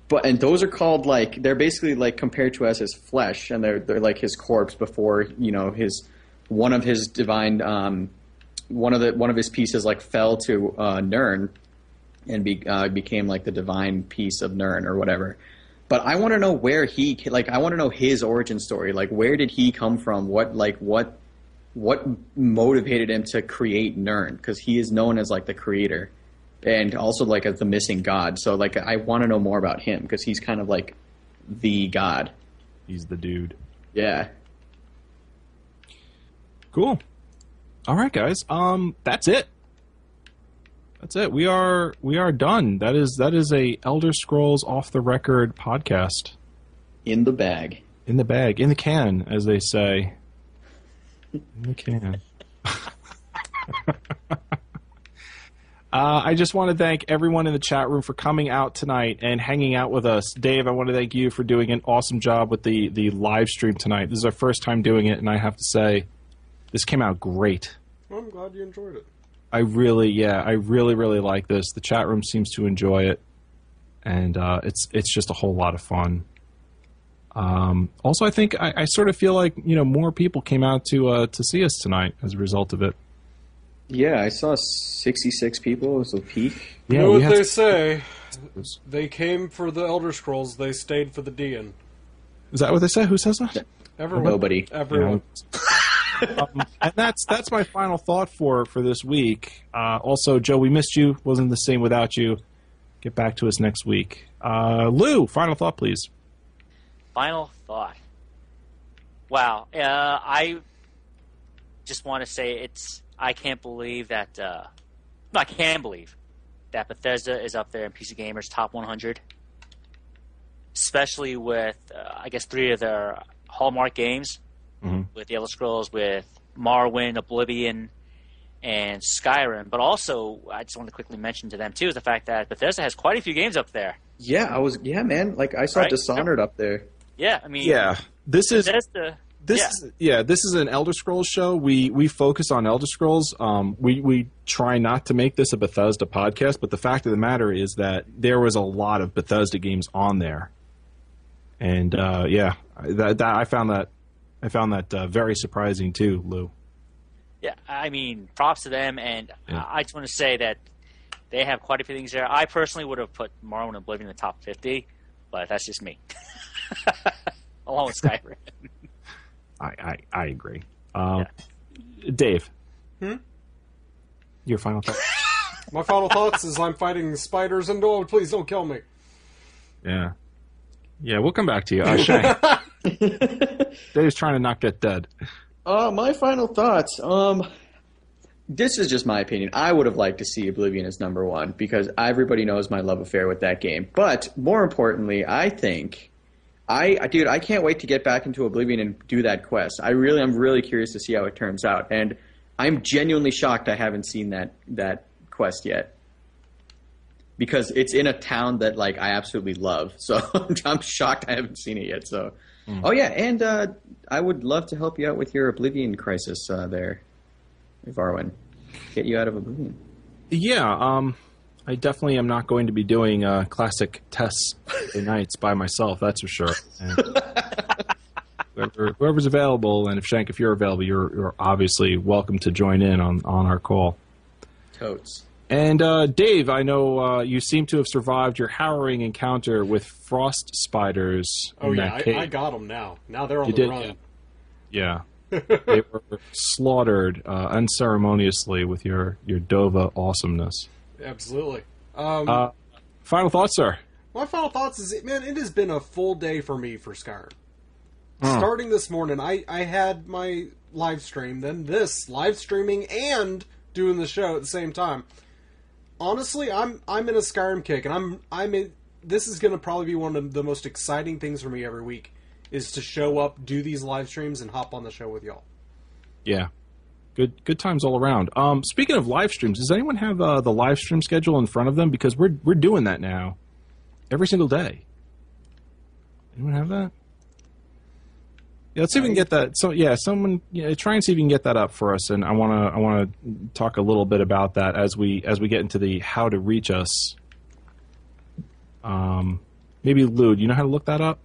Speaker 4: But and those are called like they're basically like compared to as his flesh. And they're they're like his corpse before you know his one of his divine um one of the one of his pieces like fell to uh Nirn and be, uh, became like the divine piece of Nirn or whatever but I want to know where he like I want to know his origin story. Like where did he come from? What like what what motivated him to create Nirn? Because he is known as like the creator, and also like as the missing god. So like I want to know more about him because he's kind of like the god.
Speaker 1: He's the dude.
Speaker 4: Yeah.
Speaker 1: Cool. All right, guys. Um, that's it. That's it. We are we are done. That is that is a Elder Scrolls off the record podcast
Speaker 4: In the bag.
Speaker 1: in the bag, in the can, as they say. In the can. Uh, I just want to thank everyone in the chat room for coming out tonight and hanging out with us. Dave, I want to thank you for doing an awesome job with the, the live stream tonight. This is our first time doing it, and I have to say, this came out great.
Speaker 3: I'm glad you enjoyed it.
Speaker 1: I really, yeah, I really, really like this. The chat room seems to enjoy it, and uh, it's it's just a whole lot of fun. Um, also, I think I, I sort of feel like you know more people came out to uh, to see us tonight as a result of it.
Speaker 4: Yeah, I saw 66 people as a peak.
Speaker 3: You
Speaker 1: Yeah,
Speaker 3: know what they
Speaker 1: to-
Speaker 3: say? They came for the Elder Scrolls. They stayed for the Dean.
Speaker 1: Is that what they say? Who says that?
Speaker 3: Everyone.
Speaker 4: Nobody.
Speaker 3: Everyone.
Speaker 1: Um, and that's that's my final thought for for this week. Uh, also, Joe, we missed you. Wasn't the same without you. Get back to us next week. Uh, Lou, final thought, please.
Speaker 2: Final thought. Wow. Uh, I just want to say it's. I can't believe that. Uh, I can believe that Bethesda is up there in PC Gamer's top 100, especially with uh, I guess three of their hallmark games,
Speaker 1: Mhm.
Speaker 2: with the Elder Scrolls, with Morrowind, Oblivion, and Skyrim. But also, I just want to quickly mention to them too is the fact that Bethesda has quite a few games up there.
Speaker 4: Yeah, I was. Yeah, man. Like I saw
Speaker 2: Right?
Speaker 4: Dishonored up there.
Speaker 2: Yeah, I mean,
Speaker 1: Yeah, this is
Speaker 2: Bethesda.
Speaker 1: this
Speaker 2: yeah.
Speaker 1: is yeah this is an Elder Scrolls show. We we focus on Elder Scrolls. Um, we we try not to make this a Bethesda podcast, but the fact of the matter is that there was a lot of Bethesda games on there, and uh, yeah, that, that I found that I found that uh, very surprising too, Lou.
Speaker 2: Yeah, I mean, props to them, and
Speaker 1: Yeah.
Speaker 2: I just want to say that they have quite a few things there. I personally would have put Morrowind and Oblivion in the top 50, but that's just me. Along with Skyrim.
Speaker 1: I I, I agree. Um, Dave,
Speaker 3: Hmm?
Speaker 1: your final thought?
Speaker 3: My final thoughts is I'm fighting spiders and oh, please don't kill me.
Speaker 1: yeah, yeah, we'll come back to you. Uh, Shank. Dave's trying to not get dead.
Speaker 4: Uh, my final thoughts. Um, this is just my opinion. I would have liked to see Oblivion as number one because everybody knows my love affair with that game. But more importantly, I think, I dude, I can't wait to get back into Oblivion and do that quest. I really, I'm really curious to see how it turns out, and I'm genuinely shocked I haven't seen that that quest yet. Because it's in a town that like I absolutely love, so I'm shocked I haven't seen it yet. So, oh yeah, and uh, I would love to help you out with your Oblivion crisis uh, there, Varwin. Get you out of Oblivion.
Speaker 1: Yeah, um, I definitely am not going to be doing uh, classic tests nights by myself. That's for sure. Whoever, whoever's available, and if Shank, if you're available, you're, you're obviously welcome to join in on, on our call.
Speaker 4: Totes.
Speaker 1: And uh, Dave, I know uh, you seem to have survived your harrowing encounter with frost spiders.
Speaker 3: Oh yeah. I, I got them now. Now they're on
Speaker 1: You
Speaker 3: the
Speaker 1: did,
Speaker 3: run.
Speaker 1: Yeah. they were slaughtered uh, unceremoniously with your, your Dova awesomeness.
Speaker 3: Absolutely. Um,
Speaker 1: Uh, final thoughts, sir.
Speaker 3: My final thoughts is, man, it has been a full day for me for Skyrim.
Speaker 1: Huh.
Speaker 3: Starting this morning, I, I had my live stream, then this live streaming and doing the show at the same time. Honestly, I'm I'm in a Skyrim kick, and I'm I'm in, this is going to probably be one of the most exciting things for me every week is to show up, do these live streams, and hop on the show with y'all.
Speaker 1: Yeah. Good good times all around. Um, speaking of live streams, does anyone have uh, the live stream schedule in front of them? Because we're we're doing that now, every single day. Anyone have that? Yeah, let's see if we can get that. So yeah, someone yeah, try and see if you can get that up for us. And I wanna I wanna talk a little bit about that as we as we get into the how to reach us. Um, maybe Lou, do you know how to look that up?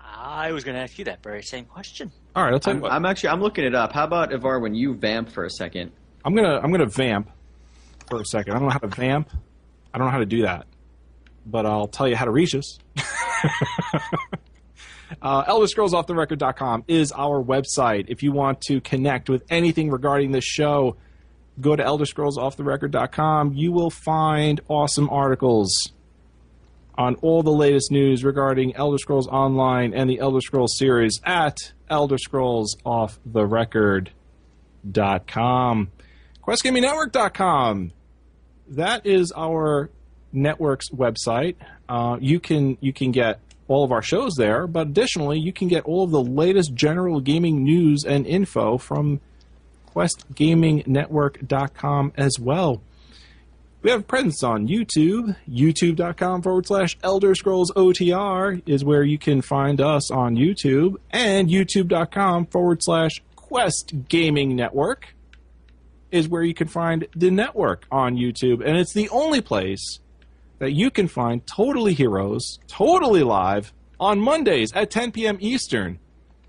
Speaker 2: I was going to ask you that very same question.
Speaker 1: All right, I'll tell
Speaker 4: I'm,
Speaker 1: what.
Speaker 4: I'm actually I'm looking it up. How about Ivar when you vamp for a second?
Speaker 1: I'm gonna I'm gonna vamp for a second. I don't know how to vamp. I don't know how to do that, but I'll tell you how to reach us. uh, ElderScrollsOffTheRecord.com is our website. If you want to connect with anything regarding this show, go to ElderScrollsOffTheRecord.com. You will find awesome articles on all the latest news regarding Elder Scrolls Online and the Elder Scrolls series at ElderScrollsOffTheRecord.com. QuestGamingNetwork.com. That is our network's website. Uh, you can you can get all of our shows there, but additionally, you can get all of the latest general gaming news and info from QuestGamingNetwork.com as well. We have presence on YouTube. YouTube.com forward slash Elder Scrolls OTR is where you can find us on YouTube. And YouTube.com forward slash Quest Gaming Network is where you can find the network on YouTube. And it's the only place that you can find Totally Heroes, totally live, on Mondays at 10 p.m. Eastern.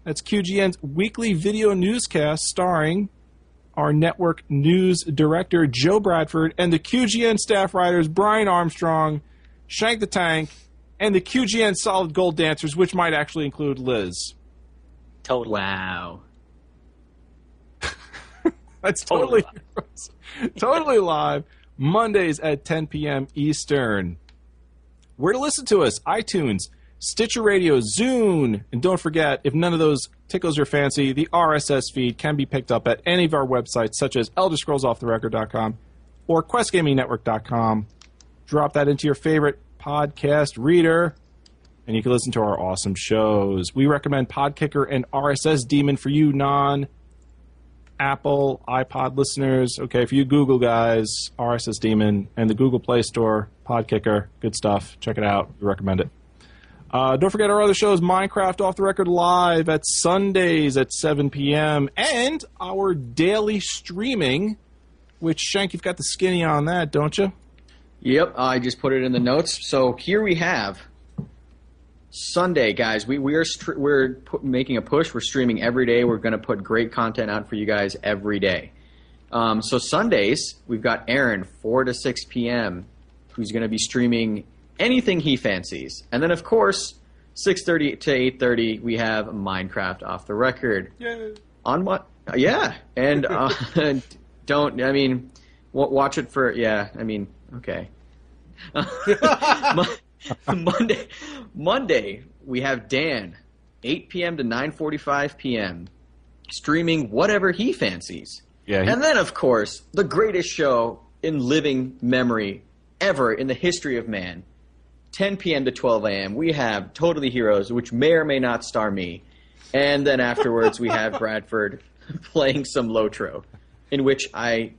Speaker 1: That's QGN's weekly video newscast starring our network news director, Joe Bradford, and the QGN staff writers, Brian Armstrong, Shank the Tank, and the QGN Solid Gold Dancers, which might actually include Liz.
Speaker 2: Totally.
Speaker 4: Wow.
Speaker 1: That's
Speaker 2: Totally
Speaker 1: totally totally live Mondays at 10 p.m. Eastern. Where to listen to us? iTunes, Stitcher Radio, Zune, and don't forget, if none of those tickles your fancy, the RSS feed can be picked up at any of our websites, such as ElderScrollsOffTheRecord.com or QuestGamingNetwork.com. Drop that into your favorite podcast reader, and you can listen to our awesome shows. We recommend Podkicker and RSS Demon for you non Apple iPod listeners. Okay, for you Google guys, RSS Demon and the Google Play Store, Podkicker, good stuff. Check it out. We recommend it. Uh, don't forget our other shows, Minecraft Off the Record Live at Sundays at 7 p.m. and our daily streaming, which Shank, you've got the skinny on that, don't you?
Speaker 4: Yep, I just put it in the notes. So here we have Sunday, guys. We we are str- we're making a push. We're streaming every day. We're going to put great content out for you guys every day. Um, so Sundays, we've got Aaron four to six p.m. who's going to be streaming anything he fancies, and then of course six thirty to eight thirty we have Minecraft off the record
Speaker 3: Yeah.
Speaker 4: on what? Yeah, and uh, don't I mean w- watch it for yeah. I mean okay. Mon- Monday, Monday we have Dan, 8 p.m. to 9:45 p.m. streaming whatever he fancies.
Speaker 1: Yeah, he-
Speaker 4: and then of course the greatest show in living memory ever in the history of man. 10 p.m. to 12 a.m. we have Totally Heroes, which may or may not star me, and then afterwards we have Bradford playing some Lotro, in which I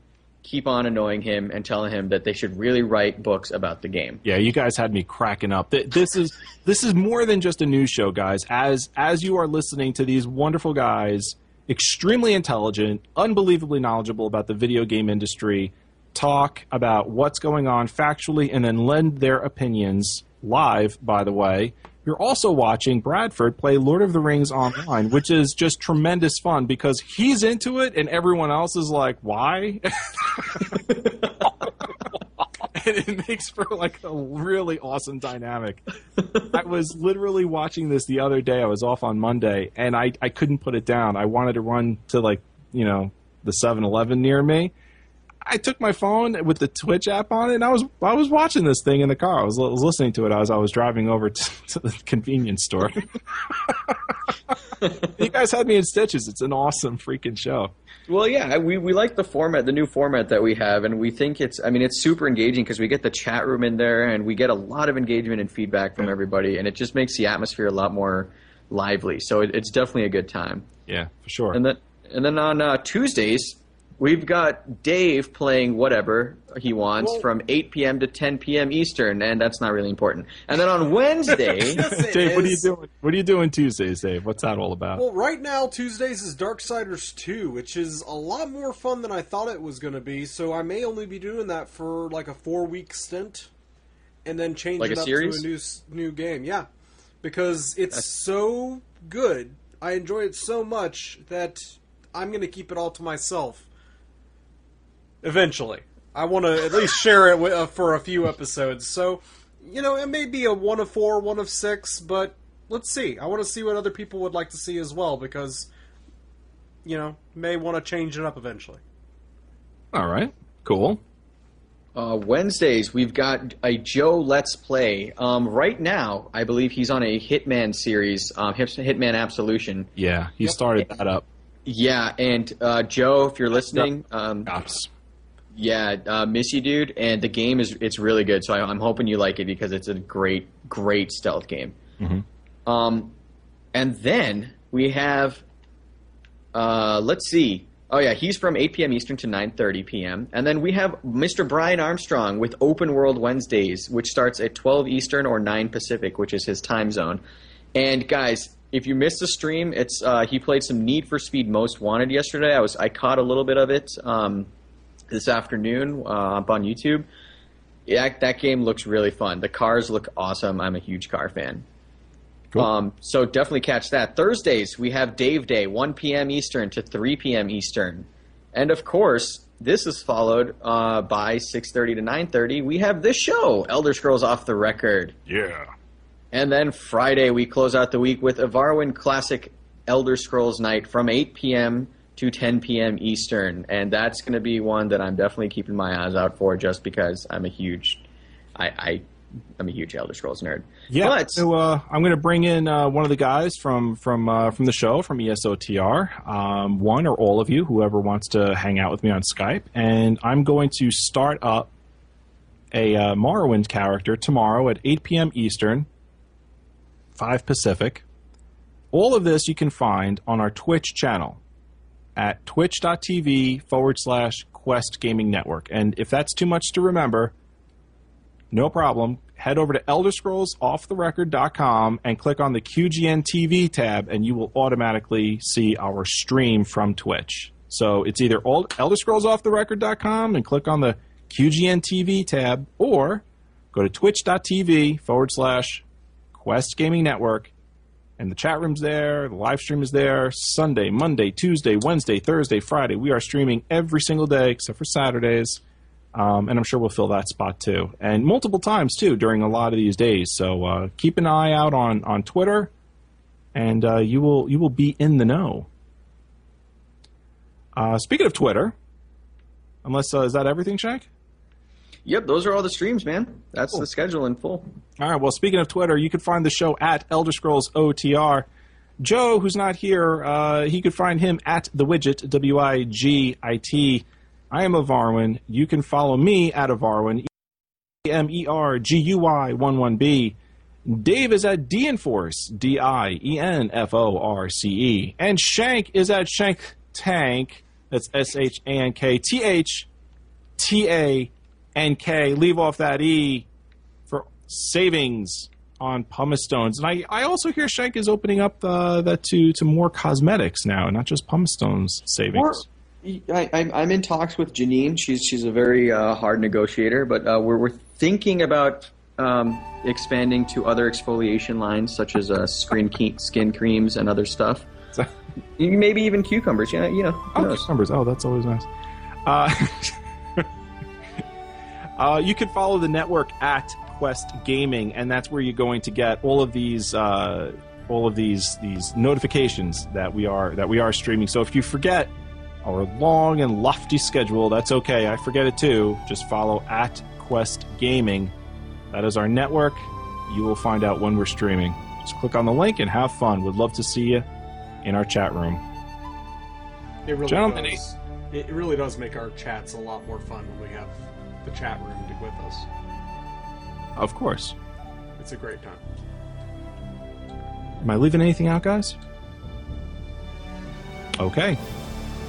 Speaker 4: keep on annoying him and telling him that they should really write books about the game.
Speaker 1: Yeah, you guys had me cracking up. This is this is more than just a news show, guys. As as you are listening to these wonderful guys, extremely intelligent, unbelievably knowledgeable about the video game industry, talk about what's going on factually and then lend their opinions live, by the way. You're also watching Bradford play Lord of the Rings online, which is just tremendous fun because he's into it and everyone else is like, why? and it makes for like a really awesome dynamic. I was literally watching this the other day. I was off on Monday and I, I couldn't put it down. I wanted to run to like, you know, the 7 Eleven near me. I took my phone with the Twitch app on it, and I was I was watching this thing in the car. I was, was listening to it as I was driving over to, to the convenience store. you guys had me in stitches. It's an awesome freaking show.
Speaker 4: Well, yeah, we, we like the format, the new format that we have, and we think it's, I mean, it's super engaging because we get the chat room in there and we get a lot of engagement and feedback from everybody, and it just makes the atmosphere a lot more lively. So it, it's definitely a good time.
Speaker 1: Yeah, for sure.
Speaker 4: And then, and then on uh, Tuesdays, We've got Dave playing whatever he wants
Speaker 3: Well-
Speaker 4: from 8 p.m. to 10 p.m. Eastern, and that's not really important. And then on Wednesday,
Speaker 3: Yes, it
Speaker 1: Dave, what are you doing? What are you doing Tuesdays, Dave? What's that all about?
Speaker 3: Well, right now Tuesdays is Darksiders 2, which is a lot more fun than I thought it was going to be. So I may only be doing that for like a four week stint, and then change
Speaker 4: Like
Speaker 3: it up
Speaker 4: series?
Speaker 3: to a new new game. Yeah, because it's so good. I enjoy it so much that I'm going to keep it all to myself. Eventually, I want to at least share it wi- uh, for a few episodes. So, you know, it may be a one of four, one of six, but let's see. I want to see what other people would like to see as well because, you know, may want to change it up eventually.
Speaker 1: all right, cool.
Speaker 4: uh, Wednesdays we've got a Joe Let's Play. Um, right now, I believe he's on a Hitman series, um, Hitman Absolution.
Speaker 1: Yeah, he started that up.
Speaker 4: Yeah, and uh, Joe, if you're listening, um,
Speaker 1: Ops.
Speaker 4: Yeah, uh, miss you, dude. And the game is it's really good, so I, I'm hoping you like it because it's a great, great stealth game. Um, and then we have, uh, let's see. Oh yeah, he's from 8 p.m. Eastern to 9:30 p.m. And then we have Mr. Brian Armstrong with Open World Wednesdays, which starts at 12 Eastern or 9 Pacific, which is his time zone. And guys, if you missed the stream, it's uh, he played some Need for Speed Most Wanted yesterday. I was I caught a little bit of it um, this afternoon uh, up on YouTube. Yeah, that game looks really fun. The cars look awesome. I'm a huge car fan.
Speaker 1: Cool.
Speaker 4: Um, so definitely catch that. Thursdays we have Dave Day, 1 p.m. Eastern to 3 p.m. Eastern, and of course this is followed uh, by 6:30 to 9:30. We have this show, Elder Scrolls Off the Record,
Speaker 1: yeah.
Speaker 4: and then Friday we close out the week with a Varwin Classic Elder Scrolls Night from 8 p.m. to 10 p.m. Eastern, and that's going to be one that I'm definitely keeping my eyes out for, just because I'm a huge, I, I I'm a huge Elder Scrolls nerd.
Speaker 1: Yeah,
Speaker 4: but
Speaker 1: so uh, I'm going to bring in uh, one of the guys from from uh, from the show from ESOTR, um, one or all of you, whoever wants to hang out with me on Skype, and I'm going to start up a uh, Morrowind character tomorrow at 8 p.m. Eastern, 5 Pacific. All of this you can find on our Twitch channel at twitch.tv forward slash Quest Gaming Network. And if that's too much to remember, no problem. Head over to Elder Scrolls elderscrollsofftherecord.com and click on the QGN TV tab, and you will automatically see our stream from Twitch. So it's either all- elderscrollsofftherecord.com and click on the QGN TV tab, or go to twitch.tv forward slash Quest Gaming Network, and the chat room's there, the live stream is there. Sunday, Monday, Tuesday, Wednesday, Thursday, Friday. We are streaming every single day except for Saturdays. Um, and I'm sure we'll fill that spot too, and multiple times too during a lot of these days. So uh, keep an eye out on on Twitter, and uh, you will you will be in the know. Uh, speaking of Twitter, unless uh, is that everything, Shank?
Speaker 4: Yep, those are all the streams, man. That's the schedule in full.
Speaker 1: All right. Well, speaking of Twitter, you can find the show at Elder Scrolls OTR. Joe, who's not here, uh, he could find him at the Widget W I G I T. I am a Varwin. You can follow me at a Varwin. E M E R G U Y one one B. Dave is at D Enforce D I E N F O R C E, and Shank is at Shank Tank. That's S H A N K T H T A N K. Leave off that E for savings on pumice stones. And I, I also hear Shank is opening up uh, that to, to more cosmetics now, not just pumice stones savings.
Speaker 4: I, I'm, I'm in talks with Janine. She's she's a very uh, hard negotiator, but uh, we're we're thinking about um, expanding to other exfoliation lines such as uh, skin ke- skin creams and other stuff. Maybe even cucumbers. You know, you know.
Speaker 1: Oh,
Speaker 4: knows?
Speaker 1: numbers. Oh, that's always nice. Uh, you can follow the network at Quest Gaming, and that's where you're going to get all of these uh, all of these these notifications that we are that we are streaming. So if you forget our long and lofty schedule. That's okay. I forget it too. Just follow at Quest Gaming. That is our network. You will find out when we're streaming. Just click on the link and have fun. We'd love to see you in our chat room.
Speaker 3: It really
Speaker 1: Gentlemen,
Speaker 3: does. It really does make our chats a lot more fun when we have the chat room to- with us.
Speaker 1: Of course.
Speaker 3: It's a great time.
Speaker 1: Am I leaving anything out, guys? Okay.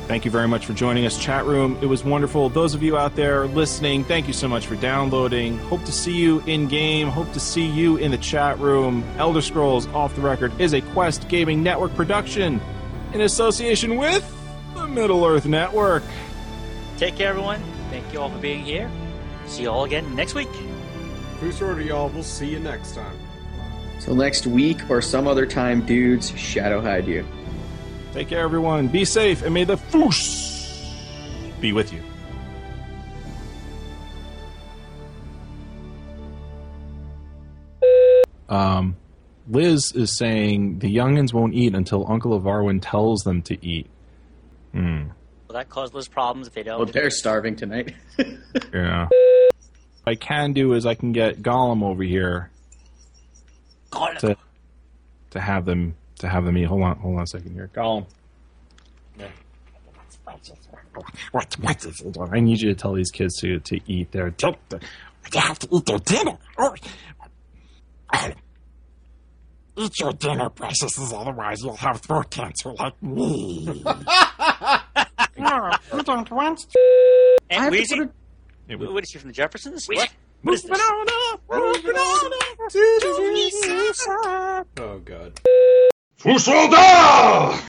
Speaker 1: Thank you very much for joining us, chat room. It was wonderful. Those of you out there listening, thank you so much for downloading. Hope to see you in game. Hope to see you in the chat room. Elder Scrolls Off the Record is a Quest Gaming Network production in association with the Middle Earth Network.
Speaker 2: Take care, everyone. Thank you all for being here. See you all again next week.
Speaker 3: Who's order, y'all? We'll see you next time.
Speaker 4: Till next week or some other time, dudes, shadow hide you.
Speaker 1: Take care, everyone. Be safe, and may the Force be with you. Um, Liz is saying the youngins won't eat until Uncle Avarwin tells them to eat. Hmm.
Speaker 2: Will that cause Liz problems if they don't?
Speaker 4: Well, they're starving tonight.
Speaker 1: Yeah. What I can do is I can get Gollum over here to to have them to have them eat. Hold on, hold on a second here, Gollum. What? What is it? I need you to tell these kids to to eat their.
Speaker 6: They have to eat their dinner. Oh. Eat your dinner, preciouses, otherwise you'll have throat cancer like me. no, you don't want to.
Speaker 2: And
Speaker 4: have to
Speaker 2: Weezy?
Speaker 4: put
Speaker 1: It
Speaker 2: What is she from the Jeffersons? What? What is this?
Speaker 6: on up, moving on up to the
Speaker 3: Oh, God.
Speaker 7: Fus Ro Dah!